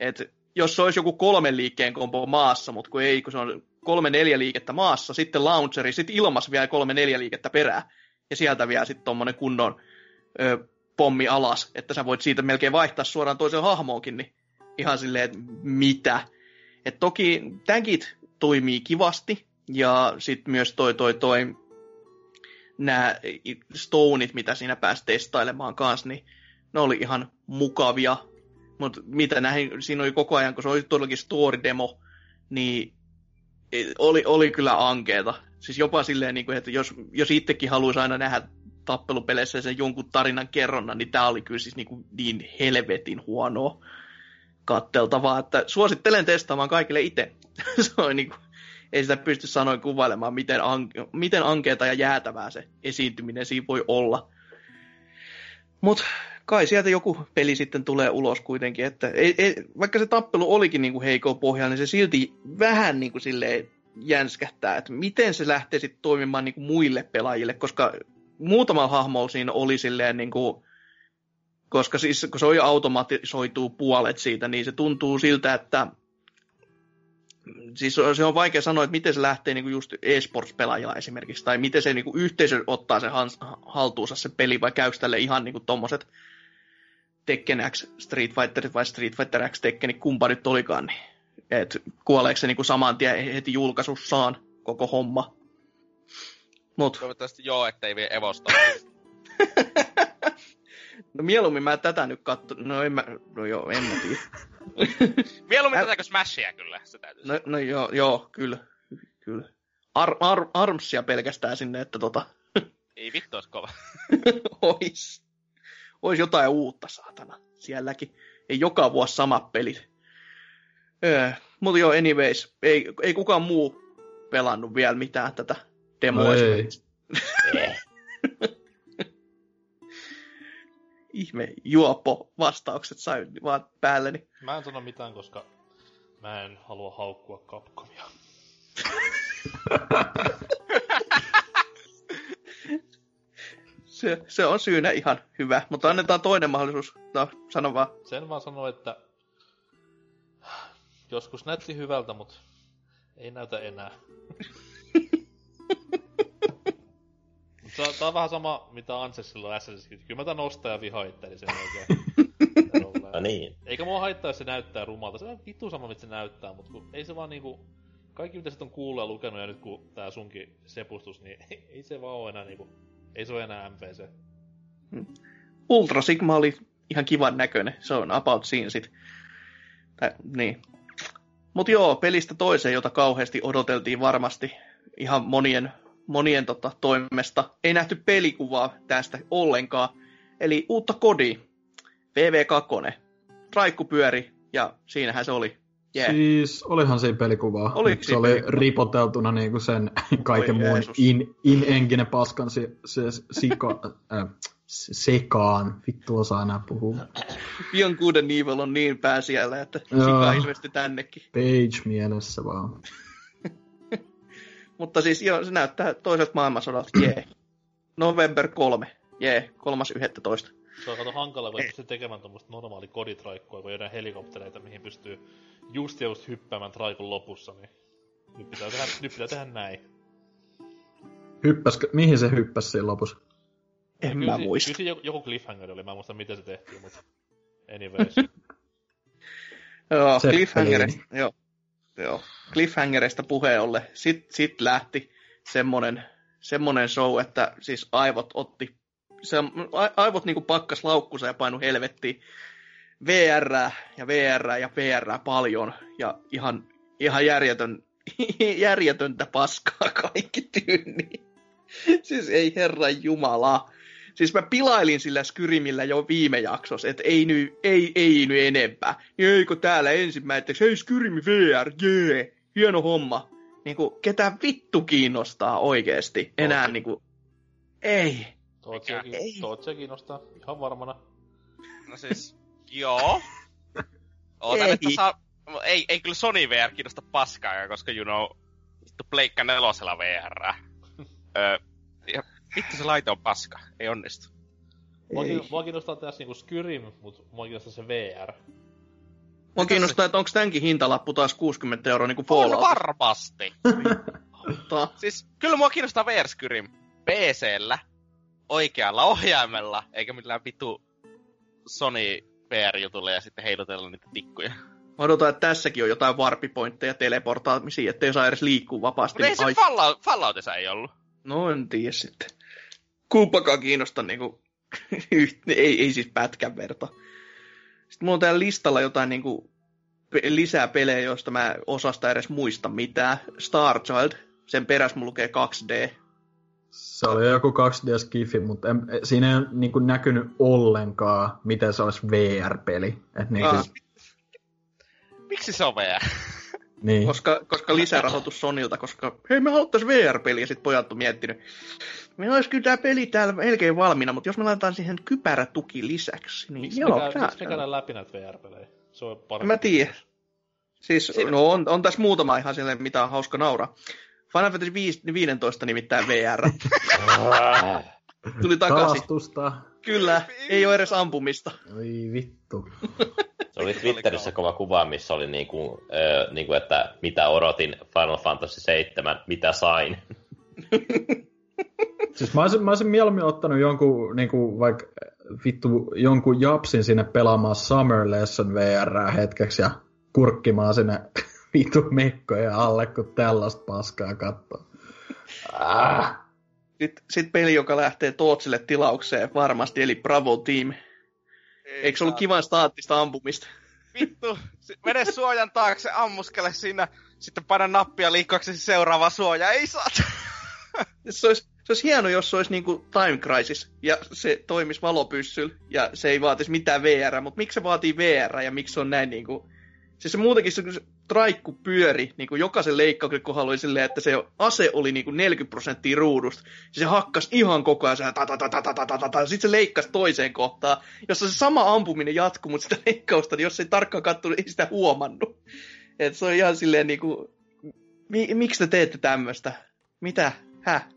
Et jos se olisi joku kolmen liikkeen kompo maassa, mutta kun ei, kun se on kolme neljä liikettä maassa, sitten launcheri, sitten ilmas vielä kolme neljä liikettä perää, ja sieltä vielä sitten tuommoinen kunnon ö, pommi alas, että sä voit siitä melkein vaihtaa suoraan toiseen hahmoonkin, niin ihan silleen, että mitä. Et toki tankit toimii kivasti, ja sitten myös toi, toi, toi nämä stoneit, mitä siinä pääsi testailemaan kanssa, niin ne oli ihan mukavia. Mutta mitä näin, siinä oli koko ajan, kun se oli todellakin story-demo, niin oli, oli kyllä ankeeta. Siis jopa silleen, niin kuin, että jos, jos itsekin haluaisi aina nähdä tappelupeleissä sen jonkun tarinan kerronnan, niin tämä oli kyllä siis niin, kuin niin helvetin huonoa katteltavaa, että suosittelen testaamaan kaikille itse. se on niin kuin, ei sitä pysty sanoin kuvailemaan, miten, anke, miten ankeeta ja jäätävää se esiintyminen siinä voi olla. Mutta kai sieltä joku peli sitten tulee ulos kuitenkin, että ei, ei, vaikka se tappelu olikin niin heikko pohja, niin se silti vähän niin kuin silleen jänskähtää, että miten se lähtee sitten toimimaan niin kuin muille pelaajille, koska muutama hahmo siinä oli silleen kuin, koska siis kun se on jo automatisoituu puolet siitä, niin se tuntuu siltä, että siis se on vaikea sanoa, että miten se lähtee niin kuin just esports-pelaajilla esimerkiksi, tai miten se niin kuin yhteisö ottaa sen haltuunsa se peli, vai käykö tälle ihan niin kuin tommoset Tekken X Street Fighter vai Street Fighter X Tekken, kumpa nyt olikaan, niin että kuoleeko se niin kuin saman tien heti julkaisussaan koko homma. Mut. Toivottavasti joo, ettei vie Evosta. no mieluummin mä tätä nyt katso. No en mä, no joo, en mä tiedä. mieluummin Ä... tätä kuin Smashia kyllä, se täytyy no, no joo, joo, kyllä. kyllä. Ar, ar, armsia pelkästään sinne, että tota... Ei vittu olisi kova. Ois. Ois jotain uutta, saatana. Sielläkin. Ei joka vuosi samat pelit. Öö, mutta joo, anyways. Ei, ei kukaan muu pelannut vielä mitään tätä demoa. No ei. Ihme juoppo vastaukset sai vaan päälleni. Mä en sano mitään, koska mä en halua haukkua Capcomia. se, se on syynä ihan hyvä, mutta annetaan toinen mahdollisuus. No, sano vaan. Sen vaan sano, että joskus näytti hyvältä, mutta ei näytä enää. Tää, tää on vähän sama, mitä Ansessilla on Assassin's Creed. Kyllä mä tän ostaa ja vihaa itteni sen oikein. no niin. Eikä mua haittaa, jos se näyttää rumalta. Se on vittu sama, mitä se näyttää, mutta kun ei se vaan niinku... Kaikki mitä sit on kuullut ja lukenut ja nyt kun tää sunkin sepustus, niin ei se vaan oo enää niinku... Ei se oo enää MPC. Hmm. Ultra Sigma oli ihan kivan näköinen. Se on about siinä sit. Tää, niin. Mut joo, pelistä toiseen, jota kauheasti odoteltiin varmasti ihan monien monien tota, toimesta. Ei nähty pelikuvaa tästä ollenkaan. Eli uutta kodi, VV2. Raikku pyöri ja siinähän se oli. Yeah. Siis olihan siinä pelikuvaa. Oliko se oli pelikuvaa? ripoteltuna niinku sen kaiken Oi, muun in, in-enkinen paskan se, se, siko, äh, sekaan. Vittu osaa enää puhua. Beyond Good and Evil on niin pää siellä, että sika ilmestyi tännekin. Page mielessä vaan. Mutta siis joo, se näyttää toiselta maailmansodalta, jee. November 3, jee, kolmas 11. Se on kato hankala, kun pystyy tekemään tuommoista normaali koditraikkoa, kun jotain helikoptereita, mihin pystyy just ja just hyppäämään traikun lopussa, niin nyt pitää tehdä, nyt pitää tehdä näin. Hyppäskö, mihin se hyppäsi siinä lopussa? En mä muista. Kyllä joku, joku cliffhanger oli, mä en muista miten se tehtiin, mutta anyways. joo, cliffhangerista, joo joo, cliffhangerista puheen olle. Sitten sit lähti semmonen, semmonen show, että siis aivot otti, se, aivot niinku pakkas laukkusa ja painu helvettiin. VR ja VR ja VR paljon ja ihan, ihan järjetön, järjetöntä paskaa kaikki tyyni. siis ei herra jumala. Siis mä pilailin sillä Skyrimillä jo viime jaksossa, että ei nyt, ei, ei nyt enempää. Eikö täällä ensimmäiseksi, hei Skyrimi VR, jee, yeah, hieno homma. Niinku, ketä vittu kiinnostaa oikeesti enää Tootsi. niinku, ei. Tootsia kiinnostaa, ihan varmana. No siis, joo. Ootan, ei. että saa, ei, ei kyllä Sony VR kiinnosta paskaa, koska you know, vittu Pleikka nelosella VR. öö, ja vittu se laite on paska, ei onnistu. Kiin- mua kiinnostaa tässä niinku Skyrim, mut mua kiinnostaa se VR. Mua kiinnostaa, että onko tämänkin hintalappu taas 60 euroa niin kuin On Fallout. varmasti. Mutta Siis kyllä mua kiinnostaa VR Skyrim PCllä, oikealla ohjaimella, eikä millään vitu Sony VR-jutulla ja sitten heilutella niitä tikkuja. Mä odotan, että tässäkin on jotain warpipointteja teleportaamisia, ettei saa edes liikkua vapaasti. Mutta ei se Ai- Fallout, Falloutissa ei ollut. No en tiedä sitten. Kumpakaan kiinnosta niinku, ei, ei siis pätkän verta. Sitten mulla on täällä listalla jotain niinku pe- lisää pelejä, joista mä osasta edes muista mitään. Star Child, sen perässä mulla lukee 2D. Se oli joku 2D-skifi, mutta en, siinä ei ole niin kuin näkynyt ollenkaan, miten se olisi VR-peli. Et niin, Ah. kuin, Miksi se on VR? niin. Koska, koska lisärahoitus Sonilta, koska hei me haluttais VR-peliä, ja sit pojat on miettinyt. Meillä olisi kyllä tää peli täällä melkein valmiina, mutta jos me laitetaan siihen kypärätuki lisäksi, niin Miksi joo, me, käy, miksi me käydään läpi näitä VR-pelejä? Se on En parempi. mä tiedä. Siis, no on, on tässä muutama ihan silleen, mitä on hauska nauraa. Final Fantasy 5, 15 nimittäin VR. Tuli takaisin. Kalastusta. Kyllä, ei ole edes ampumista. Oi vittu. Se oli Twitterissä kova kuva, missä oli niinku, ö, niinku, että mitä odotin Final Fantasy 7, mitä sain. Siis mä olisin, mä olisin mieluummin ottanut jonkun, niinku, vaikka vittu, jonkun japsin sinne pelaamaan Summer Lesson VR hetkeksi ja kurkkimaan sinne vittu mekkoja alle, kun tällaista paskaa katsoo. Ah. Sitten sit peli, joka lähtee Tootsille tilaukseen varmasti, eli Bravo Team. Eikö se ollut kivan staattista ampumista? Vittu, mene suojan taakse, ammuskele siinä, sitten paina nappia liikkuaksesi seuraava suoja. Ei saa. Se olisi, se olisi hieno, jos se olisi niinku Time Crisis, ja se toimisi valopyssyllä, ja se ei vaatisi mitään VR, mutta miksi se vaatii VR, ja miksi se on näin niinku... Siis se muutenkin se traikku pyöri niinku jokaisen leikkauksen kohdalla oli silleen, että se ase oli niinku 40 prosenttia ruudusta, ja se hakkas ihan koko ajan, ta ta ta ta ta ta ta ta sitten se leikkasi toiseen kohtaan, jossa se sama ampuminen jatkuu, mutta sitä leikkausta, niin jos ei tarkkaan katsonut, ei sitä huomannut. Et se on ihan silleen niinku, mi, miksi te teette tämmöistä? Mitä? Häh?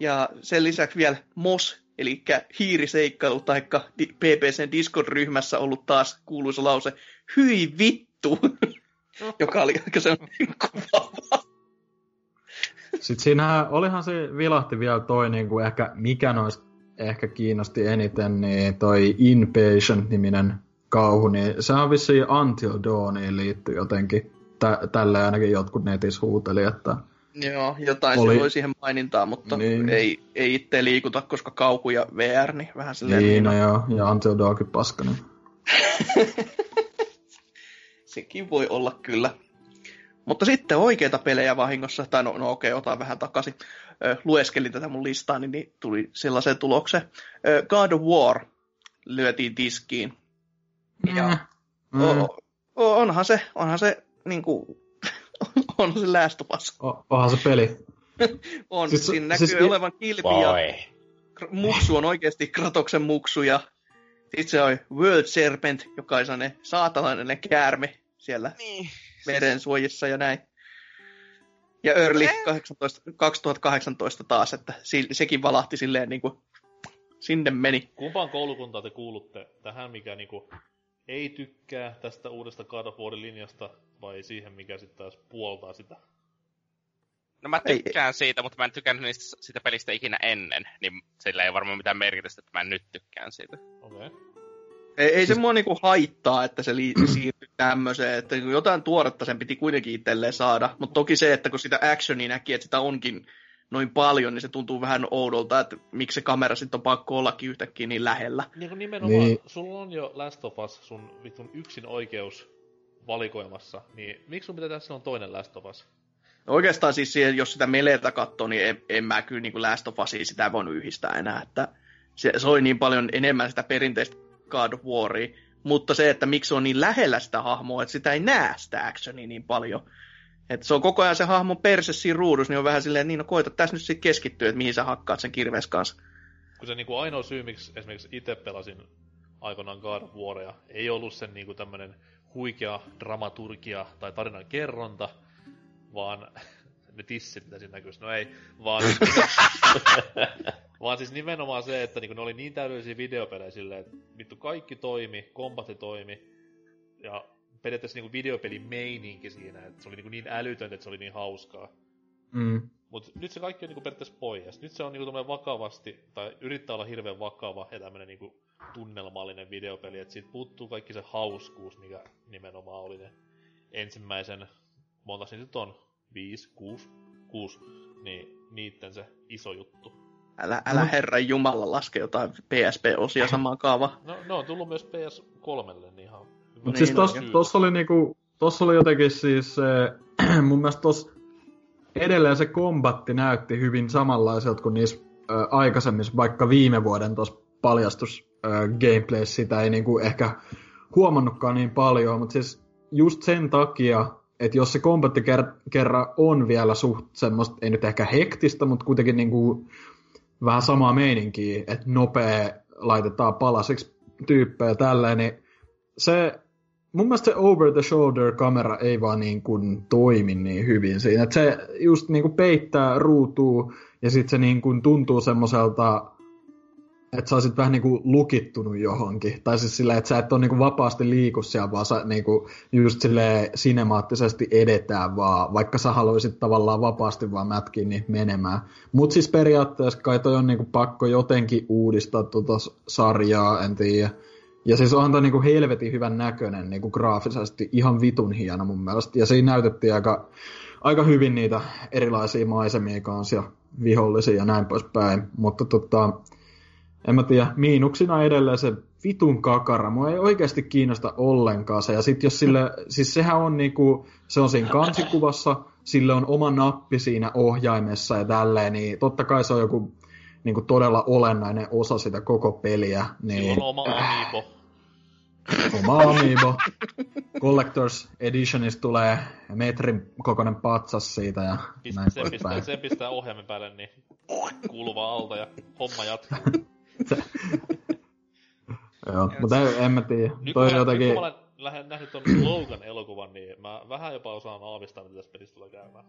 Ja sen lisäksi vielä MOS, eli hiiriseikkailu, taikka PPCn Discord-ryhmässä ollut taas kuuluisa lause, hyi vittu, joka oli aika semmoinen kuvaava. Sitten siinähän olihan se vilahti vielä toi, niin kuin ehkä, mikä noista ehkä kiinnosti eniten, niin toi Inpatient-niminen kauhu, niin se on vissiin Until Dawniin liittyy jotenkin. Tä, tälle ainakin jotkut netissä huuteli, että Joo, jotain Oli- oli... oli siihen mainintaa, mutta Niin. ei, ei itse liikuta, koska kauhu ja VR, niin vähän silleen... niin, niin, no joo, ja Until Dawkin paska, niin Sekin voi olla kyllä. Mutta sitten oikeita pelejä vahingossa, tai no, no okei, otan vähän takaisin. Ö, lueskelin tätä mun listaani, niin tuli sellaiseen tulokseen. Ö, God of War lyötiin tiskiin. Ja Mm. o- o- onhan se, onhan se, niinku, onhan se Last of Us. O- onhan se peli. On, Siis- siis, siinä näkyy siis- siis, olevan kilpi ja Voi. Muksu on oikeasti Kratoksen muksu ja sitten se on World Serpent, joka on sellainen saatanainen käärme siellä Niin. meren suojissa ja näin. Ja Early Eh. 18, 2018 taas, että sekin valahti silleen niin kuin sinne meni. Kumpaan koulukuntaan te kuulutte? Tähän, mikä niinku ei tykkää tästä uudesta God of linjasta, vai siihen, mikä sitten taas puoltaa sitä? No mä Ei- tykkään siitä, mutta mä en tykännyt niistä, siitä pelistä ikinä ennen, niin sillä ei varmaan mitään merkitystä, että mä nyt tykkään siitä. Okei. Okay. Ei, ei se mua niinku haittaa, että se li- siirtyi tämmöiseen, että niinku jotain tuoretta sen piti kuitenkin itselleen saada, mutta toki se, että kun sitä actionia näki, että sitä onkin noin paljon, niin se tuntuu vähän oudolta, että miksi se kamera sitten on pakko ollakin yhtäkkiä niin lähellä. Niin kuin nimenomaan, Niin. sulla on jo Last of Us sun vitun yksin oikeus valikoimassa, niin miksi sun pitää tässä on toinen Last of Us? Oikeastaan siis siihen, jos sitä meleetä katsoo, niin en, en mä kyllä niin kuin Last of Usia sitä voinut yhdistää enää, että se, se oli niin paljon enemmän sitä perinteistä God of Waria, mutta se, että miksi se on niin lähellä sitä hahmoa, että sitä ei näe sitä actionia niin paljon. Että se on koko ajan se hahmo perse siinä ruudussa, niin on vähän silleen, niin no koita tässä nyt sitten keskittyä, että mihin sä hakkaat sen kirves kanssa. Kun se niinku ainoa syy, miksi esimerkiksi itse pelasin aikoinaan God of Waria, ei ollut sen niinku tämmönen huikea dramaturgia tai tarinan kerronta, vaan ne tissit, mitä siinä näkyisi. No ei, vaan, vaan siis nimenomaan se, että niinku ne oli niin täydellisiä videopelejä silleen, että vittu kaikki toimi, kombatti toimi, ja periaatteessa niinku videopelin meininki siinä, että se oli niinku niin älytöntä, että se oli niin hauskaa. Mm. Mut nyt se kaikki on niinku periaatteessa pois. Nyt se on niinku vakavasti, tai yrittää olla hirveän vakava ja tämmönen niinku tunnelmallinen videopeli, että siitä puuttuu kaikki se hauskuus, mikä nimenomaan oli ne ensimmäisen, monta se nyt on, viisi, kuusi, kuusi, niin niitten se iso juttu. Älä, älä herran jumala laske jotain PSP-osia samaan kaava. No, ne on tullut myös PS3, niin ihan hyvä. Mut siis Niin, tos, syy. tossa oli niinku, tossa oli jotenkin siis se, mun mielestä tos edelleen se kombatti näytti hyvin samanlaiselta kuin niissä ö, aikaisemmissa, vaikka viime vuoden tos paljastus ö, gameplays sitä ei niinku ehkä huomannutkaan niin paljon, mutta siis just sen takia, että jos se kombatti ker- kerran on vielä suht semmoista, ei nyt ehkä hektistä, mutta kuitenkin niinku vähän samaa meininkiä, että nopea laitetaan palasiksi tyyppejä tälleen, niin se, mun mielestä se over the shoulder kamera ei vaan niin kuin toimi niin hyvin siinä. Että se just niin kuin peittää ruutuu ja sitten se niin kuin tuntuu semmoiselta, että sä olisit vähän niin kuin lukittunut johonkin. Tai siis silleen, että sä et ole niin kuin vapaasti liiku siellä, vaan sä niin kuin just silleen sinemaattisesti edetään vaan, vaikka sä haluaisit tavallaan vapaasti vaan mätkiä niin menemään. Mutta siis periaatteessa kai toi on niin kuin pakko jotenkin uudistaa tuota sarjaa, en tiedä. Ja siis onhan toi niinku helvetin hyvän näköinen niinku graafisesti, ihan vitun hieno mun mielestä. Ja siinä näytettiin aika, aika hyvin niitä erilaisia maisemia kanssa ja vihollisia ja näin poispäin. Mutta tota, en mä tiedä, miinuksina edelleen se vitun kakara. Mua ei oikeasti kiinnosta ollenkaan se. Ja sit jos sille, siis sehän on niinku, se on siinä kansikuvassa, sille on oma nappi siinä ohjaimessa ja tälleen, niin totta kai se on joku niinku todella olennainen osa sitä koko peliä. Niin... Sillä on oma amiibo. Oma amiibo. Collectors Editionista tulee metrin kokoinen patsas siitä ja Pistä, näin sen, pistää, sen pistää ohjaimen päälle, niin kuuluu vaan alta ja homma jatkuu. Joo, mutta en, mä tiedä. Nyt Toi kun mä, nyt kun mä olen lähden nähnyt ton Logan elokuvan, niin mä vähän jopa osaan aavistaa, mitä tässä pelissä tulee käymään.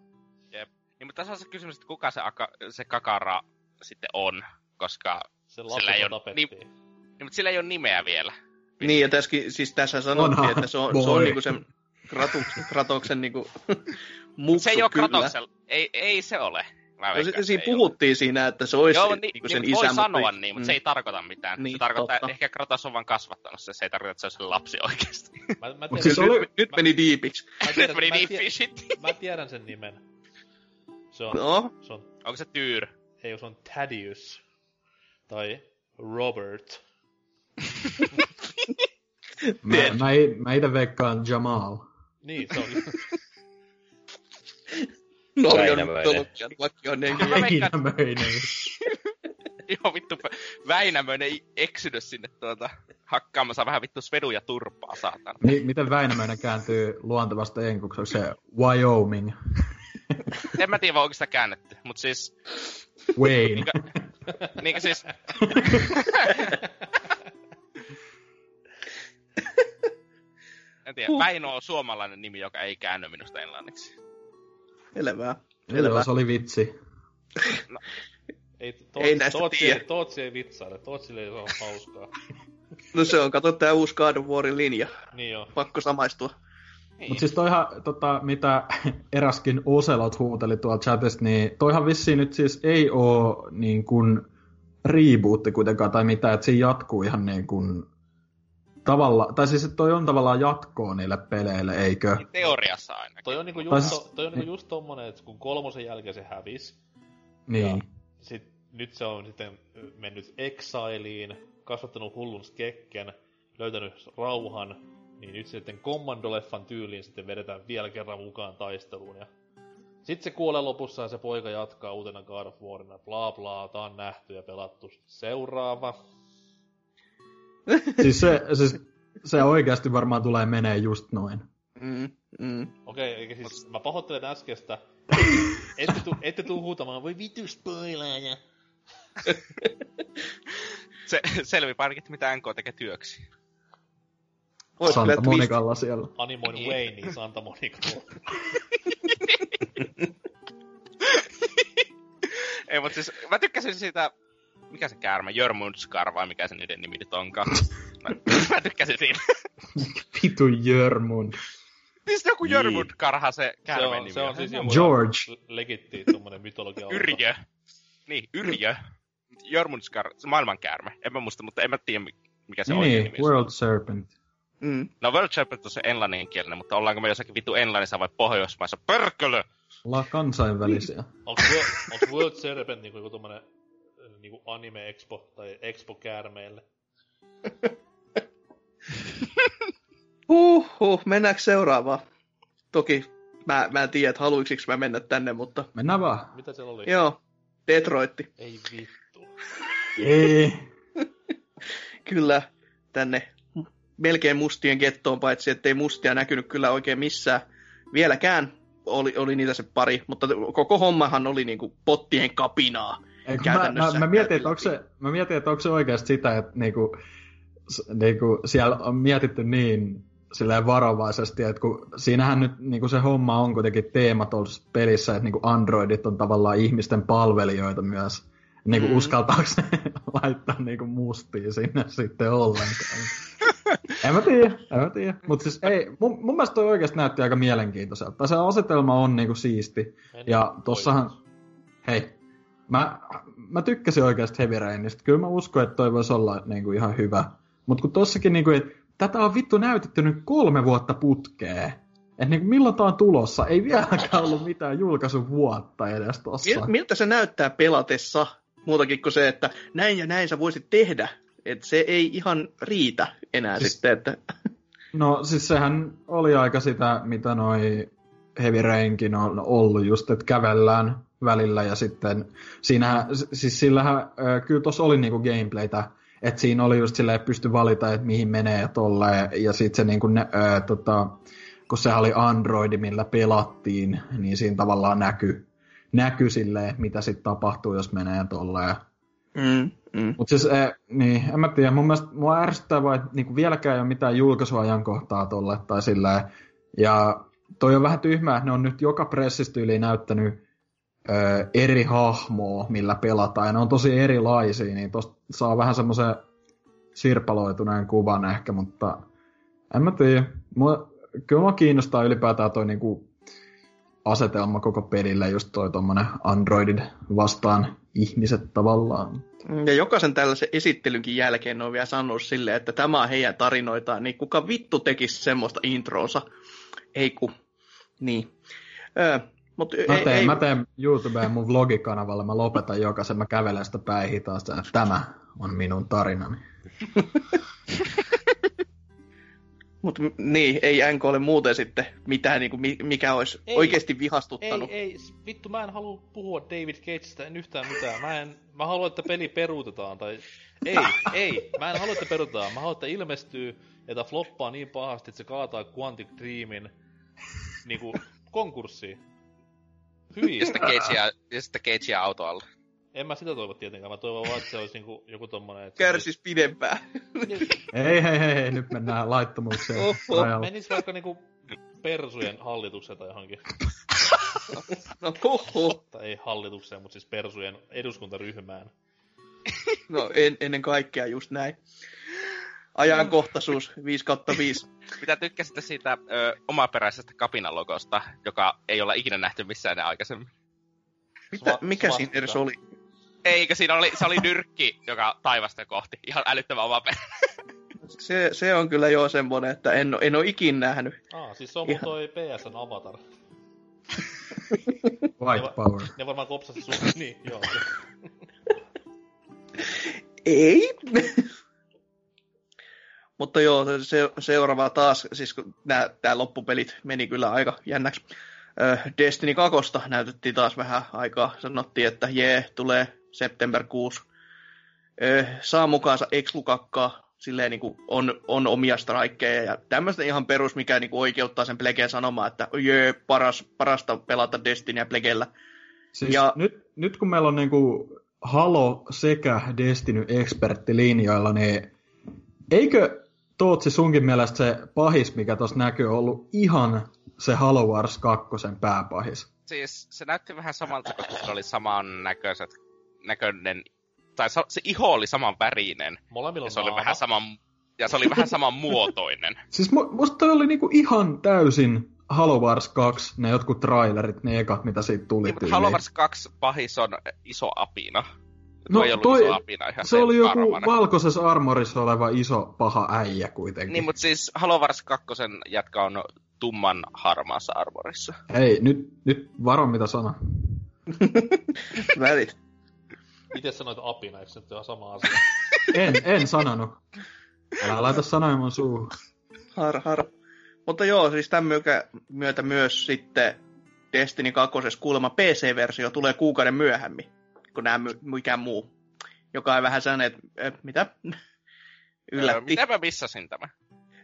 Niin, mutta tässä on se kysymys, että kuka se, aka, se kakara sitten on, koska... Se Sillä ei ole- tapettiin. Niin, mutta sillä ei ole nimeä vielä. Niin, ja tässäkin, siis tässä sanottiin, Onhan, että se on, se on niinku sen Kratuksen, Kratoksen niinku muksu Se ei ole kyllä. Kratoksella. Ei, ei se ole. Mä No, veikkaan, että siinä ei ole. puhuttiin siinä, että se olisi Joo, niin, niin, niinku niin sen voi isä, sanoa mutta... niin, mutta mm. se ei tarkoita mitään. Niin, se tarkoittaa, totta. että ehkä Kratos on vaan kasvattanut se, se ei tarkoita, että se on sen lapsi oikeasti. Mä, mä, tiedän, siis oli- nyt, nyt meni diipiksi. mä, Nyt tiedän, meni mä, fishit. mä tiedän sen nimen. Se on, No, se on, Onko se Tyr? ei, se on Thaddeus. Tai Robert. Mä, mä, mä itse veikkaan Jamal. Niin, se on. Norjan Väinämöinen. mytologian vakio nimi. Mä veikkaan, Väinämöinen. joo vittu, Väinämöinen eksydys sinne tuota hakkaamassa vähän vittu sveduja turpaa, saatana. Mi- miten Väinämöinen kääntyy luontevasta enkuksi? Onko se Wyoming? En mä tiedä, onko sitä käännetty, mutta siis, Wayne. niinkö siis, en tiedä, Väinö on suomalainen nimi, joka ei käänny minusta englanniksi. Selvä. Selvä. se oli vitsi. Ei, Ei näistä Tootsi, tiedä. ei, Tootsi ei vitsaile. Tootsille ei ole hauskaa. No se on, kato tää uusi God of Warin linja. Niin joo. Pakko samaistua. Niin. Mutta siis toihan, tota, mitä eräskin Oselot huuteli tuolla chatista, niin toihan vissiin nyt siis ei oo niin kuin rebootti kuitenkaan tai mitä, että siinä jatkuu ihan niin kuin tavalla, tai siis toi on tavallaan jatkoa niille peleille, eikö? Niin teoriassa ainakin. Toi on niinku just, siis- to, toi on niinku just tommonen, että kun kolmosen jälkeen se hävis, Niin. sit, nyt se on sitten mennyt exileen, kasvattanut hullun skekken, löytänyt rauhan, niin nyt sitten Commando-leffan tyyliin sitten vedetään vielä kerran mukaan taisteluun. Ja sitten se kuolee lopussa ja se poika jatkaa uutena God of Warina, bla bla, tää on nähty ja pelattu. Seuraava. Siis se, siis se oikeasti varmaan tulee menee just noin. Mm, mm. Okei, eikä siis, mä pahoittelen äskeistä. Ette tuu, ette tuu huutamaan, voi vitu spoilaaja. Se, selvipä ainakin, että mitä NK tekee työksi. Ois Santa kyllä twist. Siellä. Animoin Niin. Wayne Santa Monica. Ei, mutta siis mä tykkäsin siitä, mikä se käärme, Jörmundskar vai mikä se niiden nimi nyt onkaan. Mä, mä tykkäsin siinä. Vitu Jörmund. Siis joku Niin. Jörmundkarha se Se käärme on, nimi se on siis joku George. legitti tommonen mytologia. Yrjö. Niin, Yrjö. Jörmundskar, se maailman käärme. En mä muista, mutta en mä tiedä mikä se oikein Niin, nimi on. World Serpent. Mm. No World Shepherd on se englanninkielinen, mutta ollaanko me jossakin vittu englannissa vai pohjoismaissa? Pörkölö! Ollaan kansainvälisiä. Onks World Serpent niinku joku tommonen niinku anime expo tai expo käärmeelle? Huhhuh, mennäänkö seuraavaan? Toki mä, mä en tiedä, että haluiksiks mä mennä tänne, mutta Mennään vaan. Mitä siellä oli? joo, Detroitti. Ei vittu. Ei. Kyllä tänne melkein mustien gettoon, paitsi ettei mustia näkynyt kyllä oikein missään vieläkään. Oli, oli niitä se pari, mutta koko hommahan oli niinku pottien kapinaa. Käytännössä mä, mä, mietin, että onko se, mä mietin, että onko se oikeasti sitä, että niinku, niinku siellä on mietitty niin silleen varovaisesti, että kun siinähän nyt niinku se homma on kuitenkin teema tuossa pelissä, että niinku androidit on tavallaan ihmisten palvelijoita myös. Niinku Mm. uskaltaako ne laittaa niinku mustia sinne sitten ollenkaan? en mä tiedä, en mä tiedä. Mutta siis ei, mun, mun mielestä toi oikeasti näytti aika mielenkiintoiselta. Se asetelma on niinku siisti. En Ja voi. tossahan, hei, mä, mä tykkäsin oikeasti Heavy Rainista. Kyllä mä uskon, että toi voisi olla niinku ihan hyvä. Mutta kun tossakin, niinku, että tätä on vittu näytetty nyt kolme vuotta putkeen. Että niinku, milloin tää on tulossa? Ei vieläkään ollut mitään julkaisun vuotta edes tossa. Mil, miltä se näyttää pelatessa? Muutakin kuin se, että näin ja näin sä voisit tehdä. Että se ei ihan riitä enää Siis- sitten, että No siis sehän oli aika sitä, mitä noi Heavy Rainkin on ollut just, että kävellään välillä ja sitten siinä, siis sillähän, kyllä tuossa oli niinku gameplaytä, että siinä oli just silleen, että pystyi valita, että mihin menee ja tolleen, ja sitten se niinku, ne, ö, tota, kun se oli Android, millä pelattiin, niin siinä tavallaan näkyy, näky silleen, mitä sitten tapahtuu, jos menee tolleen. mm, mm. Mutta siis, eh, niin, en mä tiedä, mun mielestä mua ärsyttää vaan, että niinku vieläkään ei ole mitään julkaisuajankohtaa tolle tai silleen. Ja toi on vähän tyhmää, että ne on nyt joka pressistyyliin näyttänyt ö, eri hahmoa, millä pelataan, ja ne on tosi erilaisia, niin tosta saa vähän semmoisen sirpaloituneen kuvan ehkä, mutta en mä tiedä. Mua, kyllä mua kiinnostaa ylipäätään toi niinku asetelma koko pelille, just toi tommonen Androidid vastaan ihmiset tavallaan. Ja jokaisen tällaisen esittelynkin jälkeen on vielä sanonut silleen, että tämä on heidän tarinoitaan, niin kuka vittu tekisi semmoista intronsa? Ei ku. Niin. Öö, mut Mä ei, teen, ei, mä teen YouTubeen mun vlogikanavalle, mä lopetan jokaisen, mä kävelen sitä päin hitaasti, että tämä on minun tarinani. mut, niin, ei NK ole muuten sitten mitään, niin kuin, mikä olisi Ei. oikeasti Ei, vihastuttanut. ei, s- vittu mä en halua puhua David Cageista en yhtään mitään. Mä en, mä haluan, että peli peruutetaan tai... Ei, ei, mä en halua, että peruutetaan. Mä haluan, että ilmestyy, että floppaa niin pahasti, että se kaataa Quantic Dreamin niinku konkurssiin. Hyvin. Ja sitten Cagea, ja sitten Cagea autoalla. En mä sitä toivo tietenkään. Mä toivon vaan, että se olisi niinku joku tommonen... Että Kärsis pidempään. Ei, hei, hei, hei, nyt mennään laittomuuksien Oho. rajalle. Menis vaikka niinku persujen hallitukseen tai johonkin. No huhu. Tai ei hallitukseen, mutta siis persujen eduskuntaryhmään. No en, ennen kaikkea just näin. Ajankohtaisuus 5 kautta 5. Mitä tykkäsitte siitä ö, omaperäisestä kapinalogosta, joka ei olla ikinä nähty missään ennen aikaisemmin? Mitä, Sva- mikä siinä edes oli? Eikö siinä oli, se oli nyrkki, joka taivasta kohti. Ihan älyttömän omaperäinen. Se, se on kyllä jo semmoinen, että en, en ole ikin nähnyt. Ah, siis se on Ihan- toi PSN avatar. White power. Ne varmaan kopsasi sun... niin, joo. Ei. Mutta joo, se, seuraava taas, siis nämä, nämä loppupelit meni kyllä aika jännäksi. Destiny 2 näytettiin taas vähän aikaa. Sanottiin, että jee, tulee September 6. Ö, saa mukaansa Exlukakkaa, silleen niin kuin on, on omia strikeja ja tämmöistä ihan perus, mikä niin kuin oikeuttaa sen Plegeen sanomaan, että jee, paras, parasta pelata Destinyä Plegellä. Siis Ja- nyt, nyt kun meillä on niinku Halo sekä Destiny expertti linjoilla, niin eikö Tootsi sunkin mielestä se pahis, mikä tuossa näkyy, ollut ihan se Halo Wars 2 pääpahis? Siis se näytti vähän samalta, koska se oli samannäköiset näköinen, tai se iho oli saman värinen, Molemmilla ja on se oli vähän saman, ja se oli vähän saman muotoinen. Siis mu- musta toi oli niinku ihan täysin Halo Wars 2, ne jotkut trailerit, ne ekat, mitä siitä tuli Niin. Halo Wars 2 pahis on iso apina. No, No, ei ollut toi- iso apina ihan Se oli joku arvoinen. valkoisessa armorissa oleva iso paha äijä kuitenkin. Niin, mutta siis Halo Wars 2 jätkä on tumman harmaassa armorissa. Hei, nyt, nyt varo mitä sana. Välit. Itse sanoit apina, eikö se nyt ole sama asia? En, en sanonut. Älä laita sanoja mun suuhun. Har, har. Mutta joo, siis tämän myötä, myötä myös sitten Destiny 2. kuulemma PC-versio tulee kuukauden myöhemmin, kun nämä mikään muu. Joka on vähän sellainen, että mitä? Öö, Yllätti. Mitä mä missasin tämä?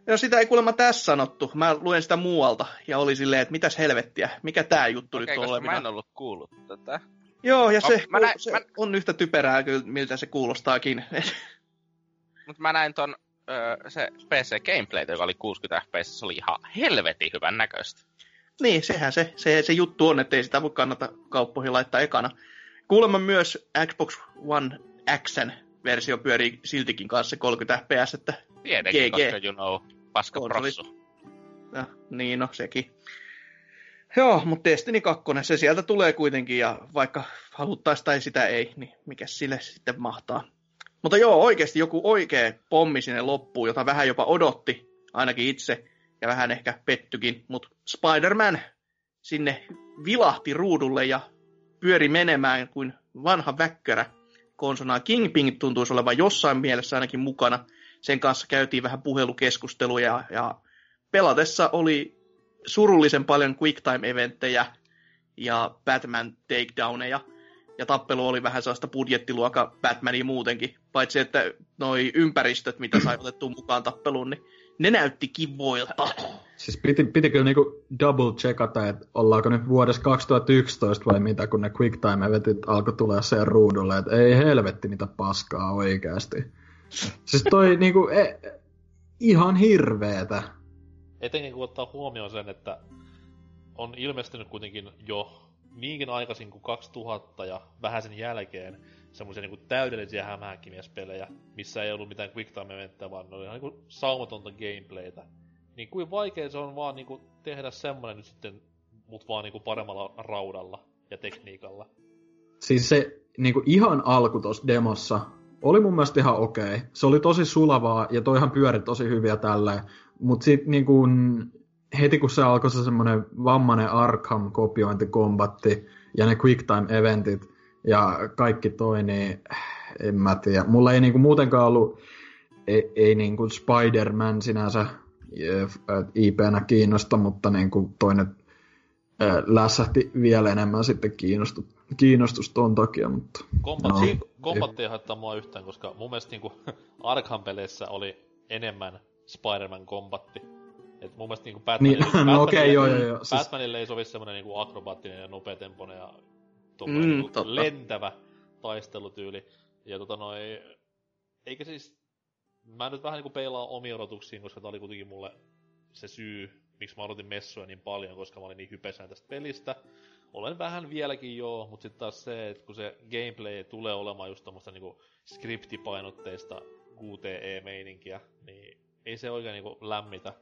No sitä ei kuulemma tässä sanottu. Mä luen sitä muualta ja oli silleen, että mitäs helvettiä, mikä tää juttu Okei, nyt on koska mä en olevina. ollut kuullut tätä. Joo, ja No, se, mä näin- se mä- on yhtä typerää kyllä, miltä se kuulostaakin. Mutta mä näin ton öö, se PC Gameplay, joka oli 60 fps, se oli ihan helvetin hyvän näköistä. Niin, sehän se, se, se juttu on, että ei sitä voi kannata kauppoihin laittaa ekana. Kuulemma myös Xbox One Xn versio pyörii siltikin kanssa 30 fps, että Tietenkin, GG. koska you know, paska ja, niin no sekin. Joo, mutta Destiny 2, se sieltä tulee kuitenkin, ja vaikka haluttaisiin tai sitä ei, niin mikä sille sitten mahtaa. Mutta joo, oikeasti joku oikea pommi sinne loppuun, jota vähän jopa odotti, ainakin itse, ja vähän ehkä pettykin, mutta Spider-Man sinne vilahti ruudulle ja pyöri menemään kuin vanha väkkärä konsonaan. Kingpin tuntuisi olevan jossain mielessä ainakin mukana. Sen kanssa käytiin vähän puhelukeskusteluja ja pelatessa oli surullisen paljon quicktime-eventtejä ja Batman takedowneja. Ja tappelu oli vähän sellaista budjettiluokka Batmania muutenkin. Paitsi että noi ympäristöt, mitä sai otettua mukaan tappeluun, niin ne näytti kivoilta. Siis piti, piti kyllä niinku double checkata, että ollaanko nyt vuodessa 2011 vai mitä, kun ne quicktime eventit alkoi tulla sen ruudulle, että ei helvetti mitä paskaa oikeasti. Siis toi niinku, e, ihan hirveetä. Etenkin kun ottaa huomioon sen, että on ilmestynyt kuitenkin jo niinkin aikaisin kuin 2000 ja vähän sen jälkeen semmoisia niinku täydellisiä hämähäkkimiespelejä, missä ei ollut mitään quick time vaan ne oli ihan niinku saumatonta gameplaytä. Niin kuin vaikea se on vaan niinku tehdä semmonen nyt sitten, mut vaan niinku paremmalla raudalla ja tekniikalla. Siis se niinku ihan alku tossa demossa oli mun mielestä ihan okei. Se oli tosi sulavaa ja toihan pyöri tosi hyviä tälleen. Mut sit niinku heti kun se alkoi se semmonen vammanen Arkham kopiointikombatti ja ne quicktime eventit ja kaikki toi, niin en mä tiedä. Mulla ei niinku muutenkaan ollut, ei, ei niinku Spider-Man sinänsä eh, IP-nä kiinnosta, mutta niinku toinen eh, lässähti vielä enemmän sitten kiinnostus, kiinnostus ton takia, mutta Kombatti, No. kombatti ei haittaa mua yhtään, koska mun mielestä niinku Arkham-peleissä oli enemmän Spider-Man kombatti. Et mun mielestä niinku Batmanille, Niin, no okei, joo, joo, joo. Siis- Batmanille ei sovi semmonen niinku akrobaattinen ja nopeatempoinen ja tommonen Mm, niinku totta. lentävä taistelutyyli. Ja tota noi, eikä siis, mä nyt vähän niinku peilaan omiin odotuksiin, koska tää oli kuitenkin mulle se syy, miksi mä odotin messuja niin paljon, koska mä olin niin hypesään tästä pelistä. Olen vähän vieläkin joo, mutta sitten taas se, että kun se gameplay tulee olemaan just tommoista niinku skriptipainotteista QTE-meininkiä, niin ei se oikein niinku lämmitä.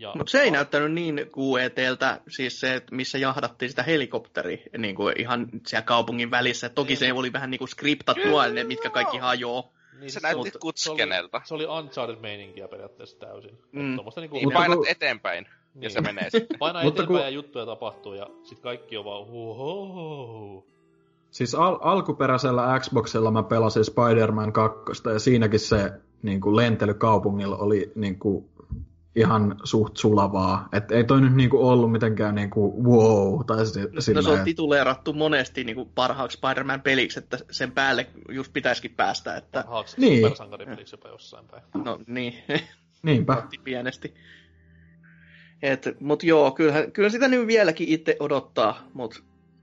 Ja Mutta se ei näyttänyt niin QETltä, siis se, että missä jahdattiin sitä helikopteria niin kuin ihan siellä kaupungin välissä. Toki se oli vähän niin kuin skriptattua, ne mitkä kaikki hajoo. Niin, Se näytti oli- kutskenelta. Se oli, se oli Uncharted-meininkiä periaatteessa täysin. Mm. Mm. Tuommoista niinku... Niin Mutta painat kun- eteenpäin, ja Niin. se menee sitten. Painaa eteenpäin kun- ja juttuja tapahtuu ja sit kaikki on vaan huohoho. Siis al- alkuperäisellä Xboxilla mä pelasin Spider-Man 2 ja siinäkin se niin kuin lentely kaupungilla oli niin kuin, ihan suht sulavaa. Et ei toi nyt niin kuin, ollut mitenkään niin kuin, wow. Tai si- No se silleen, on tituleerattu monesti niin kuin parhaaksi Spider-Man-peliksi, että sen päälle just pitäisikin päästä. Että, Parhaaksi Niin. supersankaripeliksi jopa jossain päin. no niin, Niinpä. pienesti. Et, mut joo, kyllähän, kyllä sitä nyt vieläkin itse odottaa, mutta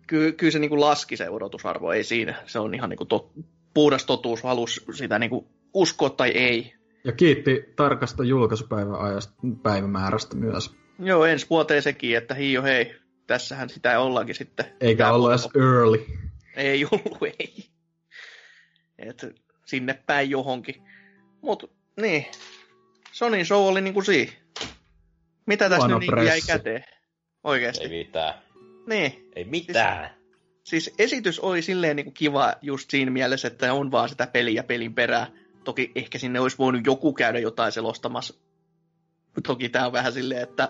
ky, kyllä se niinku laski se odotusarvo, ei siinä. Se on ihan niinku tot, puhdas totuus, halus sitä niinku uskoa tai ei. Ja kiitti tarkasta julkaisupäivän ajasta, päivämäärästä myös. Joo, ensi vuoteen sekin, että hiio hei, tässähän sitä ollaankin sitten. Eikä ollut edes early. Ei ollut, ei. Et sinne päin johonkin. Mut niin, Sonin show oli niinku siinä. Mitä Huono nyt niinku jäi käteen? Oikeesti. Ei mitään. Niin. Ei mitään. Siis esitys oli silleen niinku kiva just siinä mielessä, että on vaan sitä peliä pelin perää. Toki ehkä sinne olisi voinut joku käydä jotain selostamassa. Toki tää on vähän silleen, että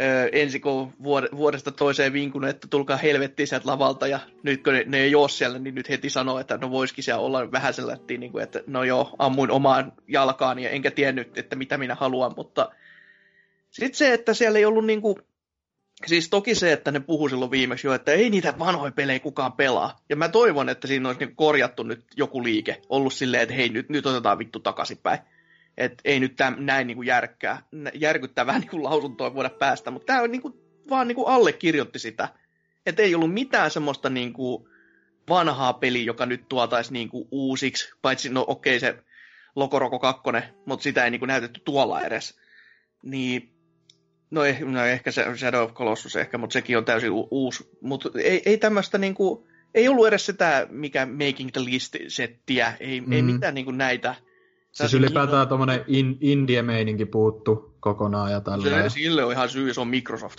ö, ensin kun vuodesta toiseen vinkunut, että tulkaa helvettiin sieltä lavalta, ja nyt kun ne, ne ei ole siellä, niin nyt heti sanoo, että no voisikin siellä olla vähän sellainen, niin kuin, että no joo, ammuin omaan jalkaani, ja enkä tiennyt, että mitä minä haluan, mutta sitten se, että siellä ei ollut niinku, siis toki se, että ne puhu silloin viimeksi jo, että ei niitä vanhoja pelejä kukaan pelaa, ja mä toivon, että siinä olisi niinku korjattu nyt joku liike, ollut silleen, että hei, nyt, nyt otetaan vittu takaisinpäin. Että ei nyt täm, näin niinku järkkää, nä- järkyttävää niinku lausuntoa voida päästä, mutta tämä on niinku, vaan niinku allekirjoitti sitä. Että ei ollut mitään semmoista niinku vanhaa peliä, joka nyt tuotaisi niinku uusiksi, paitsi no okei se Lokoroko 2, mutta sitä ei niinku näytetty tuolla edes. Niin, no, eh, no ehkä se Shadow of Colossus ehkä, mutta sekin on täysin u- uusi. Mutta ei, ei tämmöistä niinku, ei ollut edes sitä, mikä Making the List-settiä, ei, mm. ei mitään niinku näitä. Siis ylipäätään tommonen in, indie-meininki puuttu kokonaan ja Se, tälleen. sille on ihan syy, se on Microsoft.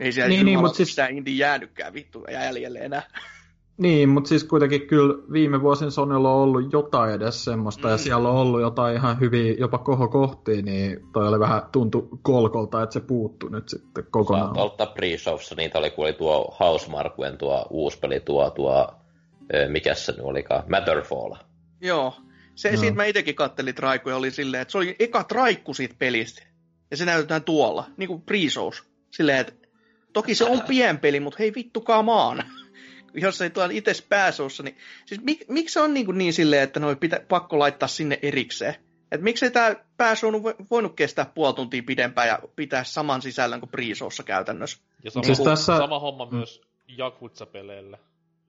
Ei siellä Niin, niin, mut siis... siis- mitään indie jäänytkään vittu jäljelle enää. Niin, mutta siis kuitenkin kyllä viime vuosina Sonylla on ollut jotain edes semmoista, mm. ja siellä on ollut jotain ihan hyviä, jopa kohokohtia, niin toi oli vähän tuntu kolkolta, että se puuttu nyt sitten kokonaan. Saat ottaa pre-showssa, niitä oli, kun oli tuo Housemarkuen tuo uusi peli, tuo, tuo ö, mikäs se nyt olikaan, Matterfall. Joo. Se, Joo. Siitä mä itsekin kattelin traikkuja, oli silleen, että se oli eka traikku siitä pelistä. Ja se näytetään tuolla, niin kuin pre-shows. Silleen, että toki se on pien peli, mutta hei vittukaa maan. Jos ei tuolla itse pääsoussa, niin... Siis mik, miksi se on niin, kuin niin silleen, että noi pitä, pakko laittaa sinne erikseen? Et miksei tämä pääsy on voinut kestää puoli tuntia pidempään ja pitää saman sisällön kuin pre-showssa käytännössä? Ja sama, Siis tässä- sama homma myös Yakuza-peleille.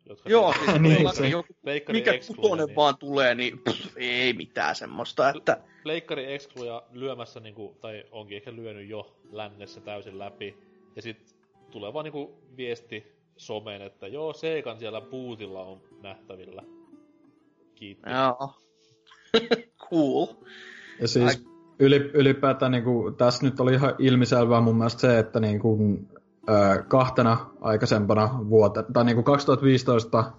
Jotka Joo, siis siis Niin, niin, se- joku, mikä kutonen niin- vaan tulee, niin pff, ei mitään semmoista, että... Pleikkari Excluja lyömässä, niinku, tai onkin ehkä lyönyt jo lännessä täysin läpi. Ja sit tulee vaan niinku viesti someen, että joo, Seikan siellä bootilla on nähtävillä. Kiitti. Joo. cool. Ja siis yli, ylipäätään niin kuin, tässä nyt oli ihan ilmiselvää mun mielestä se, että niin kuin, ö, kahtena aikaisempana vuotena, tai niin kuin 2015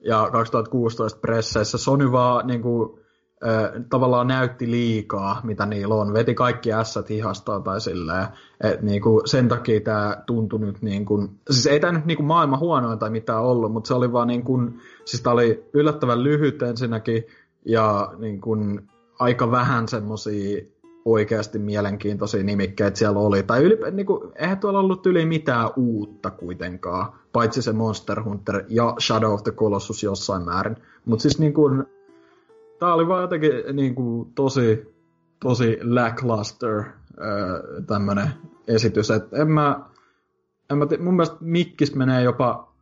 ja 2016 presseissä Sony vaan niin kuin, ö, tavallaan näytti liikaa, mitä niillä on. Veti kaikki ässät hihastaa tai silleen. Et niin kuin, sen takia tämä tuntui nyt niin kuin, siis ei tämä nyt niin kuin maailman huonoin tai mitään ollut, mutta se oli vaan niin kuin, siis tämä oli yllättävän lyhyt ensinnäkin, ja niin kuin, aika vähän semmosia oikeasti mielenkiintoisia nimikkeitä siellä oli. Tai ylipä, niin kuin, eihän tuolla ollut yli mitään uutta kuitenkaan, paitsi se Monster Hunter ja Shadow of the Colossus jossain määrin. Mutta siis niin kuin, tää oli vaan jotenkin niin kuin, tosi, tosi lackluster öö, tämmönen esitys. Et en mä, en mä te, mun mielestä Mikkis menee jopa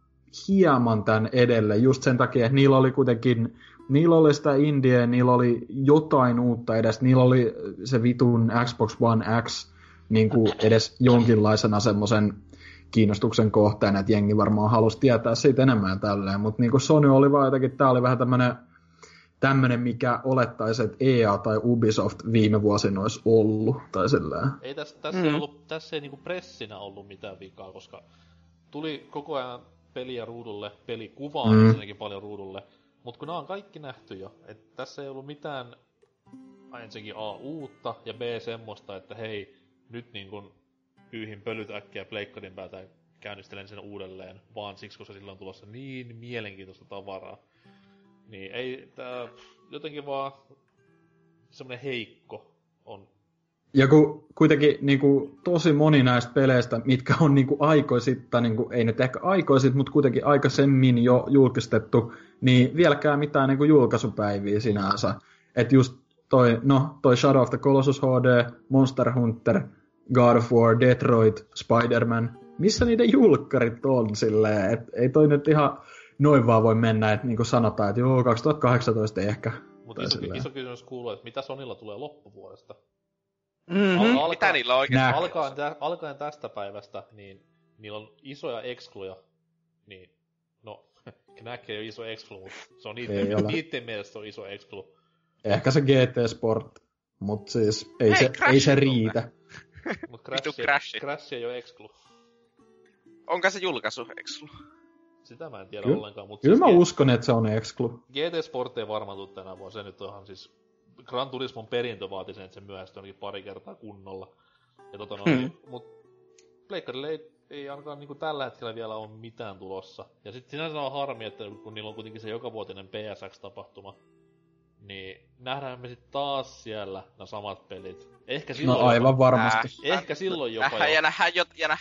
hieman tämän edelle, just sen takia, että niillä oli kuitenkin niillä oli sitä indie, niillä oli jotain uutta edes, niillä oli se vitun Xbox One X niin kuin edes jonkinlaisena semmoisen kiinnostuksen kohteena, että jengi varmaan halusi tietää siitä enemmän tälleen, mutta niin kuin Sony oli vaan jotenkin, tää oli vähän tämmönen tämmönen, mikä olettaisi, että EA tai Ubisoft viime vuosina olisi ollut, tai. Ei tässä, tässä, Mm. ei ollut, tässä ei niinku pressinä ollut mitään vikaa, koska tuli koko ajan peliä ruudulle, pelikuvaa Mm. ensinnäkin paljon ruudulle, mutta kun nämä on kaikki nähty jo, että tässä ei ollut mitään ensinnäkin A uutta ja B semmoista, että hei, nyt niin kun pyyhin pölyt äkkiä pleikkarin päältä ja käynnistelen sen uudelleen, vaan siksi, koska sillä on tulossa niin mielenkiintoista tavaraa. Niin ei tää jotenkin vaan semmonen heikko on. Ja kun kuitenkin niin kuin, tosi moni näistä peleistä, mitkä on niin kuin, aikoisit, tai niin kuin, ei nyt ehkä aikoisit, mutta kuitenkin aikaisemmin jo julkistettu, niin vieläkään mitään niin kuin, julkaisupäiviä sinänsä. Että just toi, no, toi Shadow of the Colossus HD, Monster Hunter, God of War, Detroit, Spider-Man, missä niiden julkkarit on silleen, että ei toi nyt ihan noin vaan voi mennä, että niin kuin sanotaan, että joo, 2018 ei ehkä. Mutta iso, silleen. iso kysymys kuuluu, että mitä Sonilla tulee loppuvuodesta? Mm-hmm. Al- Mitä niillä on oikeasti Nää. alkaen, tä, alkaen tästä päivästä, niin niillä on isoja ekskluja, niin no, Knack ei ole iso exclu, mutta se on Ei niiden, niiden mielestä se on iso exclu. Ehkä se GT Sport, mutta siis ei, Hei, se, Crash ei se riitä. Mut Vitu Crash, Crash. Crash ei ole exclu. Onko se julkaisu, Exlu? Sitä mä en tiedä Kyllä- ollenkaan, mutta Kyllä mä G- uskon, että se on exclu. GT Sport ei varmaan tule tänä vuonna, se nyt onhan siis... Gran Turismon perintö vaati sen, että se myöhästyi ainakin pari kertaa kunnolla. Ja tota noin, Hmm. mut Pleikkarille ei, ei ainakaan niinku tällä hetkellä vielä ole mitään tulossa. Ja sit sinänsä on harmi, että kun niillä on kuitenkin se jokavuotinen PSX-tapahtuma, niin nähdään me sit taas siellä nämä samat pelit. Ehkä No silloin, aivan varmasti. ehkä silloin jopa Nähdään jo. ja nähdään jo, ja, nä,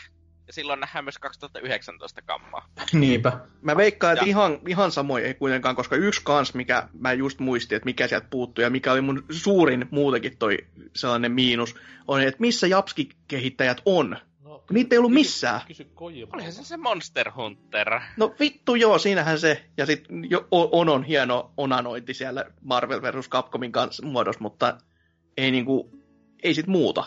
ja silloin nähdään myös 2019 kammaa. Niinpä. Mä veikkaan, että Ja- ihan, ihan samoin ei kuitenkaan, koska yksi kans, mikä mä just muistin, että mikä sieltä puuttui ja mikä oli mun suurin muutenkin toi sellainen miinus, on, että missä Japski-kehittäjät on. No, Niitä ei ollut kysy- missään. Kysy Kojimalta. Olihan se se Monster Hunter. No vittu joo, siinähän se, ja sitten jo, o- Onon hieno onanointi siellä Marvel vs. Capcomin kanssa muodossa, mutta ei niinku, ei sit muuta.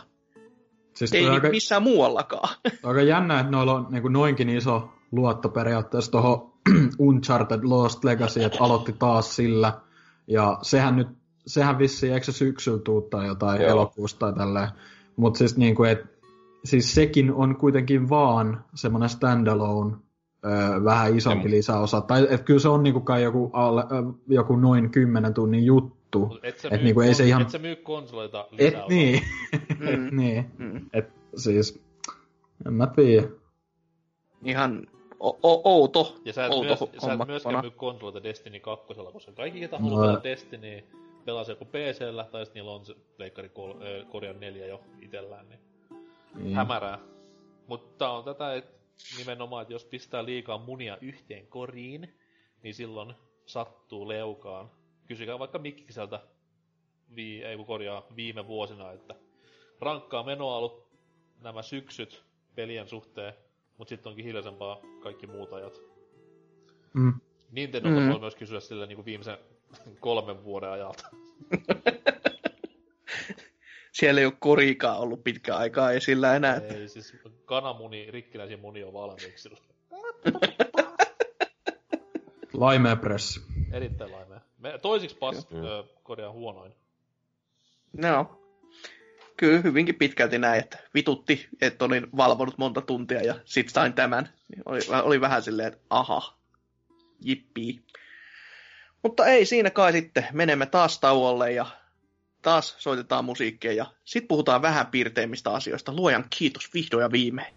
Siis Ei aika, missään muuallakaan. aika jännä, että noilla on niin noinkin iso luotto periaatteessa tuohon Uncharted Lost Legacy, että aloitti taas sillä. Ja sehän nyt, sehän vissiin, eikö se syksyllä tuu tai jotain Joo. elokuusta tai tälleen. Mutta siis niinku, et, siis sekin on kuitenkin vaan semmoinen standalone, öö, vähän isompi lisäosa. Tai et kyllä se on niinku kai joku, alle, joku noin 10 tunnin juttu. Mut Et sä, Et myy, niinku ei se ihan- et sä myy konsoleita Et lisää niin, Mm. et niin. Mm. Et siis, en mä tiedä. Ihan o- o- outo, Ja sä et, outo myös, sä et myöskään myy konsoleita Destiny 2, koska kaikki, ketä No. haluaa pelata Destiny, pelaa se joko PCllä, tai sitten niillä on se Pleikkari kol, äh, Korjan 4 jo itellään, niin Niin. hämärää. Mutta on tätä, että nimenomaan, että jos pistää liikaa munia yhteen koriin, niin silloin sattuu leukaan. Kysykää vaikka Mikkiseltä, vii, ei kun korjaa, viime vuosina, että rankkaa menoa ollut nämä syksyt pelien suhteen, mutta sitten onkin hiljaisempaa kaikki muut ajat. Mm. Nintendolta Mm. voi myös kysyä sillä niin kuin viimeisen kolmen vuoden ajalta. Siellä ei ole koriikaan ollut pitkään aikaa esillä enää. Ei, siis kananmuni, rikkinäisiä muni on valmiiksi pressi. Erittäin laimea. Me, toisiksi pas, ö, korjaan huonoin. No, kyllä hyvinkin pitkälti näin, että vitutti, että olin valvonut monta tuntia ja sit sain tämän. Niin Oli, oli vähän silleen, että aha, jippii. Mutta ei siinä kai sitten, menemme taas tauolle ja taas soitetaan musiikkia ja sitten puhutaan vähän piirteimmistä asioista. Luojan kiitos vihdoin ja viimein.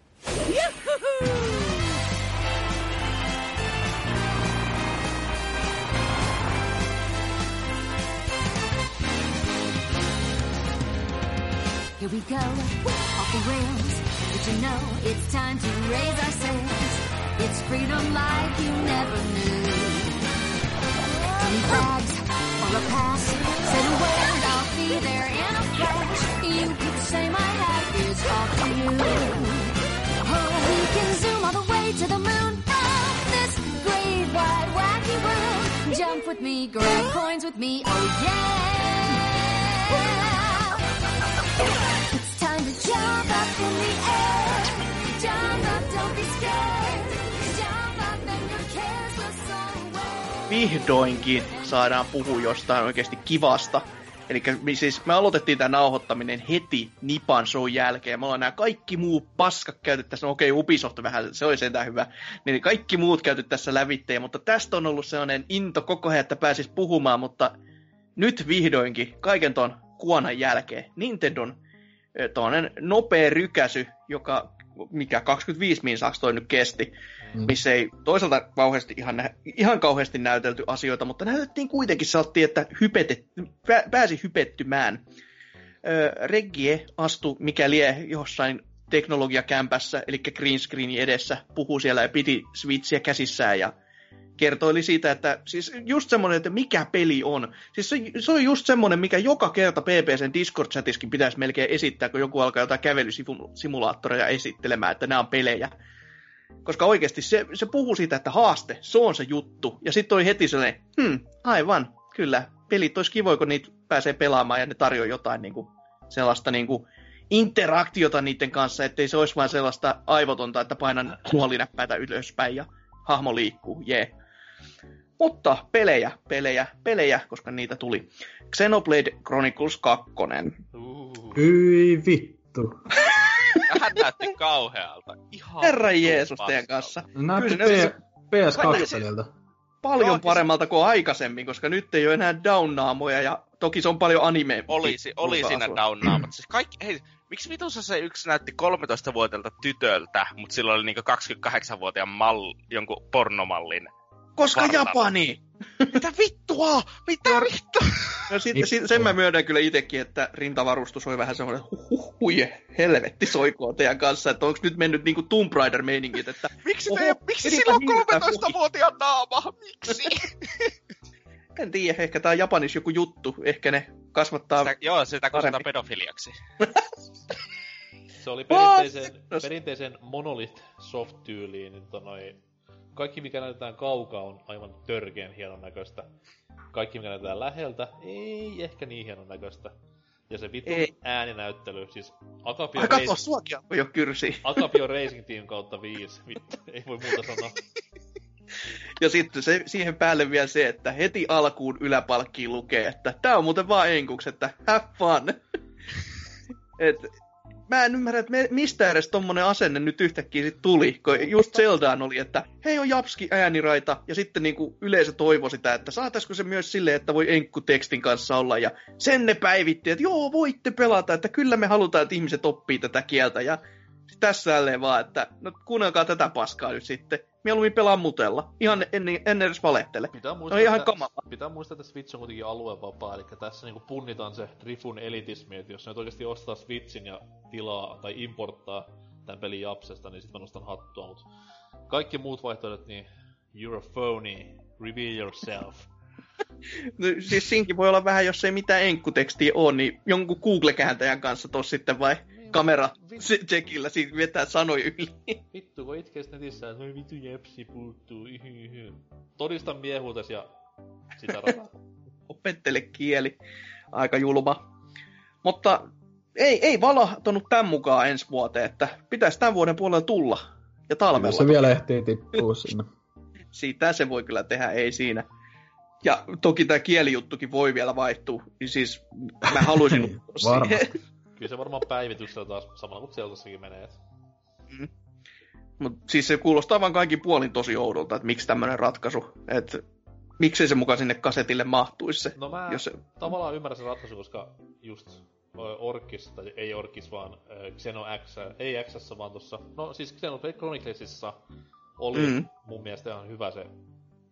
Here we go, off the rails. Did you know it's time to raise our sails? It's freedom like you never knew. Any bags or a pass? Say the word, I'll be there in a flash. You could say my hat is off to you. Oh, we can zoom all the way to the moon from this great wide wacky world. Jump with me, grab coins with me, oh yeah. Vihdoinkin saadaan puhua jostain oikeasti kivasta. Eli siis me aloitettiin tämä nauhoittaminen heti Nipan show jälkeen. Me ollaan nämä kaikki muu paskat käyty tässä, no okei Ubisoft vähän, se oli sentään hyvä. Niin kaikki muut käyty tässä lävitteen, mutta tästä on ollut sellainen into koko ajan, että pääsis puhumaan, mutta nyt vihdoinkin, kaiken ton kuonan jälkeen, Nintendon toinen nopea rykäsy, joka mikä 25 minsaksi toi nyt kesti, Mm. missä ei toisaalta kauheasti ihan, ihan kauheasti näytelty asioita, mutta näytettiin kuitenkin, saattiin, että hypetet, pä, pääsi hypettymään. Ö, Reggie astui mikä lie jossain teknologiakämpässä, eli green screenin edessä, puhuu siellä ja piti Switchiä käsissään ja kertoili siitä, että siis just semmoinen, että mikä peli on. Siis se, se on just semmoinen, mikä joka kerta PPCn Discord-chatiskin pitäisi melkein esittää, kun joku alkaa jotain kävelysimulaattoreja esittelemään, että nämä on pelejä. Koska oikeasti se, se puhuu siitä, että haaste, se on se juttu. Ja sitten toi heti sellainen, hmm, aivan, kyllä, pelit olisi kivoja, kun niitä pääsee pelaamaan ja ne tarjoaa jotain niin kuin, sellaista niin kuin, interaktiota niiden kanssa, ettei se olisi vain sellaista aivotonta, että painan nuolinäppäitä ylöspäin ja hahmo liikkuu, jee. Mutta pelejä, pelejä, pelejä, koska niitä tuli. Xenoblade Chronicles 2. Uh. Hyi vittu. Vähän näytti kauhealta. Ihan Herra Jeesus teidän kanssa. Näytti Kyllä se- P- PS2-peliltä. Paljon Joo, siis- paremmalta kuin aikaisemmin, koska nyt ei ole enää down-naamoja ja toki se on paljon anime. Olisi, oli siinä downaamat. Siis kaikki, hei, miksi vitussa se yksi näytti 13-vuotiaalta tytöltä, mutta sillä oli niinku 28-vuotiaan mal, jonkun pornomallin. Koska Vartalo. Japani! Mitä vittua? Mitä vittua? No sit, sit, sen mä myönnän kyllä itsekin, että rintavarustus oli vähän semmoinen huh, huh, huije, helvetti soikoon teidän kanssa, että onko nyt mennyt niinku Tomb Raider-meiningit, että Miksi, Oho, te, miksi sillä on hiljaa, 13-vuotiaan naama? Miksi? en tiedä, ehkä tää on Japanissa joku juttu, ehkä ne kasvattaa... Sitä, joo, sitä kutsutaan Parempi. pedofiliaksi. Se oli perinteisen, perinteisen Monolith soft-tyyliin, niin tota noi, kaikki mikä näytetään kaukaa on aivan törkeen hienon näköistä. Kaikki mikä näytetään läheltä ei ehkä niin hienon näköistä. Ja se vittu Ei. ääninäyttely, siis Akapio, Ai Racing, suakin jo kyrsi. Akapio Racing Team kautta viisi. Vittu, ei voi muuta sanoa. Ja sitten se, siihen päälle vielä se, että heti alkuun yläpalkkiin lukee, että tää on muuten vaan enkuks, että have fun. Et, mä en ymmärrä, että mistä edes tommonen asenne nyt yhtäkkiä sit tuli, kun just Zeldaan oli, että hei on Japski ääniraita, ja sitten niinku yleisö toivoi sitä, että saataisiko se myös silleen, että voi enkku tekstin kanssa olla, ja sen ne päivitti, että joo, voitte pelata, että kyllä me halutaan, että ihmiset oppii tätä kieltä, ja tässä jälleen vaan, että no kuunnelkaa tätä paskaa nyt sitten. Mieluummin pelaa mutella. Ihan en, en edes valehtele. Pitää No muistaa, ihan että, kamala. pitää muistaa, että Switch on kuitenkin aluevapaa, eli tässä niinku punnitaan se Drifun elitismi, että jos ne oikeasti ostaa Switchin ja tilaa tai importtaa tämän pelin Japsesta, niin sit mä nostan hattua, mut kaikki muut vaihtoehdot, niin you're a phony, reveal yourself. No, siis siinkin voi olla vähän, jos ei mitään enkkutekstiä ole, niin jonkun Google-kääntäjän kanssa tos sitten vai kamera se- checkillä siitä vetää sanoja yli. Vittu, kun itkee sit netissä, että voi vittu jepsi puuttuu. Todista miehuutes ja sitä rataa. Opettele kieli. Aika julma. Mutta ei, ei valahtanut tämän mukaan ensi vuoteen, että pitäisi tämän vuoden puolella tulla. Ja talvella. Se vielä ehtii tippua sinne. Siitä se voi kyllä tehdä, ei siinä. Ja toki tämä kielijuttukin voi vielä vaihtua. Niin Siis mä haluaisin Varmasti. Kyllä se varmaan päivityksellä taas samalla kuin Zeltassakin menee. et Mutta siis se kuulostaa vaan kaikki puolin tosi oudolta, että miksi tämmöinen ratkaisu. Että miksei se mukaan sinne kasetille mahtuisi se. No mä Jos se tavallaan ymmärrän sen ratkaisun, koska just Orkis, tai ei Orkis, vaan Xeno X, ei X, vaan tossa, no siis Xenoblade Chroniclesissa oli Mm. mm. mun mielestä ihan hyvä se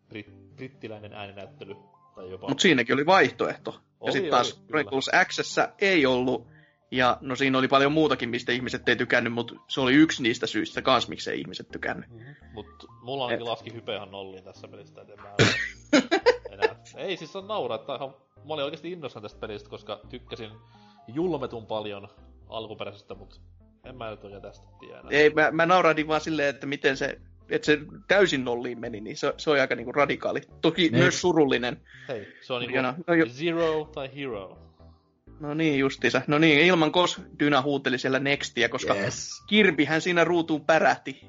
brit, brittiläinen ääninäyttely, tai jopa... Mutta siinäkin oli vaihtoehto. ja Oli, sitten oli, taas. Chronicles X ei ollut. Ja no siinä oli paljon muutakin, mistä ihmiset ei tykännyt, mutta se oli yksi niistä syistä kans, miksei ihmiset tykännyt. Mm-hmm. Mut mulla ainakin Et- laski hype ihan nolliin tässä pelissä, et en mä enää... Ei siis on nauraa, että ihan... Mä olin oikeesti innoissani tästä pelistä, koska tykkäsin julmetun paljon alkuperäisestä, mut en mä nyt oikein tästä tiedä. Ei, mä, mä naurahdin vaan silleen, että miten se, että se täysin nolliin meni, niin se, se oli aika niinku radikaali. Toki Niin. myös surullinen. Hei, se on niinku Hieno. No jo- Zero tai Hero. No niin, justiinsa. No niin, ilman kos Dyna huuteli siellä Nextia, koska Yes. Kirbyhän siinä ruutuun pärähti.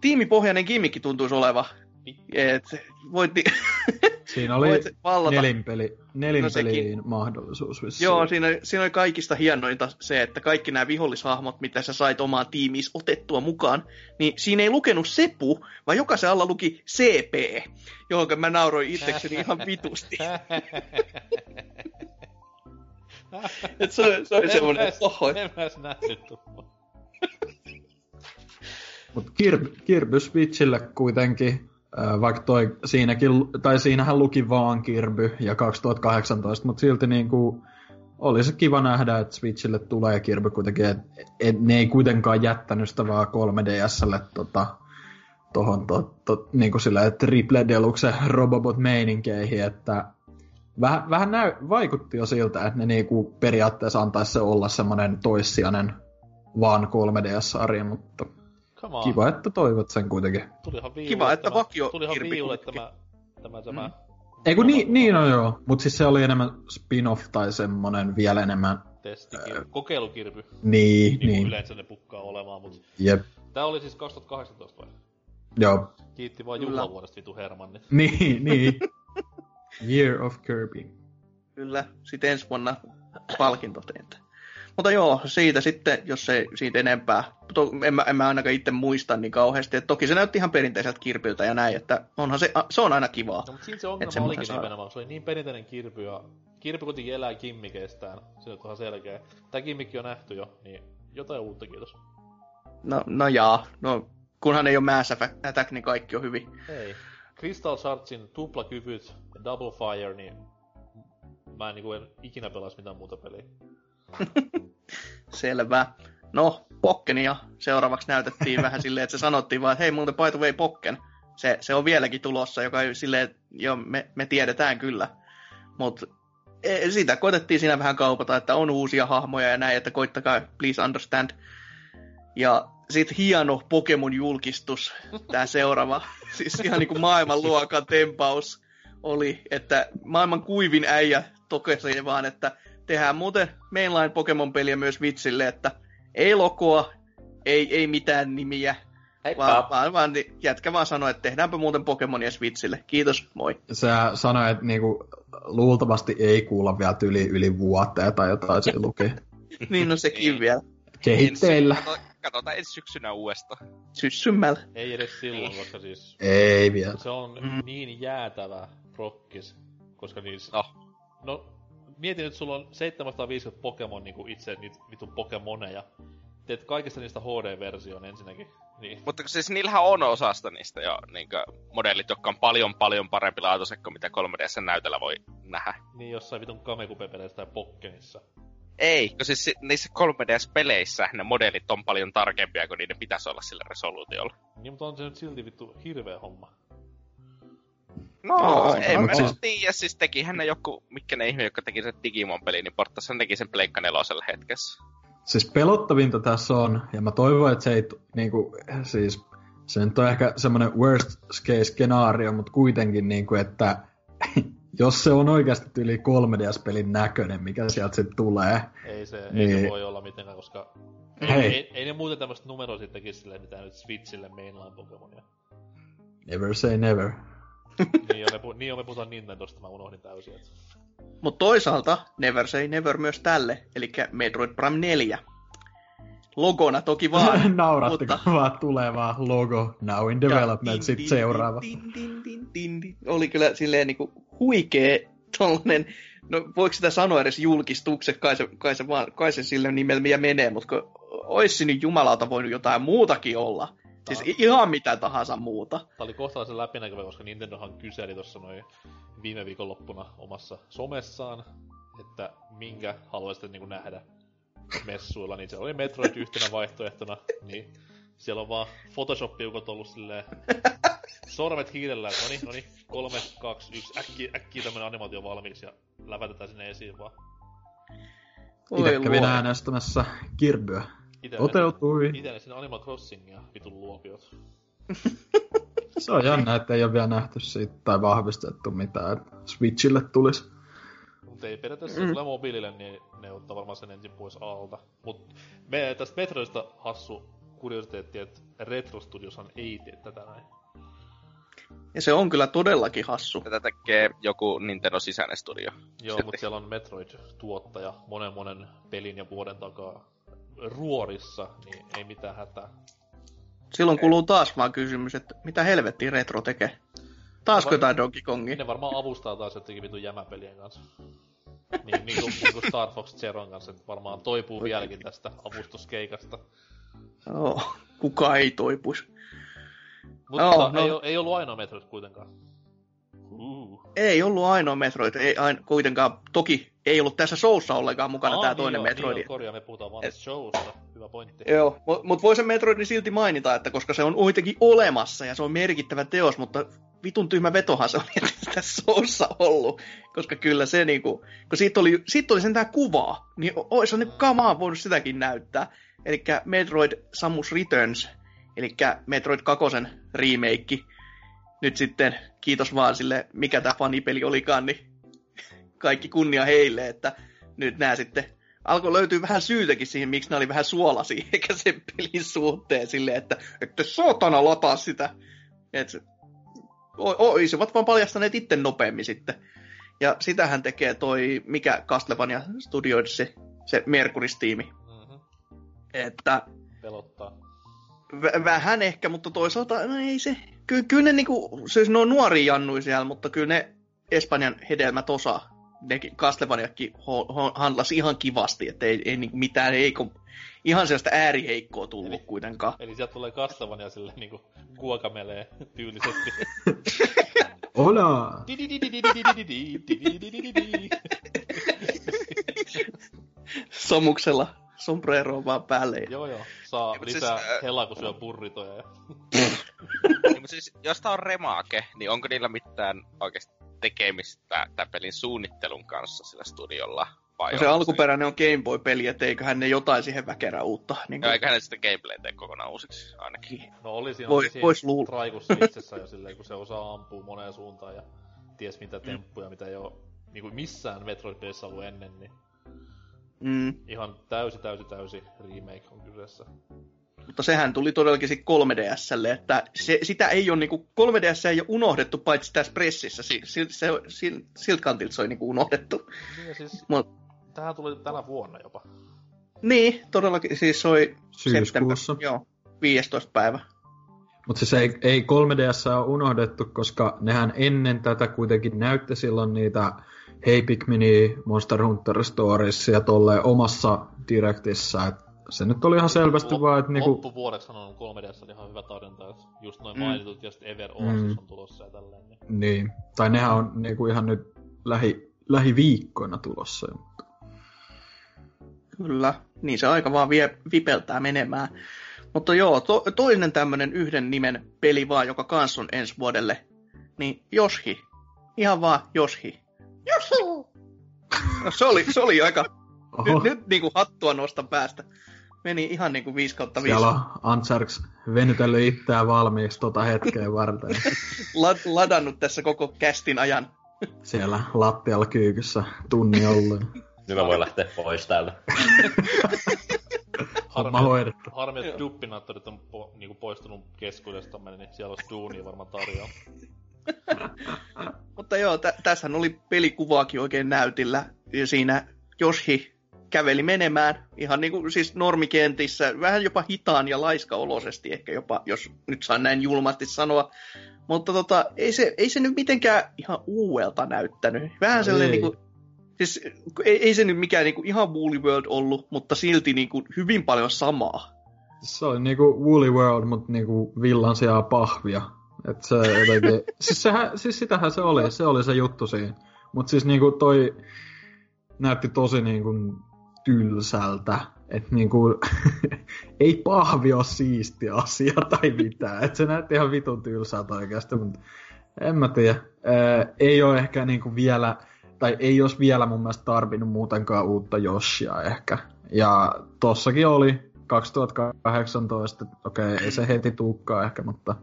Tiimipohjainen gimmikki tuntuisi oleva. Et voit, Siinä oli voit vallata. nelinpeli, nelinpeliin sekin. mahdollisuus vissiin. Joo, siinä, siinä oli kaikista hienointa se, että kaikki nämä vihollishahmot, mitä sä sait omaan tiimiis otettua mukaan, niin siinä ei lukenut Sepu, vaan jokaisen alla luki CP, johon mä nauroin itsekseni ihan vitusti. Et se, oli- se oli semmoinen, että oho, En mä edes nähnyt tuolla. Mut Kirby, Kirby Switchille kuitenkin, vaikka toi siinäkin, tai siinähän luki vaan Kirby ja 2018, mutta silti niinku oli se kiva nähdä, että Switchille tulee Kirby kuitenkin, että et ne ei kuitenkaan jättänyt sitä vaan 3DSlle tota, tohon to, to, niinku silleen Triple Deluxe Robobot-meininkeihin, että vähän, vähän näy, vaikutti jo siltä, että ne niinku periaatteessa antaisi se olla semmoinen toissijainen vaan 3DS-sarja, mutta Come on. Kiva, että toivot sen kuitenkin. Tulihan viiulle Kiva, että tämä, vakio Tulihan viiulle tämä, tämä, tämä. Mm. Ei kun niin, niin on joo, mutta siis se oli enemmän spin-off tai semmonen vielä enemmän, testikirpy, kokeilukirpy, niin, niin kuin niin, yleensä ne pukkaa olemaan, mutta jep, tää oli siis 2018 vai? Joo. Kiitti vaan Kyllä. juhlavuodesta vitu Hermanni. Niin, niin. Year of Kirby. Kyllä, sitten ensi vuonna palkinto. Mutta joo, siitä sitten, jos ei siitä enempää, to, en, mä, en mä ainakaan itse muista niin kauheasti, että toki se näytti ihan perinteiseltä kirpiltä ja näin, että onhan se, se on aina kivaa. No, mutta siinä se ongelma olikin saa- nimenomaan. Se oli niin perinteinen kirpy ja kirpy kuitenkin elää kimmikeistään. Se on ihan selkeä. Tää kimmikki on nähty jo, niin jotain uutta kiitos. No, no jaa, no kunhan ei ole Mass Attack, niin kaikki on hyvin. Ei. Crystal Shardsin tuplakyvyt ja Double Fire, niin mä en, niinku, en ikinä pelais mitään muuta peliä. Selvä. No, Pokkenia seuraavaksi näytettiin vähän silleen, että se sanottiin vaan, että hei muuten by the way Pokken. Se, se on vieläkin tulossa, joka ei silleen, joo, me, me tiedetään kyllä. Mutta sitä koitettiin siinä vähän kaupata, että on uusia hahmoja ja näin, että koittakaa, please understand. Ja sitten hieno Pokemon-julkistus, tämä seuraava, siis ihan niin kuin maailmanluokan tempaus oli, että maailman kuivin äijä tokesi vaan, että tehdään muuten mainline Pokemon-peliä myös vitsille, että ei lokoa, ei, ei mitään nimiä, Heippa. vaan, vaan, vaan jätkä vaan sanoi, että tehdäänpä muuten Pokemonia Switchille. Kiitos, moi. Sä sanoit, että niinku, luultavasti ei kuulla vielä yli, yli vuoteen tai jotain siinä luki. niin no sekin Niin. vielä. Kehitteillä. Katsotaan ensi syksynä uudestaan. Syssymällä. Ei edes silloin, koska siis Ei vielä. se on Mm. niin jäätävä prokkis, koska niissä... No. No, mieti nyt, sulla on 750 Pokemon niinku itse niitä vitun Pokemoneja. Teet kaikista niistä HD-versioon ensinnäkin. Niin. Mutta siis niillähän on osasta niistä jo niinkö, modellit, jotka on paljon paljon parempi laatuiset kuin mitä 3DS näytöllä voi nähdä. Niin jossain vitun Kamekupe-peleissä tai Pokkenissa. Ei, kun siis si- niissä 3DS-peleissä ne modellit on paljon tarkempia kuin niiden pitäisi olla sillä resoluutiolla. Niin, mutta on se nyt silti vittu hirveä homma. No, No, ei mä siis- tiedä, siis tekihän ne joku, mikä ne ihme, jotka teki sen Digimon-peliin, niin portassa teki sen Pleikka nelosella hetkessä. Siis pelottavinta tässä on, ja mä toivon, että se ei, niinku, siis, se nyt on ehkä semmoinen worst case skenaario, mutta kuitenkin, niinku, että jos se on oikeasti yli 3DS-pelin näköinen, mikä sieltä sitten tulee, Ei se, ei Niin. se voi olla mitenkään, koska... Hei. Ei, ei ne muuten tämmöistä numeroa sitten tekisi silleen, mitä nyt Switchille mainline Pokemonia. never say never. Niin, on me, pu- niin on me puhutaan Nintendosta, mä unohdin täysin. Et... Mutta toisaalta Never Say Never myös tälle, eli Metroid Prime 4. Logona toki vaan. Naurattiko mutta- vaan tulee vaan logo, now in development, sitten din, seuraava. Din, din, din, din, din. Oli kyllä silleen niinku huikee tollanen, no voiko sitä sanoa edes julkistukset, kai se, kai se, vaan, kai se sille nimellä menee, mutta kun ois se nyt jumalauta voinut jotain muutakin olla. Siis i- ihan mitä tahansa muuta. Tää oli kohtalaisen läpinäkyvä, koska Nintendohan kyseli tuossa noin viime viikonloppuna omassa somessaan, että minkä haluaisitte niinku nähdä messuilla, niin siellä oli Metroid yhtenä vaihtoehtona, niin siellä on vaan Photoshop-piukot ollut silleen sormet hiilellä, että noni, noni, kolme, kaksi, yksi, äkkiä, äkkiä tämmönen animaatio valmiiksi ja lävätetään sinne esiin vaan. Itse kävin äänestämässä Kirbyä. Ite Toteutui. Itelle sinne Animal Crossingia, vitun luopiot. Se on jännä, että ei ole vielä nähty siitä tai vahvistettu mitään, että Switchille tulisi. Mutta ei periaatteessa, mm. tulee mobiilille, niin ne ottaa varmaan sen ensin pois alta. Mut me tästä Metroidista hassu kuriositeetti, että Retro Studioshan ei tee tätä näin. Ja se on kyllä todellakin hassu. Tätä tekee joku Nintendo sisäinen studio. Joo, mutta siellä on Metroid-tuottaja monen monen pelin ja vuoden takaa ruorissa, niin ei mitään hätää. Silloin kuluu taas vaan kysymys, että mitä helvettiä retro tekee. Taasko jotain Donkey Kongia? Ne varmaan avustaa taas jotenkin vitun jämäpelien kanssa. Niin, niin kuin, niin kuin Star Fox Zeron kanssa, että varmaan toipuu vieläkin tästä avustuskeikasta. Joo, kuka ei toipuisi. Mutta Joo, no, no. ei, ei ollut ainoa Metroid kuitenkaan. Uh. Ei ollut ainoa Metroid, ei ain, kuitenkaan, toki ei ollut tässä showssa ollenkaan mukana Aa, tämä niin toinen joo, Metroid. Niin joo, korjaa, me puhutaan vaan Et- showsta. Hyvä pointti. Joo, mutta mut voi sen Metroidin silti mainita, että koska se on kuitenkin olemassa ja se on merkittävä teos, mutta vitun tyhmä vetohan se on tässä showssa ollut. Koska kyllä se niinku, kun siitä oli, siitä oli sentään kuvaa, niin ois ne kamaa voinut sitäkin näyttää. Eli Metroid Samus Returns, eli Metroid 2 remake. Nyt sitten, kiitos vaan sille, mikä tämä fanipeli olikaan, niin kaikki kunnia heille, että nyt nämä sitten alkoi löytyä vähän syytäkin siihen, miksi nämä oli vähän suolasia, eikä sen pelin suhteen silleen, että, että saatana lataa sitä Et se, o- olisivat vaan paljastaneet itse nopeammin sitten. Ja sitähän tekee toi, mikä Castlevania Studios, se, se Mercury-tiimi. Mm-hmm. Että Pelottaa. v- vähän ehkä, mutta toisaalta no ei se. Ky- kyllä ne niinku, siis ne on nuoria jannui siellä, mutta kyllä ne Espanjan hedelmät osaa. Ne Castlevaniakin handlasi ihan kivasti, että ei, ei niinku mitään heikko, ihan sellaista ääriheikkoa tullut Eli- kuitenkaan. Eli sieltä tulee Castlevania sille niinku guacamelee tyylisesti. Hola! Samuksella sombreroa vaan päälle. Joo joo, saa siis, lisää ää- helaa, kun syö burritoja. Ja... Niin, siis, jos tää on remake, niin onko niillä mitään oikeasti tekemistä tämän pelin suunnittelun kanssa sillä studiolla? Vai No se alkuperäinen on Game Boy-peli, että eiköhän ne jotain siihen väkerää uutta. Niin Joo, eiköhän ne sitä gameplay tee kokonaan uusiksi ainakin. No oli siinä Voi- siinä vois luulla. traikussa itsessä jo silleen, kun se osaa ampua moneen suuntaan ja ties mitä temppuja, mitä ei oo niinku missään Metroid pelissä ollut ennen, niin mm, ihan täysi, täysi, täysi remake on kyseessä. Mutta sehän tuli todellakin sit 3DSlle, että se, sitä ei ole niinku, 3DS ei ole unohdettu paitsi tässä pressissä, si, si, se, si, siltä kantilta se on niinku unohdettu. Niin siis, Mut- tähän tuli tänä vuonna jopa. Niin, todellakin, siis se oli Syyskuussa. joo, 15 päivä. Mutta siis ei, ei 3DS ole unohdettu, koska nehän ennen tätä kuitenkin näytti silloin niitä Hey Pikmini Monster Hunter Stories ja tolleen omassa direktissä. Et se nyt oli ihan selvästi Lop- vaan, että niinku... Loppuvuodeksi on 3DS oli ihan hyvä tarjonta, että just noin Mm. mainitut ja sitten Ever Oasis Mm. on tulossa ja tälleen. Niin. Niin. Tai nehän on niinku ihan nyt lähi, lähiviikkoina tulossa. Kyllä, niin se aika vaan vie, vipeltää menemään. Mutta joo, to, toinen tämmönen yhden nimen peli vaan, joka kans on ensi vuodelle, niin Joshi. Ihan vaan Joshi. Joshi! No, se, oli, se oli aika, Oho, nyt, nyt niinku hattua nostan päästä. Meni ihan niinku 5 kautta 5. siellä on Antsarks venytellyt itseään valmiiksi tota hetkeä varten. Lad, ladannut tässä koko kästin ajan. Siellä lattialla kyykyssä tunni ollut. Nyt mä voin lähteä pois täältä. Homma Harmi, hoidettu. harmi että duppinaattorit on po, niinku poistunut keskuudestamme, niin siellä olisi duunia varmaan tarjolla. Mutta joo, tä, tässähän oli pelikuvaakin oikein näytillä. Ja siinä Joshi käveli menemään ihan niin kuin siis normikentissä, vähän jopa hitaan ja laiskaoloisesti ehkä jopa, jos nyt saan näin julmasti sanoa. Mutta tota, ei se, ei se nyt mitenkään ihan uudelta näyttänyt. Vähän No sellainen ei. niin kuin, siis ei, ei se nyt mikään niin kuin ihan Woolly World ollut, mutta silti niin kuin hyvin paljon samaa. Se oli niinku Woolly World, mutta niinku villan sijaan pahvia. Et se jotenkin... siis, sehän, siis sitähän se oli, se oli se juttu siinä. Mut siis niinku toi näytti tosi niinku tylsältä. Et niinku, ei pahvi ole siisti asia tai mitään. Et se näytti ihan vitun tylsältä oikeasti, mutta en mä tiedä. Ei ole ehkä niinku vielä, tai ei olisi vielä mun mielestä tarvinnut muutenkaan uutta Joshia ehkä. Ja tossakin oli 2018, okei, okay, ei se heti tuukkaa ehkä, mutta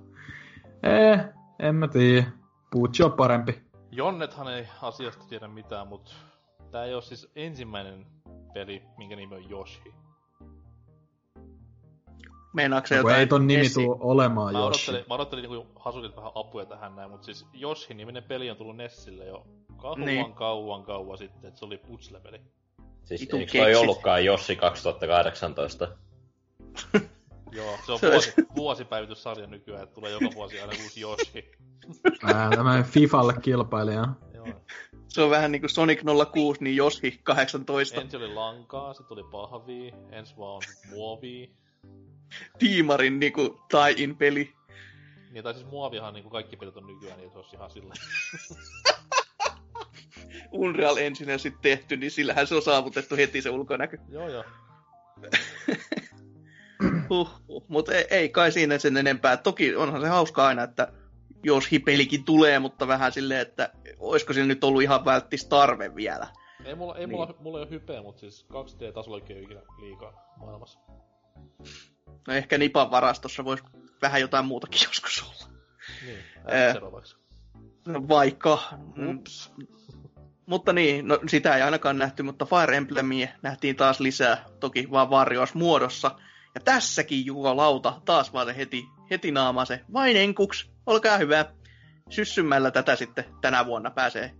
eh, en mä tiedä. Puutsi on parempi. Jonnethan ei asiasta tiedä mitään, mutta tää ei ole siis ensimmäinen peli, minkä nimi on Yoshi. Meinaatko se No, jotain? ei ton nimi esi- tuu olemaan Mä Joshi. odottelin, mä odottelin niinku Hasukilta vähän apuja tähän näin, mutta siis Yoshi-niminen peli on tullut Nessille jo kauan Niin. kauan kauan sitten, että se oli putsle-peli. Siis Vitun eikö toi ollutkaan Jossi 2018? Joo, se on vuosi, vuosipäivityssarja nykyään, että tulee joka vuosi aina uusi Yoshi. Ää, Tämä Fifalle kilpailija. Joo. Se on vähän niin kuin Sonic 06, niin Joshi 18. Ensin oli lankaa, sitten tuli pahvii, ensi vaan on muovii. Tiimarin niin kuin tie-in peli. Niin, tai siis muovihan niin kuin kaikki pelit on nykyään, niin se olisi ihan sillä. Unreal Engine sitten tehty, niin sillähän se on saavutettu heti se ulkonäkö. joo, joo. Huh, huh. Mutta ei, ei, kai siinä sen enempää. Toki onhan se hauska aina, että jos hipelikin tulee, mutta vähän silleen, että olisiko sillä nyt ollut ihan välttis tarve vielä. Ei mulla, ei Niin. mulla, mulla ei ole hypeä, mutta siis 2D-tasollakin ei ikinä liikaa maailmassa. No ehkä Nipan varastossa voisi vähän jotain muutakin joskus olla. Niin, vaikka. No vaikka. Mm, Ups. Mutta niin, no sitä ei ainakaan nähty, mutta Fire Emblemia nähtiin taas lisää, toki vaan Warriors muodossa. Ja tässäkin jumalauta, taas vaan se heti, heti naama se. Vain enkuks, olkaa hyvä. Syssymällä tätä sitten tänä vuonna pääsee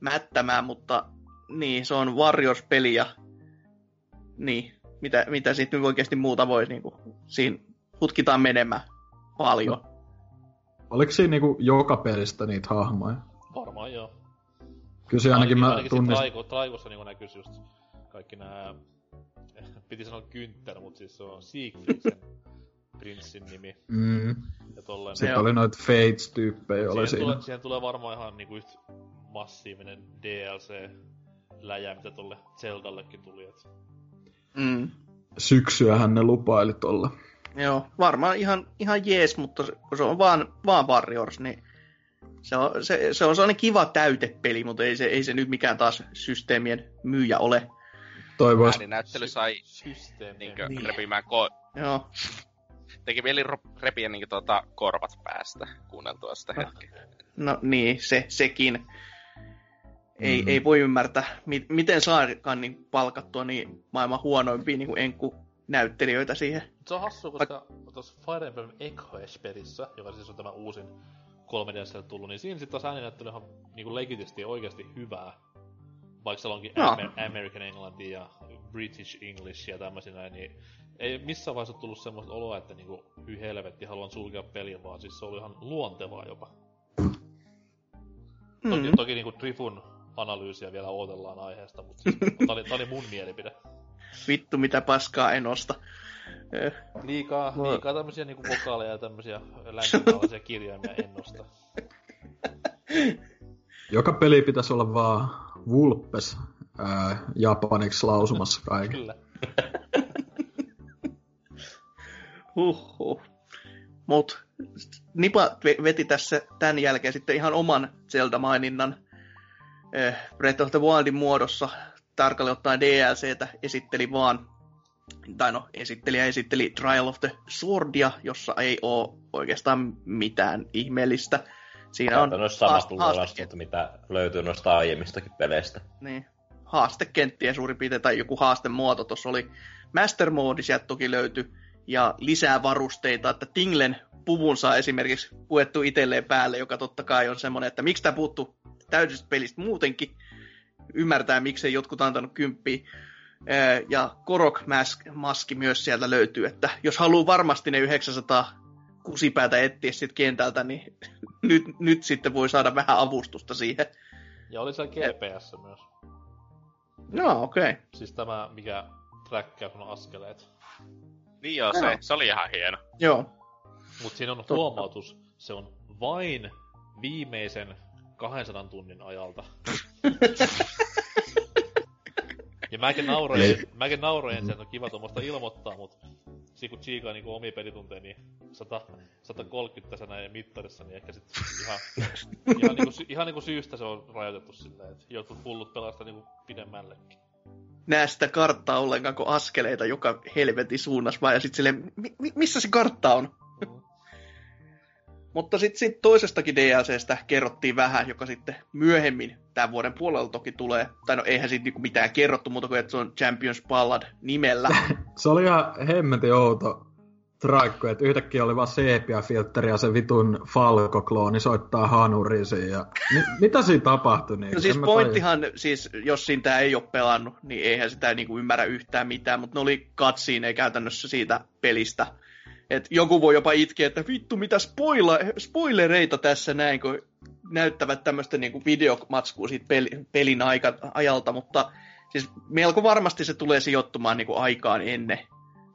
mättämään, mutta niin, se on Warriors-peli ja niin, mitä, mitä sitten nyt oikeasti muuta voisi niin kuin, siinä hutkitaan menemään paljon. Oliko siinä niinku joka pelistä niitä hahmoja? Varmaan joo. Kyllä se ainakin, mä ainakin tunnistin. Traiko, Traikossa niin näkyisi just kaikki nämä... Piti sanoa Günther, mutta siis se on Siegfriedsen prinssin nimi. Mm. Ja tolleen. Sitten oli noita Fates-tyyppejä oli siihen, siinä. tulee, siihen tulee varmaan ihan niinku yhtä massiivinen DLC-läjä, mitä tolle Zeldallekin tuli. Et Mm. Syksyähän ne lupaili tolla. Joo, varmaan ihan, ihan jees, mutta se- kun se on vaan, vaan Warriors, niin se on, se, se on sellainen kiva täytepeli, mutta ei se, ei se nyt mikään taas systeemien myyjä ole. Toivois, Ääninäyttely sai systeemi. niinkö Niin. repimään ko- Joo, teki mieli repiä niinkö tuota korvat päästä kuunneltua sitä hetkeä. no niin, se, sekin. Ei, Mm. ei voi ymmärtää, mi- miten saakaan niin palkattua niin maailman huonoimpia niin enku näyttelijöitä siihen. Se on hassu, koska tuossa Fire Emblem Echoes-pelissä, joka siis on tämä uusin 3 ds tullut, niin siinä sitten taas ääninäyttely on niinku legitisti oikeasti hyvää. Vaikka siellä onkin Joo. Amer- American Englanti ja British English ja tämmöisiä näin, niin ei missään vaiheessa tullut semmoista oloa, että niinku, hyi helvetti, haluan sulkea pelin, vaan siis se oli ihan luontevaa jopa. Toki, Mm. toki niinku Trifun analyysiä vielä odotellaan aiheesta, mutta siis, tää, oli, tää oli mun mielipide. Vittu, mitä paskaa en osta. Eh, Liikaa, No. liikaa tämmösiä niinku vokaaleja ja tämmösiä länsimaalaisia kirjaimia en nosta. joka peli pitäisi olla vaan Vulpes ää, japaniksi lausumassa kaiken. Kyllä. Huhhuh. Mut Nipa ve- veti tässä tämän jälkeen sitten ihan oman Zelda-maininnan eh, Breath of the Wildin muodossa. Tarkalleen ottaen DLCtä esitteli vaan, tai no esittelijä esitteli Trial of the Swordia, jossa ei ole oikeastaan mitään ihmeellistä. Siinä on Käytännössä samat haast- mitä löytyy noista aiemmistakin peleistä. niin, haastekenttiä suurin piirtein, tai joku haastemuoto. Tuossa oli Master Mode, sieltä toki löytyi, ja lisää varusteita, että Tinglen puvun saa esimerkiksi puettu itselleen päälle, joka totta kai on semmoinen, että miksi tämä puuttuu täydestä pelistä muutenkin. Ymmärtää, miksei jotkut antanut kymppiä. Ja Korok Mask, maski myös sieltä löytyy, että jos haluaa varmasti ne 900 kusipäätä etsiä sit kentältä, niin nyt, nyt sitten voi saada vähän avustusta siihen. Ja oli siellä GPS myös. No, okei. Okay. Siis tämä, mikä trackaa sun askeleet. Niin joo, se, se oli ihan hieno. Joo. Mut siinä on Totta. huomautus, se on vain viimeisen 200 tunnin ajalta. ja mäkin nauroin, mäkin nauroin sen, että on kiva tuommoista ilmoittaa, mut siinä kun chiikaa niinku omia pelitunteja, niin 100, 130 tässä näin mittarissa, niin ehkä sit ihan, ihan, niinku, ihan niinku syystä se on rajoitettu silleen, että jotkut hullut pelastaa niinku pidemmällekin. Näe sitä karttaa ollenkaan, kun askeleita joka helvetin suunnassa vaan, ja sitten silleen, mi- mi- missä se kartta on? Mm. Mutta sitten sit toisestakin DLCstä kerrottiin vähän, joka sitten myöhemmin tämän vuoden puolella toki tulee. Tai no eihän siitä niinku mitään kerrottu, mutta kuin että se on Champions Ballad nimellä. Se oli ihan hemmetin outo traikku, että yhtäkkiä oli vaan sepia-filtteri ja se vitun Falco-klooni soittaa hanurisiin ja... Mi- mitä siinä tapahtui? Niin? No siis pointtihan, siis jos siitä ei ole pelannut, niin eihän sitä niinku ymmärrä yhtään mitään, mutta ne oli katsiin käytännössä siitä pelistä. Et joku voi jopa itkeä, että vittu mitä spoila, spoilereita tässä näin, kun näyttävät tämmöistä niinku videomatskua siitä peli, pelin aika, ajalta, mutta siis melko varmasti se tulee sijoittumaan niinku aikaan ennen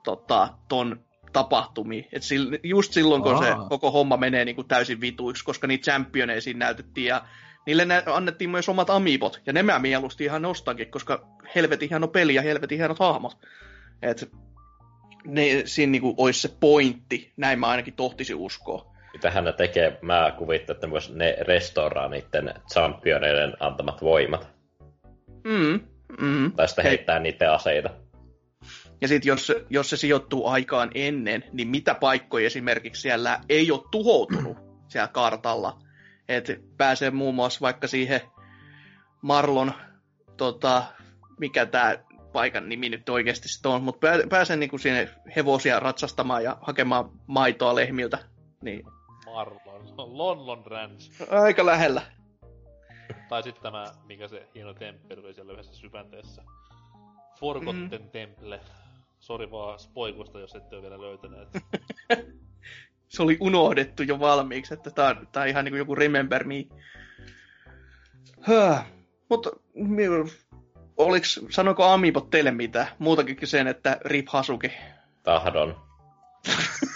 tota, ton tapahtumia. Et sil, just silloin, kun se Aa. koko homma menee niinku täysin vituiksi, koska niitä championeja siinä näytettiin ja niille nä- annettiin myös omat amiibot, ja ne mä mieluusti ihan nostankin, koska helvetin hieno peli ja helvetin hienot hahmot. Et ne, siinä niinku olisi se pointti, näin mä ainakin tohtisin uskoa. Mitähän ne tekee? Mä kuvittelen, että ne, vois, ne restauraa niiden championeiden antamat voimat. Mm, mm. Tai sitten Hei. heittää niiden aseita. Ja sitten jos, jos se sijoittuu aikaan ennen, niin mitä paikkoja esimerkiksi siellä ei ole tuhoutunut siellä kartalla. Et pääsee muun muassa vaikka siihen Marlon, tota, mikä tämä paikan nimi nyt oikeasti sitten on, mutta pääsen niinku sinne hevosia ratsastamaan ja hakemaan maitoa lehmiltä. Niin. Marlon. Lonlon Ranch. Aika lähellä. Tai sitten tämä, mikä se hieno temppeli oli siellä yhdessä syvänteessä. Forgotten mm. Temple. Sori vaan spoikusta, jos ette ole vielä löytäneet. se oli unohdettu jo valmiiksi, että tää on, tää on ihan niinku joku Remember Me. Höh. Mutta oliks, sanoiko Amibot teille mitä? Muutakin sen, että Rip Hasuki. Tahdon.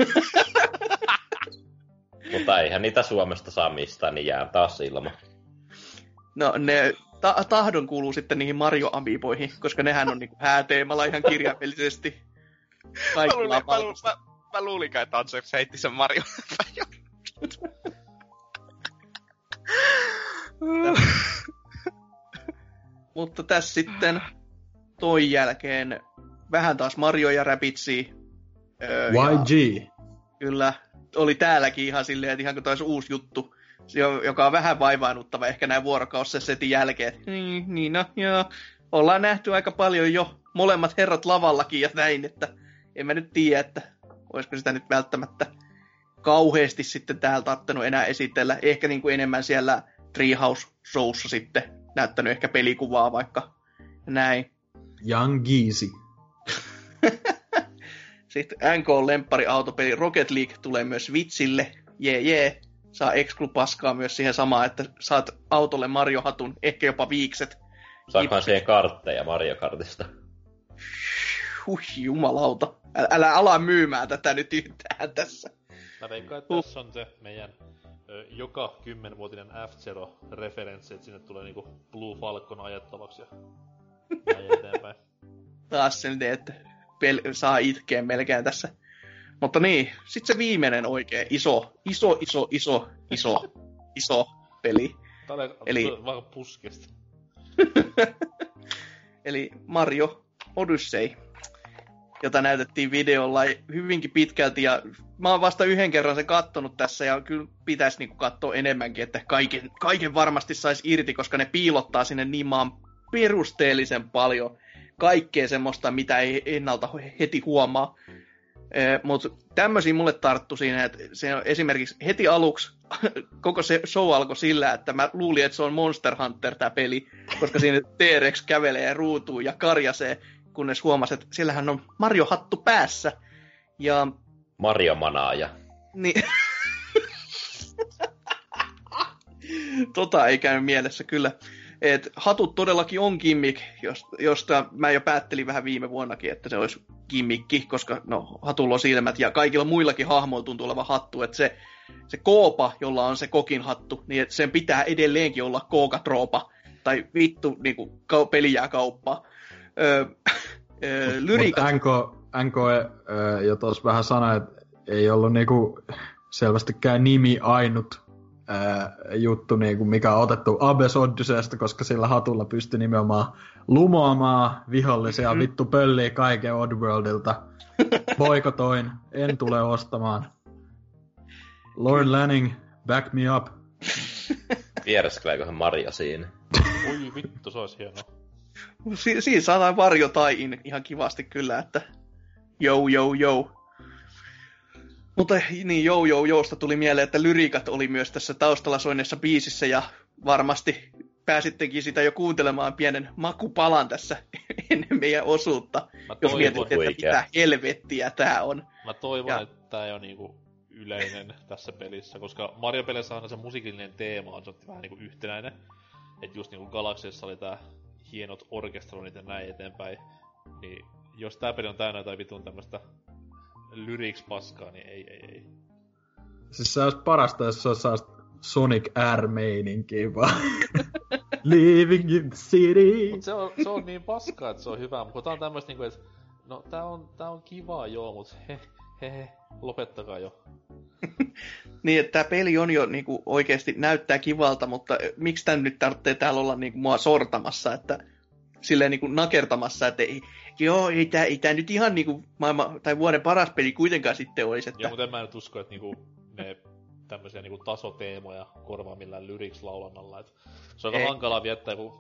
Mutta eihän niitä Suomesta saa mistään, niin jää taas ilma. No ne ta- tahdon kuuluu sitten niihin Mario Amiiboihin, koska nehän on niinku hääteemalla ihan kirjaimellisesti. mä, luulin, mä, mä, mä, luulin, että Anseps heitti sen Mario. Mutta tässä sitten toi jälkeen vähän taas Mario ja Rabbids. Öö, YG. Ja, kyllä, oli täälläkin ihan silleen, että ihan kuin taisi uusi juttu, joka on vähän vaivaanuttava ehkä näin setin jälkeen. Niin, niin no, joo. Ollaan nähty aika paljon jo molemmat herrat lavallakin ja näin, että en mä nyt tiedä, että olisiko sitä nyt välttämättä kauheasti sitten täällä tarttanut enää esitellä. Ehkä niin kuin enemmän siellä Treehouse Showssa sitten näyttänyt ehkä pelikuvaa vaikka näin. Young Geezy. Sitten NK-lemppari autopeli Rocket League tulee myös vitsille. Jee jee. Saa exclu paskaa myös siihen samaan, että saat autolle Mario Hatun, ehkä jopa viikset. Saankohan siihen kartteja Mario Kartista? Huh, jumalauta. Älä, älä ala myymään tätä nyt yhtään tässä. Mä veikkaan, että tässä on se meidän ö, joka kymmenvuotinen F-Zero-referenssi, että sinne tulee niinku Blue Falcon ajettavaksi ja eteenpäin. Taas sen että pel- saa itkeä melkein tässä. Mutta niin, sitten se viimeinen oikein iso, iso, iso, iso, iso, iso peli. Tää Eli... vaan puskesta. Eli Mario Odyssey, jota näytettiin videolla hyvinkin pitkälti. Ja mä oon vasta yhden kerran sen kattonut tässä ja kyllä pitäisi niinku katsoa enemmänkin, että kaiken, kaiken varmasti saisi irti, koska ne piilottaa sinne niin maan perusteellisen paljon kaikkea semmoista, mitä ei ennalta heti huomaa. Mutta tämmöisiä mulle tarttu siinä, että se on esimerkiksi heti aluksi koko se show alkoi sillä, että mä luulin, että se on Monster Hunter tämä peli, koska siinä T-Rex kävelee ja ruutuu ja karjasee, kunnes huomasi, että siellähän on Mario-hattu päässä. Ja... Mario-manaaja. Niin. tota ei käynyt mielessä kyllä. Et hatut todellakin on gimmick, josta mä jo päättelin vähän viime vuonnakin, että se olisi gimmikki, koska no, hatulla on silmät ja kaikilla muillakin hahmoilla tuntuu olevan hattu, että se, se koopa, jolla on se kokin hattu, niin että sen pitää edelleenkin olla kookatroopa, tai vittu niin kuin, peli jää kauppaa. Öö, öö, lyriikat... NK, NK jo tuossa vähän sanoi, että ei ollut niinku selvästikään nimi ainut ää, juttu, niin kuin mikä on otettu Abes Odysseysta, koska sillä hatulla pystyi nimenomaan lumoamaan vihollisia, mm-hmm. vittu pöllii kaiken Oddworldilta. Boikotoin, en tule ostamaan. Lord Lanning, back me up. Viereskeleeköhän Maria siinä? Oi vittu, se olisi hienoa. Si- siinä saadaan varjo tai ihan kivasti kyllä, että jou jou jou. Mutta niin, joo, joo, joosta tuli mieleen, että lyriikat oli myös tässä taustalla soinneessa biisissä ja varmasti pääsittekin sitä jo kuuntelemaan pienen makupalan tässä ennen meidän osuutta, Mä jos mietitte, että mitä helvettiä tää on. Mä toivon, ja... että tää ei ole niinku yleinen tässä pelissä, koska Mario-peleissä aina se musiikillinen teema on vähän niinku yhtenäinen. Että just niinku Galaxiassa oli tää hienot orkestroinnit ja näin eteenpäin. Niin jos tää peli on täynnä jotain vitun tämmöstä lyrics paskaa, niin ei, ei, ei. Siis se olisi parasta, jos se olisi Sonic Air-meininkiä vaan. Living in the city. Mut se on, se on niin paskaa, että se on hyvä, mutta tää on tämmöistä niinku, että no tää on, tää on kivaa joo, mut he, he, he lopettakaa jo. niin, että tämä peli on jo niinku oikeasti näyttää kivalta, mutta miksi tän nyt tarvitsee täällä olla niinku mua sortamassa, että silleen niinku nakertamassa, että ei, joo, ei tää, ei tää nyt ihan niinku maailman, tai vuoden paras peli kuitenkaan sitten olisi. Että... Joo, mutta en mä nyt usko, että niinku ne tämmöisiä niinku tasoteemoja korvaa millään lyrics laulannalla. Et se on aika hankalaa viettää, kun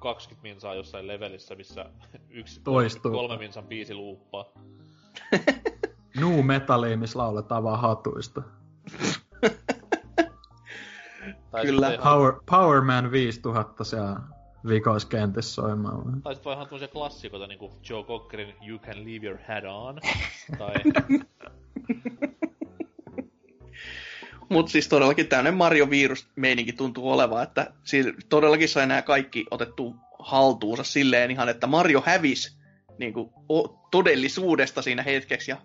20 minsaa jossain levelissä, missä yksi Toistuu. kolme minsan biisi luuppaa. Nu metallia, missä lauletaan vaan hatuista. Tai Kyllä. Power, Power Man 5000 siellä vikoiskentissä soimaan. tai sitten vaan ihan tämmöisiä klassikoita, niinku Joe Cockerin You Can Leave Your Head On. tai Mutta siis todellakin tämmöinen Mario virus-meininki tuntuu olevan, että siis todellakin sai nämä kaikki otettu haltuunsa silleen ihan, että Mario hävisi niin kuin, o- todellisuudesta siinä hetkeksi ja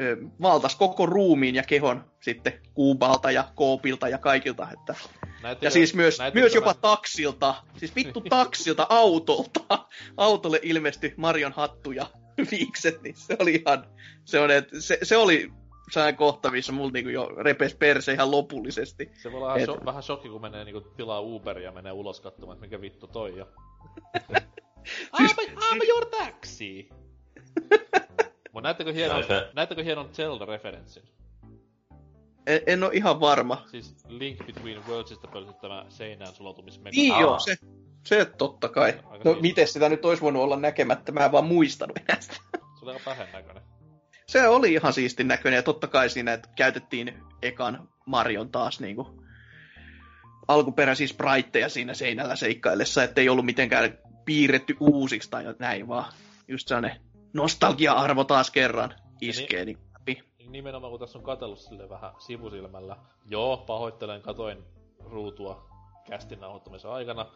ö, valtas koko ruumiin ja kehon sitten Kuubalta ja Koopilta ja kaikilta. Että. Näettekö, Ja siis myös, myös tämän- jopa taksilta, siis vittu taksilta, autolta. Autolle ilmestyi Marion hattu ja viikset, niin se oli ihan, se, on, että se, se oli sellainen kohta, missä mulla niinku jo repes perse ihan lopullisesti. Se voi olla vähän, Et- sho- vähän shokki, kun menee niinku tilaa Uberia ja menee ulos katsomaan, että mikä vittu toi ja... Siis- I'm, I'm your taxi! Mut näettekö hienon, Ai se- näettekö hienon Zelda-referenssin? En, en ole ihan varma. Siis Link Between Worldsista pölsit tämä seinään sulautumismekaniikka. Niin joo, se, se totta kai. Aika No siisti. miten sitä nyt olisi voinut olla näkemättä, mä en vaan muistanut enää sitä. Se oli aika pähden näköinen. Se oli ihan siistin näköinen ja totta kai siinä, että käytettiin ekan Marion taas niinku alkuperäisiä spriteja siinä seinällä seikkaillessa, ettei ollut mitenkään piirretty uusiksi tai näin, vaan just sellainen nostalgia-arvo taas kerran iskee niin. Nimenomaan kun tässä on katsellut sille vähän sivusilmällä. Joo, pahoittelen, katoin ruutua kästin nauhoittamisen aikana.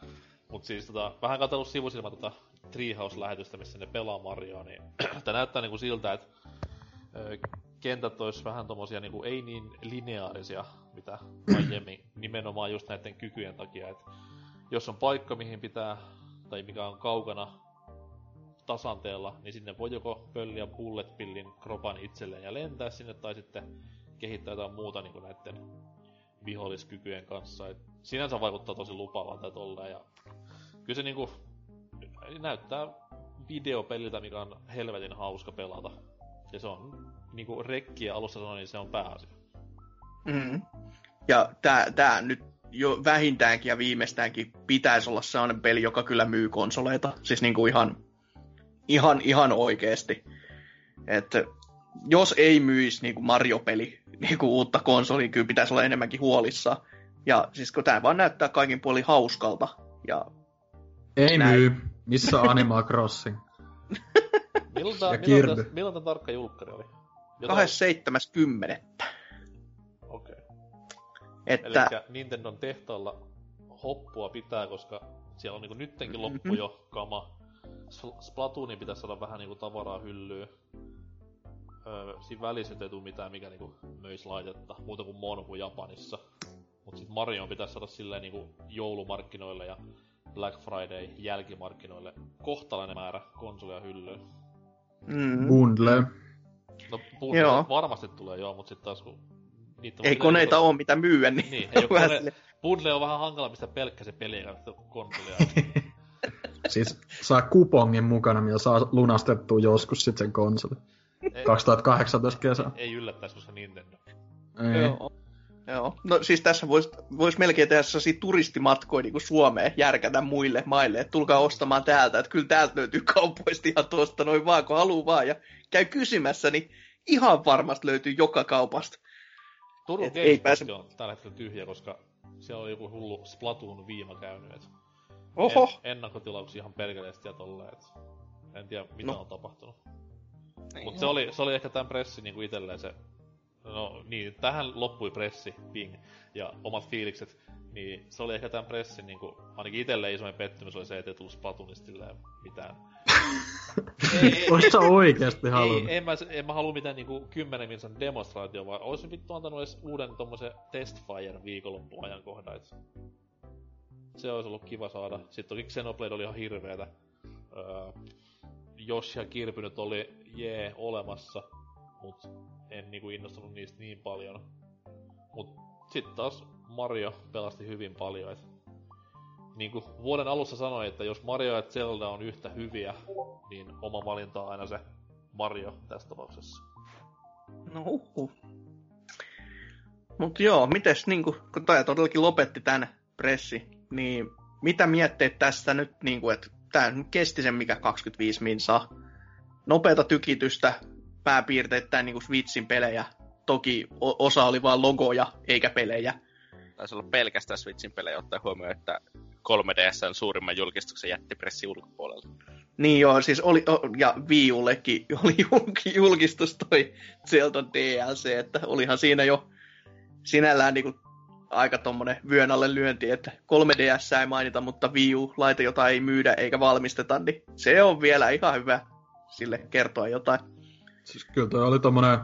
Mut siis tota, vähän katsellut sivusilmällä tota Treehouse-lähetystä, missä ne pelaa Marioa, niin tää näyttää niinku siltä, että kentät ois vähän tommosia niinku ei niin lineaarisia, mitä aiemmin, nimenomaan just näiden kykyjen takia, että jos on paikka, mihin pitää, tai mikä on kaukana tasanteella, niin sinne voi joko pölliä bullet pillin kropan itselleen ja lentää sinne, tai sitten kehittää jotain muuta niin näiden viholliskykyjen kanssa. Et sinänsä vaikuttaa tosi lupaavalta tolleen, ja kyllä se niinku näyttää videopeliltä, mikä on helvetin hauska pelata. Ja se on, niinku rekkiä alussa sanoin, niin se on pääasia. Mm. Ja tää, tää nyt jo vähintäänkin ja viimeistäänkin pitäisi olla sellainen peli, joka kyllä myy konsoleita. Siis niinku ihan, ihan, ihan oikeesti. Että jos ei myisi niinku Mario-peli niinku uutta konsolia, kyllä pitäisi olla enemmänkin huolissa. Ja siis kun tää vaan näyttää kaikin puolin hauskalta. Ja Ei Näin. myy. Missä on Animal Crossing? Milloin tää, Ja milloin tää tarkka julkkari oli? Jotain- 27.10. Okei. Okay. Että Eli Nintendon tehtaalla hoppua pitää, koska siellä on niinku nyttenkin Mhm. loppu jo kama. Splatoonin pitäisi saada vähän niinku tavaraa hyllyyn. Öö, siinä välissä nyt ei tuu mitään, mikä niinku möis laitetta, muuta kuin Monhu Japanissa. Mut sit Mario pitäisi saada silleen niinku joulumarkkinoille ja Black Friday jälkimarkkinoille kohtalainen määrä konsolia hyllyyn. mm, Bundle. No Joo. puhutaan, varmasti tulee joo, mut sit taas kun... Niitä on ei koneita niinku- ole mitä myyä, niin, Niin, ei kone... Bundle on vähän hankala pistää pelkkä se peli eikä konsolia. Siis saa kupongin mukana, millä saa lunastettua joskus sit sen konsoli. ei, 2018 kesä. ei yllättäisi, koska Nintendo. Ei. Joo. Joo. No siis tässä voisi vois melkein tehdä sellaisia turistimatkoja niin kuin Suomeen, järkätä muille maille, että tulkaa ostamaan täältä, että kyllä täältä löytyy kaupoista ihan tuosta noin vaan, kun haluaa vaan, ja käy kysymässä, niin ihan varmasti löytyy joka kaupasta. Turun Et ei pääse- on tällä hetkellä tyhjä, koska siellä on joku hullu Splatoon viima käynyt. Et Oho, En, ennakkotilauksia ihan perkeleesti ja tolleen, et en tiedä mitä No. on tapahtunut. Mut se oli, se oli ehkä tämän pressi niinku itelleen se... No niin, tähän loppui pressi, ping, ja omat fiilikset. Niin se oli ehkä tämän pressin niinku, ainakin itelle isoin pettymys oli se, että ei tullut Splatoonista silleen mitään. ei, Ois sä oikeesti ei, halunnut? en mä, en mä halua mitään niinku 10 minsan demonstraatio, vaan olisin vittu antanut edes uuden tommosen Testfire viikonloppuajankohdan, et se olisi ollut kiva saada. Sitten toki Xenoblade oli ihan hirveetä. Öö, Josh ja Kirby nyt oli jee olemassa, mut en niinku innostunut niistä niin paljon. Mut sit taas Mario pelasti hyvin paljon, et niinku vuoden alussa sanoin, että jos Mario ja Zelda on yhtä hyviä, niin oma valinta on aina se Mario tässä tapauksessa. no huhhuh. Mut joo, mites niinku, kun tää todellakin lopetti tän pressi, niin mitä mietteet tästä nyt, niin kuin, että tämä nyt kesti sen mikä 25 minsaa. Nopeata tykitystä, pääpiirteittäin niin kuin Switchin pelejä. Toki osa oli vain logoja eikä pelejä. Taisi olla pelkästään Switchin pelejä ottaa huomioon, että 3DSn suurimman julkistuksen jätti pressi ulkopuolelle. Niin joo, siis oli, ja Wii Ullekin oli julki- julkistus toi Zelda DLC, että olihan siinä jo sinällään niinku aika tommonen vyön alle lyönti, että 3DS ei mainita, mutta Wii U-laite, jota ei myydä eikä valmisteta, niin se on vielä ihan hyvä sille kertoa jotain. Siis kyllä toi oli tommonen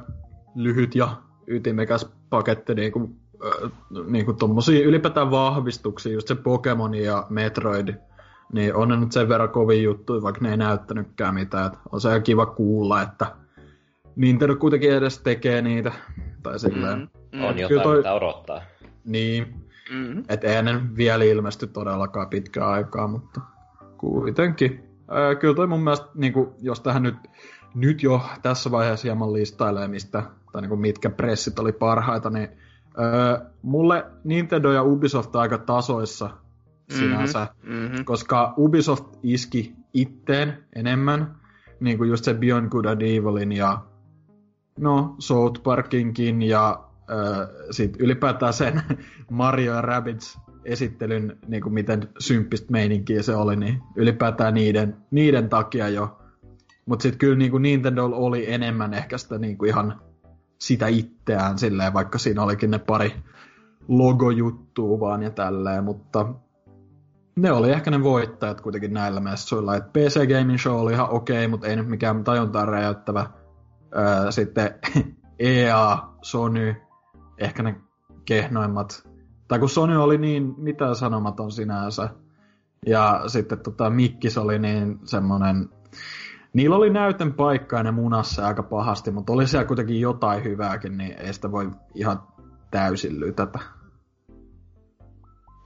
lyhyt ja ytimekäs paketti niinku, äh, niinku tommosia ylipäätään vahvistuksia, just se Pokemon ja Metroid, niin on ne nyt sen verran kovin juttu, vaikka ne ei näyttänytkään mitään. Et on se ihan kiva kuulla, että Nintendo kuitenkin edes tekee niitä. Tai silleen. Mm, mm, On Kyllä jotain, toi- mitä odottaa. Niin, mm. et ei ne vielä ilmesty todellakaan pitkään aikaa, mutta kuitenkin. Ää, kyllä toi mun mielestä, niin kuin, jos tähän nyt, nyt jo tässä vaiheessa hieman listailee, mistä, tai niin kuin, mitkä pressit oli parhaita, niin ää, mulle Nintendo ja Ubisoft aika tasoissa sinänsä, Mm-hmm. koska Ubisoft iski itteen enemmän, niin kuin just se Beyond Good and Evilin ja no South Parkinkin ja sit ylipäätään sen Mario ja Rabbids esittelyn, niin kuin miten symppistä meininkiä se oli, niin ylipäätään niiden, niiden takia jo. Mutta sitten kyllä niin kuin Nintendo oli enemmän ehkä sitä niin kuin ihan sitä itseään silleen, vaikka siinä olikin ne pari logojuttua vaan ja tälleen, mutta ne oli ehkä ne voittajat kuitenkin näillä messuilla. Et PC Gaming Show oli ihan okei, mutta ei nyt mikään tajuntaan räjäyttävä. Sitten EA, Sony, ehkä ne kehnoimmat. Tai kun Sony oli niin mitä sanomaton sinänsä. Ja sitten tota, Mikkis oli niin semmonen... Niillä oli näytön paikka ja ne munassa aika pahasti, mutta oli siellä kuitenkin jotain hyvääkin, niin ei sitä voi ihan täysin lytätä.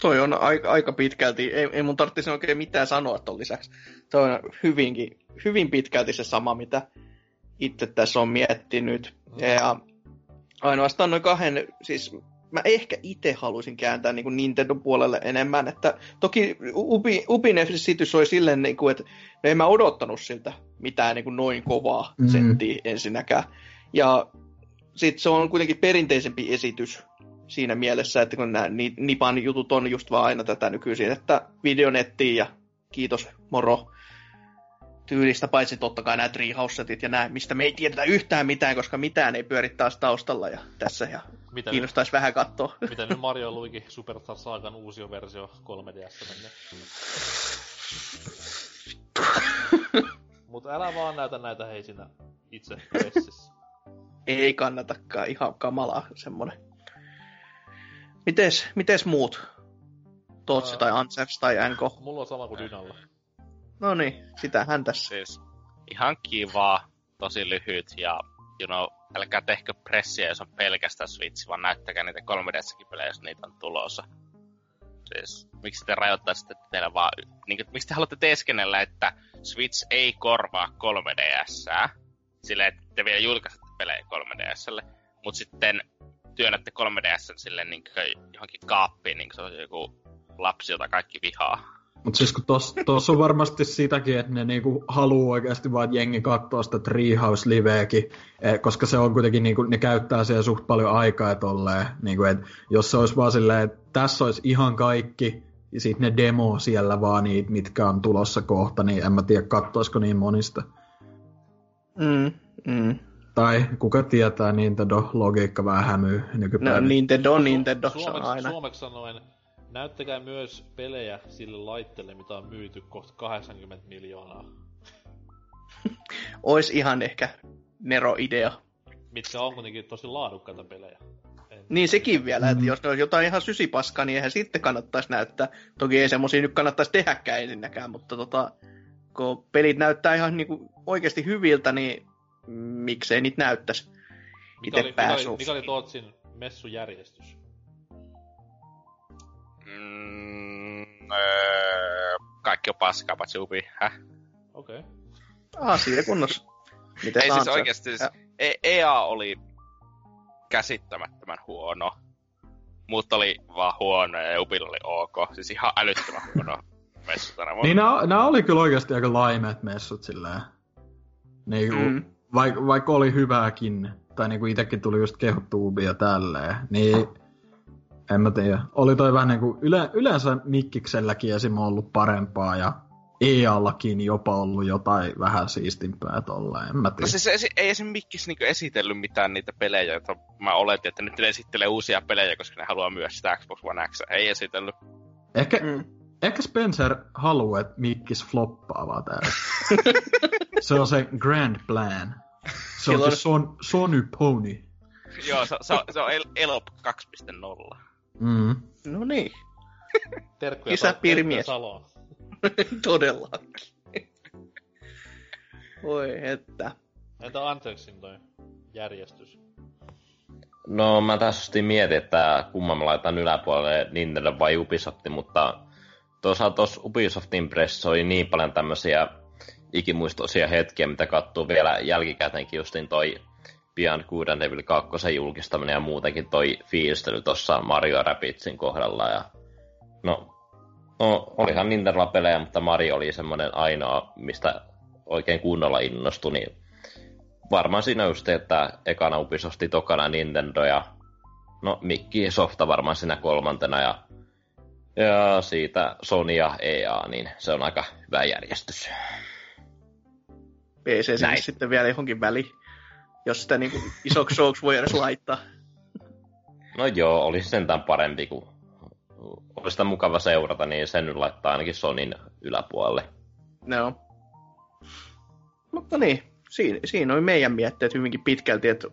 Toi on aika, aika pitkälti, ei, ei mun tarvitsisi oikein mitään sanoa ton lisäksi. Toi on hyvinkin, hyvin pitkälti se sama, mitä itse tässä on miettinyt. Ja ainoastaan noin kahden, siis mä ehkä itse haluaisin kääntää niin Nintendo puolelle enemmän, että toki Ubi, Ubin esitys oli silleen, niin kuin, että no en mä odottanut siltä mitään niin kuin noin kovaa Mhm. settiä ensinnäkään. Ja sitten se on kuitenkin perinteisempi esitys siinä mielessä, että kun nämä ni- Nipan jutut on just vaan aina tätä nykyisin, että videonettiin ja kiitos moro tyylistä, paitsi totta kai nämä Treehouse-setit ja nämä, mistä me ei tiedetä yhtään mitään, koska mitään ei pyöri taas taustalla ja tässä ja Mitä nyt, kiinnostaisi vähän katsoa. mitä nyt Mario Luigi Superstar Saagan uusi versio 3DS menee. Mut älä vaan näytä näitä hei siinä itse pressissä. ei kannatakaan, ihan kamalaa semmonen. Mites, mites muut? Tootsi tai Ansefs tai NK? Mulla on sama kuin Dynalla. No niin, sitähän tässä. Siis ihan kiva, tosi lyhyt ja you know, älkää tehkö pressiä, jos on pelkästään Switch, vaan näyttäkää niitä 3D-säkin pelejä, jos niitä on tulossa. Siis, miksi te rajoittaisitte teillä vaan, niin miksi te haluatte teeskennellä, että Switch ei korvaa 3DSää, silleen, että te vielä julkaisette pelejä 3DSlle, mutta sitten työnnätte 3DSn silleen niin johonkin kaappiin, niin se on joku lapsi, jota kaikki vihaa. Mutta siis kun tos, tos on varmasti sitäkin, että ne niinku haluu oikeasti vaan, että jengi katsoo sitä Treehouse liveäkin, eh, koska se on kuitenkin, niinku, ne käyttää siellä suht paljon aikaa ja tolleen. Niinku, et jos se olisi vaan silleen, että tässä olisi ihan kaikki, ja sitten ne demo siellä vaan niitä, mitkä on tulossa kohta, niin en mä tiedä, kattoisiko niin monista. Mm, mm. Tai kuka tietää, Nintendo logiikka vähän hämyy No, nykypäivänä. Nintendo on Nintendo, se on suomeksi, aina. suomeksi sanoen, näyttäkää myös pelejä sille laitteelle, mitä on myyty kohta 80 miljoonaa. Ois ihan ehkä Nero-idea. Mitkä on kuitenkin tosi laadukkaita pelejä. En, Niin sekin vielä, että jos ne olisi jotain ihan sysipaskaa, niin eihän sitten kannattaisi näyttää. Toki ei semmosia nyt kannattaisi tehdäkään ensinnäkään, mutta tota, kun pelit näyttää ihan niinku oikeasti hyviltä, niin miksei niitä näyttäisi. mikä, oli, mikä, oli, mikä oli Tootsin messujärjestys? Öö, kaikki on paskaa, paitsi Ubi. Häh? Okei. Okay. Asia kunnossa. Miten Ei siis Ansel? oikeasti, siis Ja- E- EA oli käsittämättömän huono. muut oli vaan huono ja Upilla oli ok. Siis ihan älyttömän huono messu tänä vuonna. Niin nää, nää oli kyllä oikeasti aika laimeet messut silleen. Niinku, mm. vaik, vaikka oli hyvääkin, tai niinku itekin tuli just kehuttuubi ja tälleen, niin en mä tiedä. Oli toi vähän niinku, yle, yleensä Mikkikselläkin esim. ollut parempaa ja EA-allakin jopa ollut jotain vähän siistimpää tolleen, en mä tiedä. No siis esi- ei esim. Mikkis niinku esitellyt mitään niitä pelejä, joita mä oletin, että nyt ne esittelee uusia pelejä, koska ne haluaa myös sitä Xbox One X. Ei esitellyt. Ehkä, mm. ehkä Spencer haluaa, että Mikkis floppaa vaan täällä. se on se grand plan. Se on Silloin- se son, Sony Pony. Joo, se, se, on- se on El- Elop 2.0. Mm. No niin, Terkkuja, Saloon. todellakin. Voi että. Entä Antrexin toi järjestys? No mä tässä just mietin, että kumman mä laitan yläpuolelle, Nintendo vai Ubisoft, mutta toisaalta tuossa Ubisoftin pressissä oli niin paljon tämmöisiä ikimuistoisia hetkiä, mitä katsoo vielä jälkikäteenkin justin toi Beyond Good and Evil 2 julkistaminen ja muutenkin toi fiilistely tuossa Mario Rabidsin kohdalla. Ja, no, no, olihan Nintendolla pelejä, mutta Mario oli semmoinen ainoa, mistä oikein kunnolla innostui, niin varmaan siinä just, että ekana Ubisofti, tokana Nintendo ja no Mikki Softa varmaan siinä kolmantena ja, ja siitä Sony ja EA, niin se on aika hyvä järjestys. PC sinne sitten vielä johonkin väliin, jos sitä niinku isoksi showksi voi edes laittaa. No joo, olisi sentään parempi, kun olisi sitä mukava seurata, niin sen nyt laittaa ainakin Sonin yläpuolelle. No. Mutta niin, siinä, siinä oli meidän mietteet hyvinkin pitkälti, että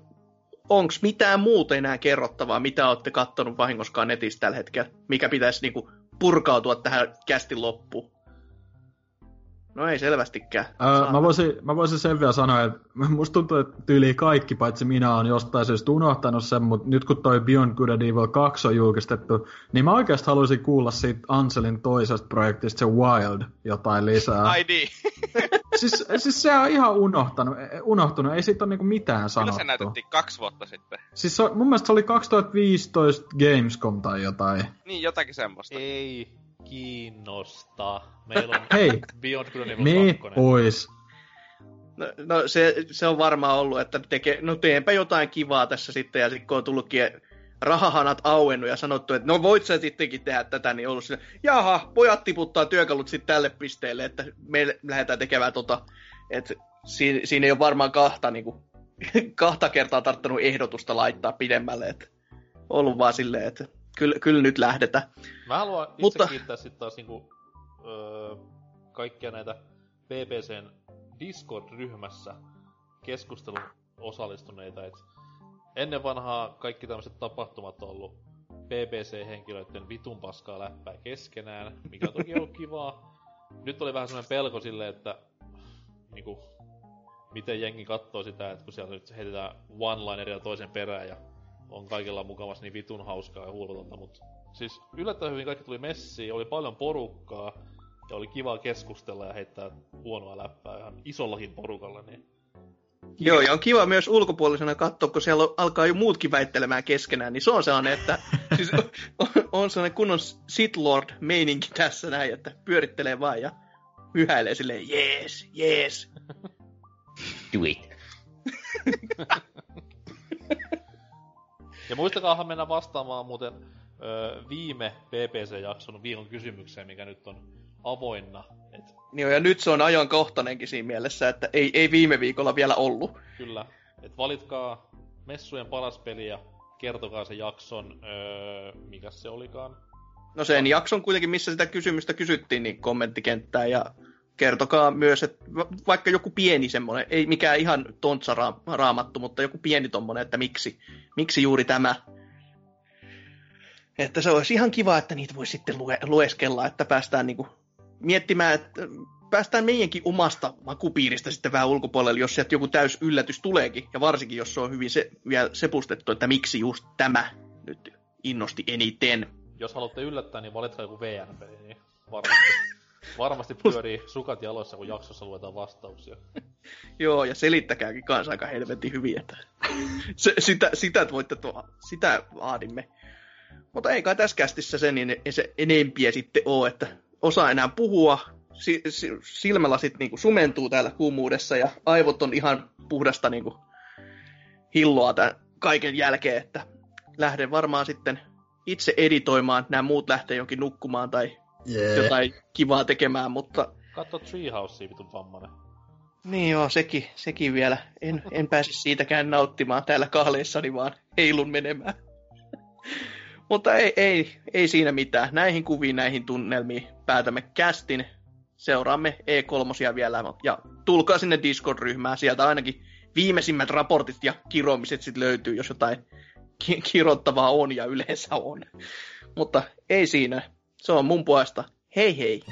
onko mitään muuta enää kerrottavaa, mitä olette kattonut vahingoskaan netistä tällä hetkellä, mikä pitäisi niinku purkautua tähän kästin loppuun. No ei selvästikään. Öö, mä, voisin, mä voisin sen vielä sanoa, että musta tuntuu, että tyyli kaikki, paitsi minä on jostain syystä unohtanut sen, mutta nyt kun toi Beyond Good and Evil 2 on julkistettu, niin mä oikeasti haluaisin kuulla siitä Anselin toisesta projektista, se Wild, jotain lisää. Ai niin, Siis, siis se on ihan unohtanut, unohtunut, ei siitä ole niinku mitään kyllä sanottu. se näytettiin kaksi vuotta sitten. Siis se, mun mielestä se oli 2015 Gamescom tai jotain. Niin, jotakin semmoista. Ei kiinnosta. Meillä on Hei, Beyond Good and Evil 2. pois. No, no se, se on varmaan ollut, että teke, no teenpä jotain kivaa tässä sitten, ja sitten kun on tullutkin rahahanat auennut ja sanottu, että no voit sä sittenkin tehdä tätä, niin ollut sillä, jaha, pojat tiputtaa työkalut sitten tälle pisteelle, että me lähdetään tekemään tota, että siinä, siinä ei ole varmaan kahta, niin kuin, kahta kertaa tarttunut ehdotusta laittaa pidemmälle, että ollut vaan silleen, että kyllä, kyllä nyt lähdetään. Mä haluan itse Mutta- kiittää sitten taas niinku, öö, kaikkia näitä BBCn Discord-ryhmässä keskustelun osallistuneita. Et ennen vanhaa kaikki tämmöiset tapahtumat on ollut BBC-henkilöiden vitun paskaa läppää keskenään, mikä on toki ollut kivaa. Nyt oli vähän semmoinen pelko silleen, että niinku, miten jengi katsoo sitä, että kun siellä nyt heitetään one-lineria toisen perään ja on kaikilla mukavasti niin vitun hauskaa ja hulvatonta, mutta siis yllättävän hyvin kaikki tuli messiin, oli paljon porukkaa ja oli kiva keskustella ja heittää huonoa läppää ihan isollakin porukalla, niin Joo, ja on kiva myös ulkopuolisena katsoa, kun siellä alkaa jo muutkin väittelemään keskenään, niin se on sellainen, että siis on, on sellainen kunnon Sith Lord meininki tässä näin, että pyörittelee vaan ja myhäilee silleen, jees, jees. Do it. Ja muistakaahan mennä vastaamaan muuten öö, viime BBC-jakson viikon kysymykseen, mikä nyt on avoinna. Et Niin ja nyt se on ajankohtainenkin siinä mielessä, että ei, ei viime viikolla vielä ollut. kyllä, et valitkaa messujen paras peli ja kertokaa se jakson, öö, mikä se olikaan. No sen jakson kuitenkin, missä sitä kysymystä kysyttiin, niin kommenttikenttään ja kertokaa myös, että va- vaikka joku pieni semmoinen, ei mikään ihan tontsa ra- raamattu, mutta joku pieni tommonen, että miksi, miksi juuri tämä. Että se olisi ihan kiva, että niitä voisi sitten lue- lueskella, että päästään niinku miettimään, että päästään meidänkin omasta makupiiristä sitten vähän ulkopuolelle, jos sieltä joku täys yllätys tuleekin, ja varsinkin jos se on hyvin se, vielä sepustettu, että miksi just tämä nyt innosti eniten. Jos haluatte yllättää, niin valitkaa joku VR-peli, niin varmasti, varmasti pyörii sukat jaloissa, kun jaksossa luetaan vastauksia. Joo, ja selittäkääkin kanssa aika helvetin hyvin, että se, sitä, sitä, voitte tuoda, sitä vaadimme. Mutta ei kai tässä kästissä sen ene- se enempiä sitten ole, että osaa enää puhua, si- si- silmälasit niinku sumentuu täällä kuumuudessa ja aivot on ihan puhdasta niinku hilloa tämän kaiken jälkeen, että lähden varmaan sitten itse editoimaan, nämä muut lähtee jonkin nukkumaan tai Jee. jotain kivaa tekemään, mutta Katso Treehousea vitun vammanen. niin joo, sekin, sekin vielä. En, en pääse siitäkään nauttimaan täällä kahleissani, vaan heilun menemään. Mutta ei, ei, ei siinä mitään. Näihin kuviin, näihin tunnelmiin päätämme kästin. Seuraamme E3 vielä ja tulkaa sinne Discord-ryhmään. Sieltä ainakin viimeisimmät raportit ja kiromiset sitten löytyy, jos jotain ki- kirottavaa on ja yleensä on. Mutta ei siinä. Se on mun puolesta. Hei hei!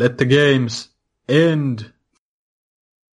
Let the games end.